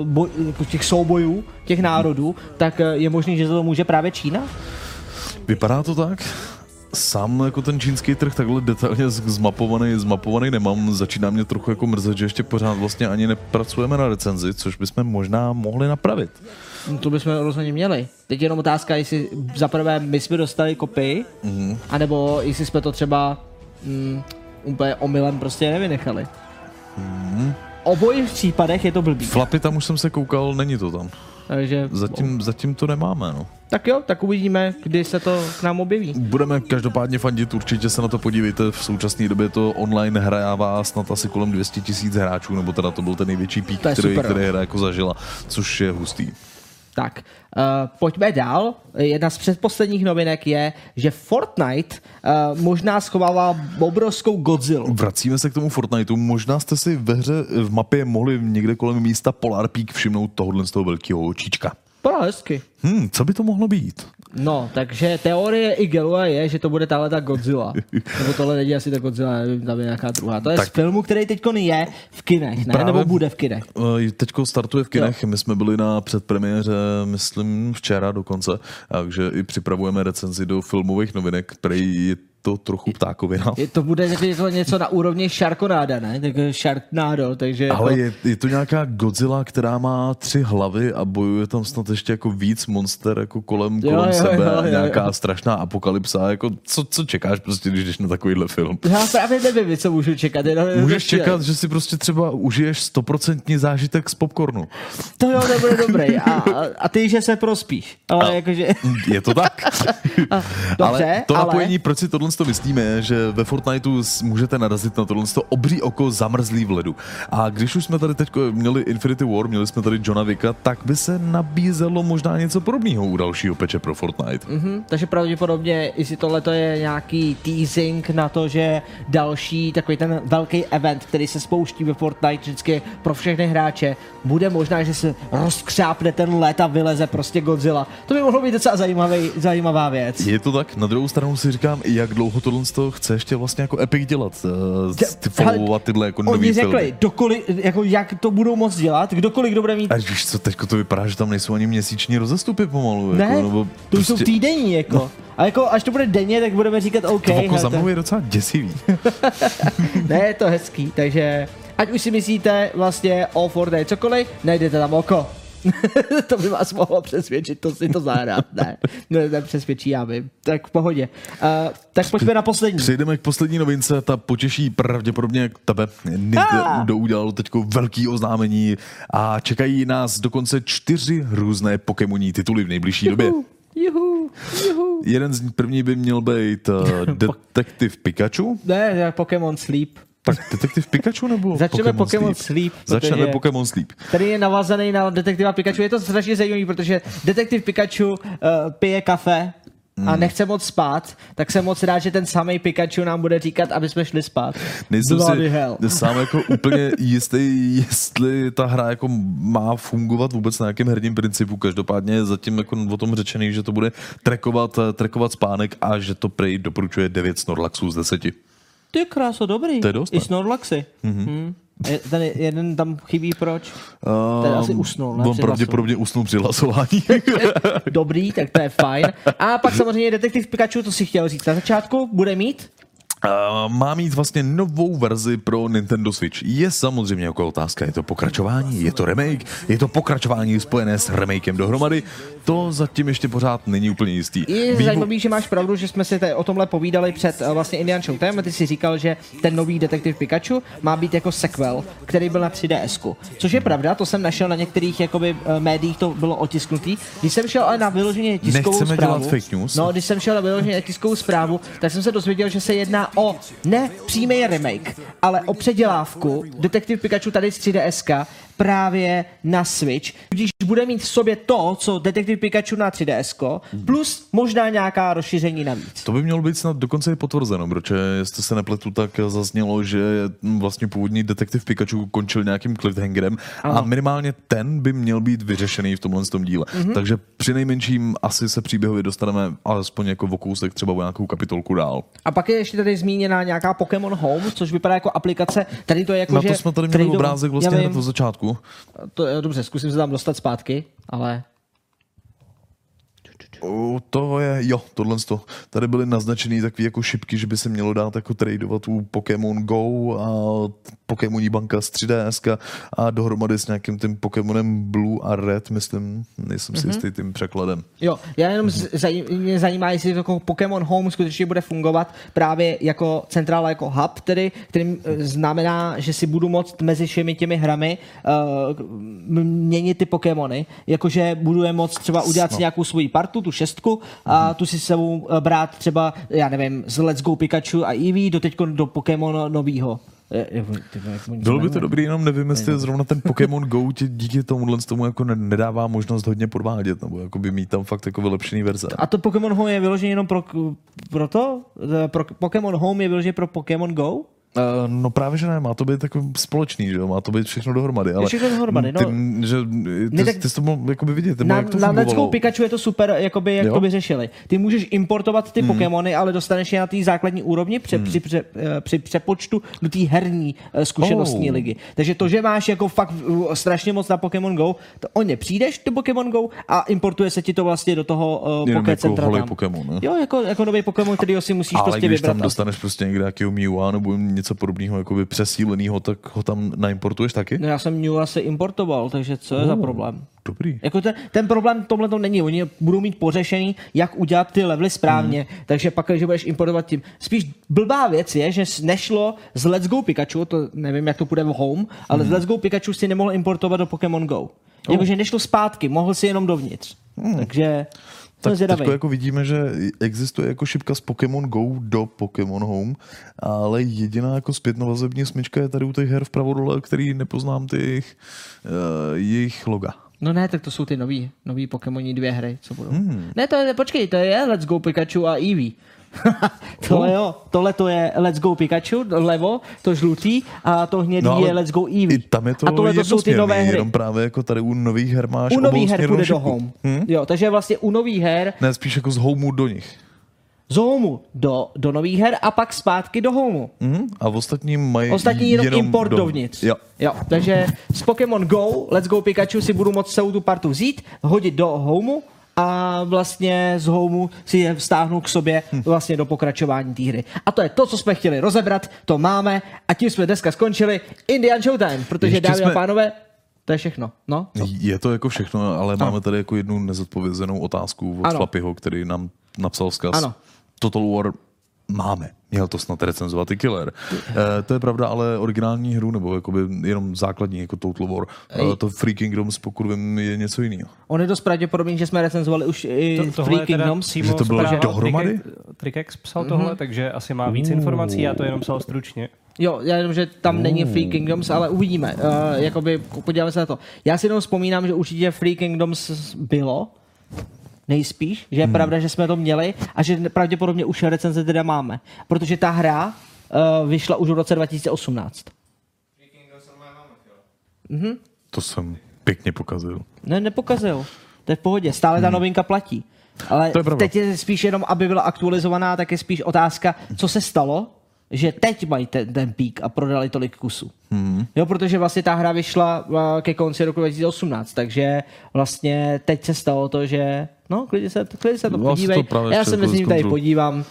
uh, boj, jako těch soubojů těch národů, tak eh, je možný, že to může právě Čína? Vypadá to tak? Sám jako ten čínský trh takhle detailně zmapovaný, zmapovaný nemám. Začíná mě trochu jako mrzet, že ještě pořád vlastně ani nepracujeme na recenzi, což bychom možná mohli napravit. No, to bychom rozhodně měli. Teď je jenom otázka, jestli za prvé my jsme dostali kopii, mm-hmm. anebo jestli jsme to třeba mm, úplně omylem prostě nevynechali. Mm-hmm. Obojích případech je to blbý. Flapy tam už jsem se koukal, není to tam. Takže Zatím, zatím to nemáme, no. Tak jo, tak uvidíme, kdy se to k nám objeví. Budeme každopádně fandit, určitě se na to podívejte. V současné době to online hrává snad asi kolem 200 tisíc hráčů, nebo teda to byl ten největší pík, který, super, který no. hra jako zažila, což je hustý. Tak, uh, pojďme dál. Jedna z předposledních novinek je, že Fortnite uh, možná schovává obrovskou Godzilla. Vracíme se k tomu Fortniteu. Možná jste si ve hře v mapě mohli někde kolem místa Polar Peak všimnout tohohle z toho velkého očíčka. Byla hezky. Hmm, co by to mohlo být? No, takže teorie i Galua je, že to bude tahle ta Godzilla. Nebo tohle není asi ta Godzilla, nevím, tam je nějaká druhá. To je Tak- z filmu, který teď je v kinech, ne? Právě- Nebo bude v kinech. Eh, Teďko startuje v kinech, my jsme byli na předpremiéře, myslím včera dokonce, takže i připravujeme recenzi do filmových novinek, který je to trochu ptákovina. Je to bude to něco na úrovni Sharknado, ne? Tak Sharknado, takže Ale jako, je, je to nějaká Godzilla, která má tři hlavy a bojuje tam snad ještě jako víc monster jako kolem, Jo, kolem jo, sebe jo, a jo, nějaká jo. strašná apokalypsa. Jako co, co čekáš prostě, když jdeš na takovýhle film? já právě nevím, co můžu čekat. Jenom, Můžeš čekat, že si prostě třeba užiješ stoprocentní zážitek z popcornu. To jo, to bude dobrý. A, a, a ty, že se prospíš. Ale jakože... Je to tak. Dobře, ale to ale- napojení, proč si tohle to myslíme, je, že ve Fortniteu můžete narazit na tohle to obří oko zamrzlý v ledu. A když už jsme tady teď měli Infinity War, měli jsme tady Johna Vicka, tak by se nabízelo možná něco podobného u dalšího peče pro Fortnite. Mhm, takže pravděpodobně, jestli tohle je nějaký teasing na to, že další takový ten velký event, který se spouští ve Fortnite vždycky pro všechny hráče, bude možná, že se rozkřápne ten let a vyleze prostě Godzilla. To by mohlo být docela zajímavý, zajímavá věc. Je to tak, na druhou stranu si říkám, jak dlouho tohle z toho chce ještě vlastně jako Epic dělat, uh, ty followovat tyhle jako Oni nový řekli, filmy. dokoliv, jako jak to budou moc dělat, kdokoliv, kdo bude mít A víš co, teďko to vypadá, že tam nejsou ani měsíční rozestupy pomalu. Ne, jako, nebo to už jsou týdenní, jako. No. A jako až to bude denně, tak budeme říkat OK. To oko hele, za to- mnou je docela děsivý. ne, je to hezký, takže ať už si myslíte vlastně o Fortnite cokoliv, najdete tam oko. to by vás mohlo přesvědčit, to si to zahrát, ne, ne, nepřesvědčí, já vím, tak v pohodě. Uh, tak pojďme na poslední. Přejdeme k poslední novince, ta potěší pravděpodobně tebe. Nintendo udělal teď velký oznámení a čekají nás dokonce čtyři různé Pokémoní tituly v nejbližší době. Juhu, juhu. Jeden z nich první by měl být uh, Detektiv Pikachu. Ne, Pokémon Sleep. Tak Detektiv Pikachu nebo Začneme Pokémon Pokémon Sleep? Sleep, Začneme Pokémon Sleep. Tady je navazaný na detektiva Pikachu. Je to strašně zajímavý, protože detektiv Pikachu uh, pije kafe Hmm. a nechce moc spát, tak jsem moc rád, že ten samý Pikachu nám bude říkat, aby jsme šli spát. Nejsem Bloody si hell. sám jako úplně jistý, jestli ta hra jako má fungovat vůbec na nějakém herním principu. Každopádně je zatím jako o tom řečený, že to bude trackovat, trackovat spánek a že to prej doporučuje 9 Snorlaxů z 10. Ty kráso, dobrý. To je dost, I? Snorlaxy. Mm-hmm. Hmm. Ten jeden tam chybí, proč? Ten asi usnul, ne? On pravděpodobně usnul při hlasování. Dobrý, tak to je fajn. A pak samozřejmě detektiv Pikachu, to si chtěl říct na začátku, bude mít. Uh, má mít vlastně novou verzi pro Nintendo Switch. Je samozřejmě jako otázka, je to pokračování, je to remake, je to pokračování spojené s remakem dohromady. To zatím ještě pořád není úplně jistý. Je Vývo- zajímavý, že máš pravdu, že jsme si tady o tomhle povídali před uh, vlastně Indian Showtime a ty si říkal, že ten nový detektiv Pikachu má být jako sequel, který byl na 3DS. Což je pravda, to jsem našel na některých jakoby, uh, médiích, to bylo otisknutý. Když jsem šel ale na vyloženě tiskovou Nechceme zprávu, dělat fake news. No, když jsem šel na vyloženě tiskovou zprávu, tak jsem se dozvěděl, že se jedná o ne přímý remake, ale o předělávku Detektiv Pikachu tady z 3DS právě na Switch, když bude mít v sobě to, co Detektiv Pikachu na 3DS, plus možná nějaká rozšíření navíc. To by mělo být snad dokonce i potvrzeno, protože jestli se nepletu, tak zaznělo, že vlastně původní detektiv Pikachu končil nějakým cliffhangerem a Ano. minimálně ten by měl být vyřešený v tomhle tom díle. Mhm. Takže při nejmenším asi se příběhově dostaneme alespoň jako o kousek třeba o nějakou kapitolku dál. A pak je ještě tady zmíněná nějaká Pokémon Home, což vypadá jako aplikace. Tady to je jako, Na že to jsme tady měli obrázek vlastně hned od začátku. To, je dobře, zkusím se tam dostat zpátky, ale U toho je, jo, tohle to. Tady byly naznačený takové jako šipky, že by se mělo dát jako tradovat u Pokémon Go a Pokémoní banka z 3DS a dohromady s nějakým tím Pokémonem Blue a Red, myslím, nejsem si Mhm. jistý tím překladem. Jo, já jenom z- zaj, mě zajímá, jestli to jako Pokémon Home skutečně bude fungovat právě jako centrála, jako hub, tedy, kterým eh, znamená, že si budu moct mezi všemi těmi hrami uh, měnit ty Pokémony, jakože budu je moct třeba udělat si No. nějakou svoji partu, tu šestku, a tu si sebou eh, brát třeba, já nevím, z Let's Go Pikachu a Eevee do teď do Pokémon novýho. Bylo by to dobrý, jenom nevím, jestli zrovna ten Pokémon Go ti díky tomuhle tomu jako ne- nedává možnost hodně podvádět, nebo jako by mít tam fakt jako vylepšený verze. A to Pokémon Home je vyloženě jenom pro, pro to? Eh, Pro Pokémon Home je vyloženě pro Pokémon Go? Uh, no právě, že ne, má to být takový společný, že jo, má to být všechno dohromady. Ale všechno dohromady, no. Ty, že, ty, Ne, tak- ty jsi to mohl jakoby vidět, nebo Na, jak to na fungovalo. Pikachu je to super, jakoby, jak Jo? to vyřešili. Ty můžeš importovat ty Hmm. Pokémony, ale dostaneš je na té základní úrovni při, při, při, eh, při přepočtu do té herní eh, zkušenostní Oh. ligy. Takže to, že máš jako fakt uh, strašně moc na Pokémon Go, to o ně přijdeš do Pokémon Go a importuje se ti to vlastně do toho uh, Poké jako centra. Pokémon, ne? Jo, jako, jako nový Pokémon, který si musíš Ale prostě když vybrat. tam dostaneš prostě někde nějakého Mewa nebo něco podobného, jakoby přesíleného, tak ho tam naimportuješ taky? No já jsem Mew asi importoval, takže co je za Oh. problém? Dobrý. Jako ten, ten problém tomhle to není. Oni budou mít pořešený, jak udělat ty levely správně, Hmm. takže pak, že budeš importovat tím. Spíš blbá věc je, že nešlo z Let's Go Pikachu, to nevím, jak to půjde v Home, ale Hmm. z Let's Go Pikachu si nemohl importovat do Pokémon Go. Oh. Jakože nešlo zpátky, mohl si jenom dovnitř. Hmm. Takže Tak teď jako vidíme, že existuje jako šipka z Pokémon Go do Pokémon Home, ale jediná jako zpětnovazební smyčka je tady u těch her vpravo dole, který nepoznám ty jejich, uh, jejich loga. No ne, tak to jsou ty nový, nový Pokémoní dvě hry, co budou. Hmm. Ne, to je, počkej, to je Let's Go Pikachu a Eevee. tohle, jo, tohle to je Let's Go Pikachu, levo, to žlutý, a to hnědý No, je Let's Go Eevee. I tam je to a tohle to jsou ty nové hry. Jenom právě jako tady u nových her máš U nových her půjde do home. Hm? Jo, takže vlastně u nových her Ne, spíš jako z homeu do nich. z homeu do, do nových her a pak zpátky do homeu. Hm? A v ostatním mají Ostatní jenom, jenom import do... dovnitř. Jo. jo. Takže z Pokémon Go, Let's Go Pikachu si budu moct celou tu partu vzít, hodit do homeu a vlastně z homeu si je vztáhnu k sobě Hm. vlastně do pokračování té hry. A to je to, co jsme chtěli rozebrat, to máme a tím jsme dneska skončili Indian Showtime, protože Ještě dámy a jsme- pánové, to je všechno. No, co? Je to jako všechno, ale máme tady jako jednu nezodpovězenou otázku od Ano. Který nám napsal vzkaz. Ano. Total War máme. Měl to snad recenzovat i Killer. E, to je pravda, ale originální hru, nebo jakoby jenom základní, jako Total War. E, to Free Kingdoms, pokud vím, je něco jiného. On je dost pravděpodobný, že jsme recenzovali už i To, Free Kingdoms. Že to bylo dohromady? Trikex- psal tohle, takže asi má víc informací, já to jenom psal stručně. Jo, já jenom, že tam není Free Kingdoms, ale uvidíme. Uh, jakoby podíváme se na to. Já si jenom vzpomínám, že určitě Free Kingdoms bylo, nejspíš, že je hmm. pravda, že jsme to měli a že pravděpodobně už recenze teda máme. Protože ta hra uh, vyšla už v roce 2018. To jsem pěkně pokazil. Ne, nepokazil. To je v pohodě, stále ta novinka platí. Ale To je pravda. teď je spíš jenom, aby byla aktualizovaná, tak je spíš otázka, co se stalo, že teď mají ten, ten pík a prodali tolik kusů. Hmm. Jo, protože vlastně ta hra vyšla uh, ke konci roku 2018, takže vlastně teď se stalo to, že no, klidně se, klidně se to Já si podívej. to já se mezi ním tady podívám uh,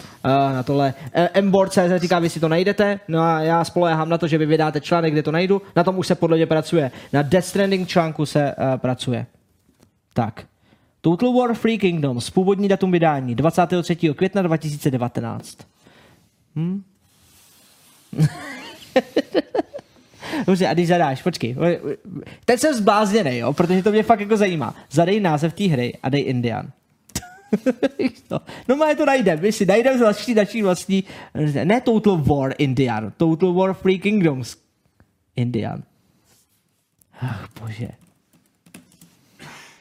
na tohle. Uh, Mboard.cz říká, vy si to najdete, no a já spoléhám na to, že vy vydáte článek, kde to najdu. Na tom už se podle mě pracuje. Na Death Stranding článku se uh, pracuje. Tak. Total War Free Kingdoms, původní datum vydání 23. května 2019. Hm? Dobře, a když zadáš, počkej. Teď jsem zblázněný, jo, protože to mě fakt jako zajímá. Zadej název té hry a dej Indian. To? no má to najdem, my si najdeme vlastní, naší vlastní, ne Total War Indian, Total War Free Kingdoms Indian. Ach, bože.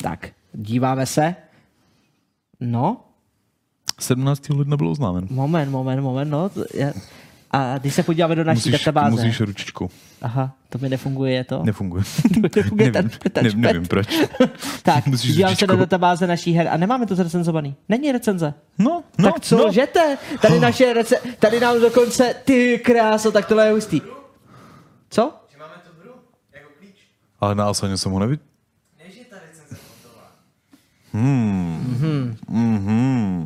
Tak, díváme se. No, 17. ledna byl oznámen. moment, moment, moment, no. to je- A když se podíváme do naší Musíš, databáze. musíš ručičkou. Aha, to mi nefunguje, je to? Nefunguje. Nefunguje nevím, ten ne, špet. nevím proč. Tak, Musíš dívám se ručičkou. databáze naší her a nemáme to zrecenzovaný. Není recenze. No, no, tak co no. lžete? Tady naše rece... Tady nám dokonce... Ty kráso, tak tohle je hustý. Co? Ale na Asaně jsem ho neviděl.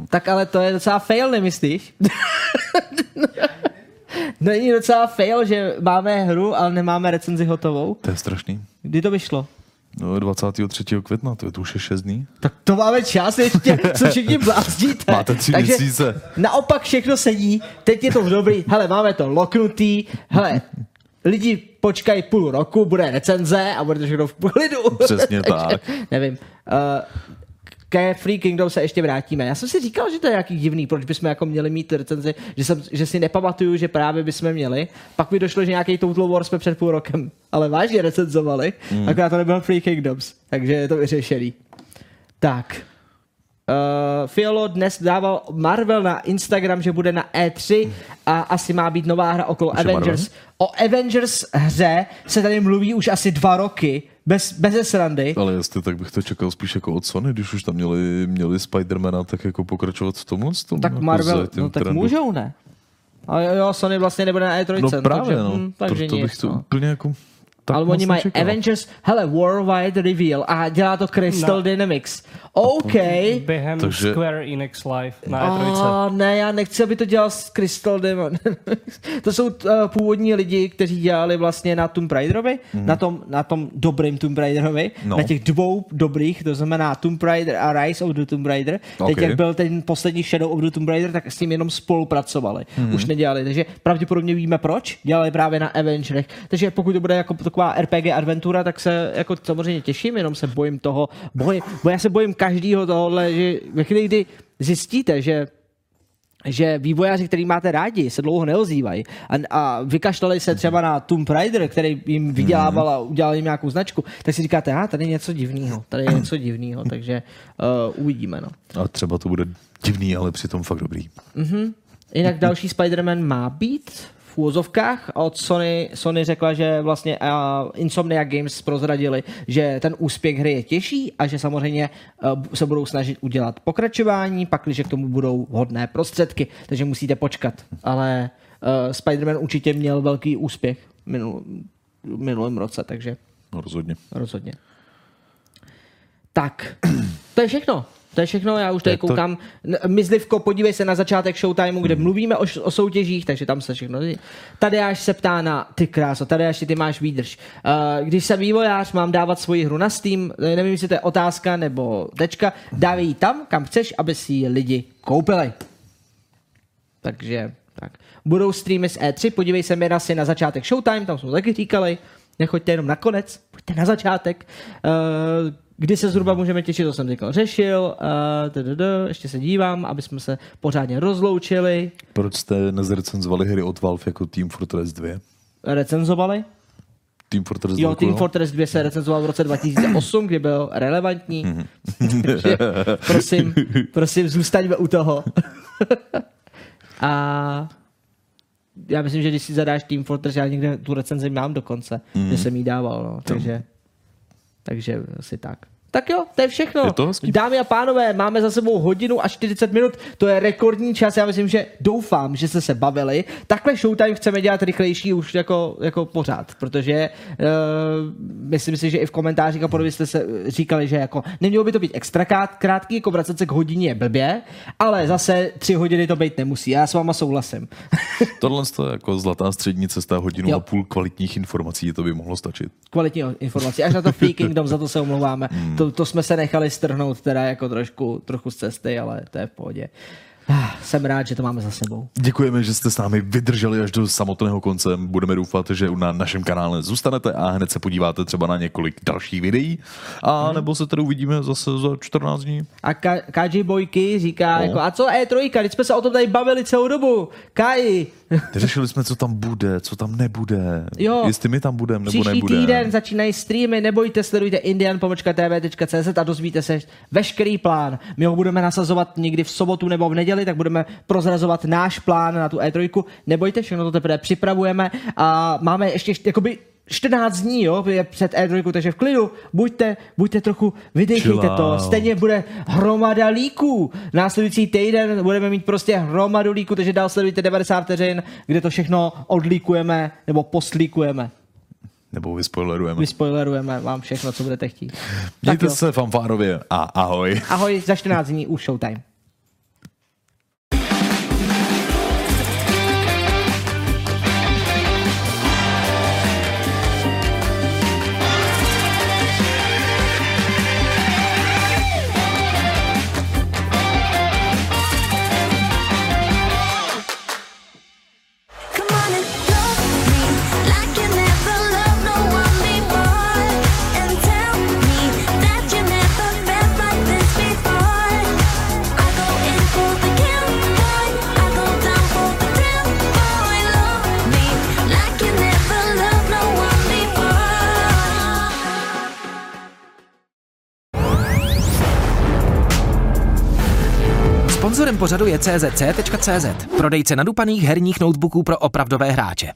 Tak ale to je docela fail, nemyslíš? Není docela fail, že máme hru, ale nemáme recenzi hotovou? To je strašný. Kdy to vyšlo? No, 23. května, to je to už je 6 dní. Tak to máme čas ještě, co všichni blázdíte. Máte tři Takže měsíce. Naopak všechno sedí, teď je to v dobrý, hele, máme to loknutý, hele, lidi počkají půl roku, bude recenze a bude to všechno v klidu. Přesně tak. Nevím. Uh, ke Free Kingdom se ještě vrátíme. Já jsem si říkal, že to je nějaký divný, proč bychom jako měli mít recenzi, že, jsem, že si nepamatuju, že právě bychom měli. Pak mi došlo, že nějaký Total War jsme před půl rokem, ale vážně recenzovali, mm. akorát to nebyl Free Kingdoms, takže je to vyřešený. Tak. Uh, Fiolo dnes dával Marvel na Instagram, že bude na E3 a asi má být nová hra okolo Už Avengers. Marvel? O Avengers hře se tady mluví už asi dva roky, bez, bez srandy. Ale jestli tak bych to čekal spíš jako od Sony, když už tam měli, měli Spidermana, tak jako pokračovat v tomhle tom, Tak jako Marvel, no tak trendu. můžou, ne? A jo, jo, Sony vlastně nebude na E3. No právě, takže, no. hm, takže Proto nic, bych to no. úplně jako tak Ale oni mají. Avengers, hele, Worldwide Reveal a dělá to Crystal No. Dynamics. OK. Během Takže- Square Enix Live na E3. A ne, já nechci, aby to dělal s Crystal Demon. to jsou uh, původní lidi, kteří dělali vlastně na Tomb Raiderovi, mm. na, tom, na tom dobrým Tomb Raiderovi, no. Na těch dvou dobrých, to znamená Tomb Raider a Rise of the Tomb Raider. Teď, Okay. jak byl ten poslední Shadow of the Tomb Raider, tak s tím jenom spolupracovali. Mm. Už nedělali, takže pravděpodobně víme proč. Dělali právě na Avengerech. Takže pokud to bude jako taková RPG adventura, tak se jako samozřejmě těším, jenom se bojím toho, bojím, bo já se bojím každého tohohle, že ve chvíli, kdy zjistíte, že že vývojáři, který máte rádi, se dlouho neozývají a, a vykašlali se třeba na Tomb Raider, který jim vydělával a udělal jim nějakou značku, tak si říkáte, a tady je něco divného, tady je něco divného, takže uh, uvidíme. No. A třeba to bude divný, ale přitom fakt dobrý. Jinak další Spider-Man má být v úvozovkách. Od Sony, Sony řekla, že vlastně uh, Insomnia Games prozradili, že ten úspěch hry je těžší a že samozřejmě uh, se budou snažit udělat pokračování, pakliže k tomu budou vhodné prostředky, takže musíte počkat. Ale uh, Spider-Man určitě měl velký úspěch minul, minulém roce, takže No rozhodně. rozhodně. Tak, to je všechno. To je všechno, já už tady to- koukám. Podívej se na začátek Showtimeu, kde mluvíme o, o soutěžích, takže tam se všechno... Tadeáš se ptá na, ty kráso, Tadeáš, ty máš výdrž. Uh, když jsem vývojář, mám dávat svoji hru na Steam, eh, nevím, jestli to je otázka nebo tečka, dávej ji tam, kam chceš, aby si ji lidi koupili. Takže tak. Budou streamy z E3, podívej se mi si na začátek Showtime, tam jsme taky říkali, nechoďte jenom na konec, pojďte na začátek. Uh, kdy se zhruba můžeme těšit, to jsem říkal, řešil, uh, ještě se dívám, aby jsme se pořádně rozloučili, Proč jste nezrecenzovali hry od Valve jako Team Fortress 2? recenzovali. Team Fortress 2. Jo, Team Fortress 2 se recenzoval v roce 2008, kdy byl relevantní. Takže prosím, prosím, zůstaňme u toho. A já myslím, že když si zadáš Team Fortress, já někde tu recenzi mám dokonce, mm. že jsem jí dával, no. takže, takže asi tak. Tak jo, to je všechno. Je to hezký. Dámy a pánové, máme za sebou hodinu a 40 minut, to je rekordní čas, já myslím, že doufám, že jste se bavili. Takhle Showtime chceme dělat rychlejší už jako, jako pořád, protože uh, myslím si, že i v komentářích a podobně jste se říkali, že jako nemělo by to být extra krát- krátký, jako vracet se k hodině je blbě, ale zase tři hodiny to být nemusí, já s váma souhlasím. Tohle je jako zlatá střední cesta, hodinu Jo. a půl kvalitních informací, to by mohlo stačit. kvalitní informací. Až na to Free Kingdom, za to se omlouváme. To, to jsme se nechali strhnout teda jako trošku, trochu z cesty, ale to je v pohodě. Ah, Jsem rád, že to máme za sebou. Děkujeme, že jste s námi vydrželi až do samotného konce. Budeme doufat, že na našem kanále zůstanete a hned se podíváte třeba na několik dalších videí. A nebo se tady uvidíme zase za 14 dní. A Ka- KJ Bojky říká, No. jako, a co E3, teď jsme se o tom tady bavili celou dobu. Kai, Řešili jsme, co tam bude, co tam nebude. Jo. Jestli my tam budeme nebo příští nebude. týden začínají streamy, nebojte, sledujte indian.tv.cz a dozvíte se veškerý plán. My ho budeme nasazovat někdy v sobotu nebo v neděli, tak budeme prozrazovat náš plán na tu E3. Nebojte, všechno to teprve připravujeme a máme ještě jakoby 14 dní, jo, je před E3, takže v klidu, buďte, buďte trochu, vydechejte to. Stejně bude hromada líků. Následující týden budeme mít prostě hromadu líků, takže dál sledujte 90 vteřin, kde to všechno odlíkujeme nebo postlíkujeme. Nebo vyspoilerujeme. Vyspoilerujeme vám všechno, co budete chtít. Mějte se fanfárově a ahoj. Ahoj, za 14 dní už Showtime. Pořadu je czc.cz, prodejce nadupaných herních notebooků pro opravdové hráče.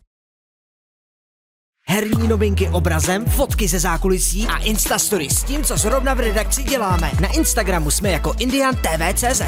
Herní novinky obrazem, fotky ze zákulisí a Instastory s tím, co zrovna v redakci děláme. Na Instagramu jsme jako Indian TV.cz.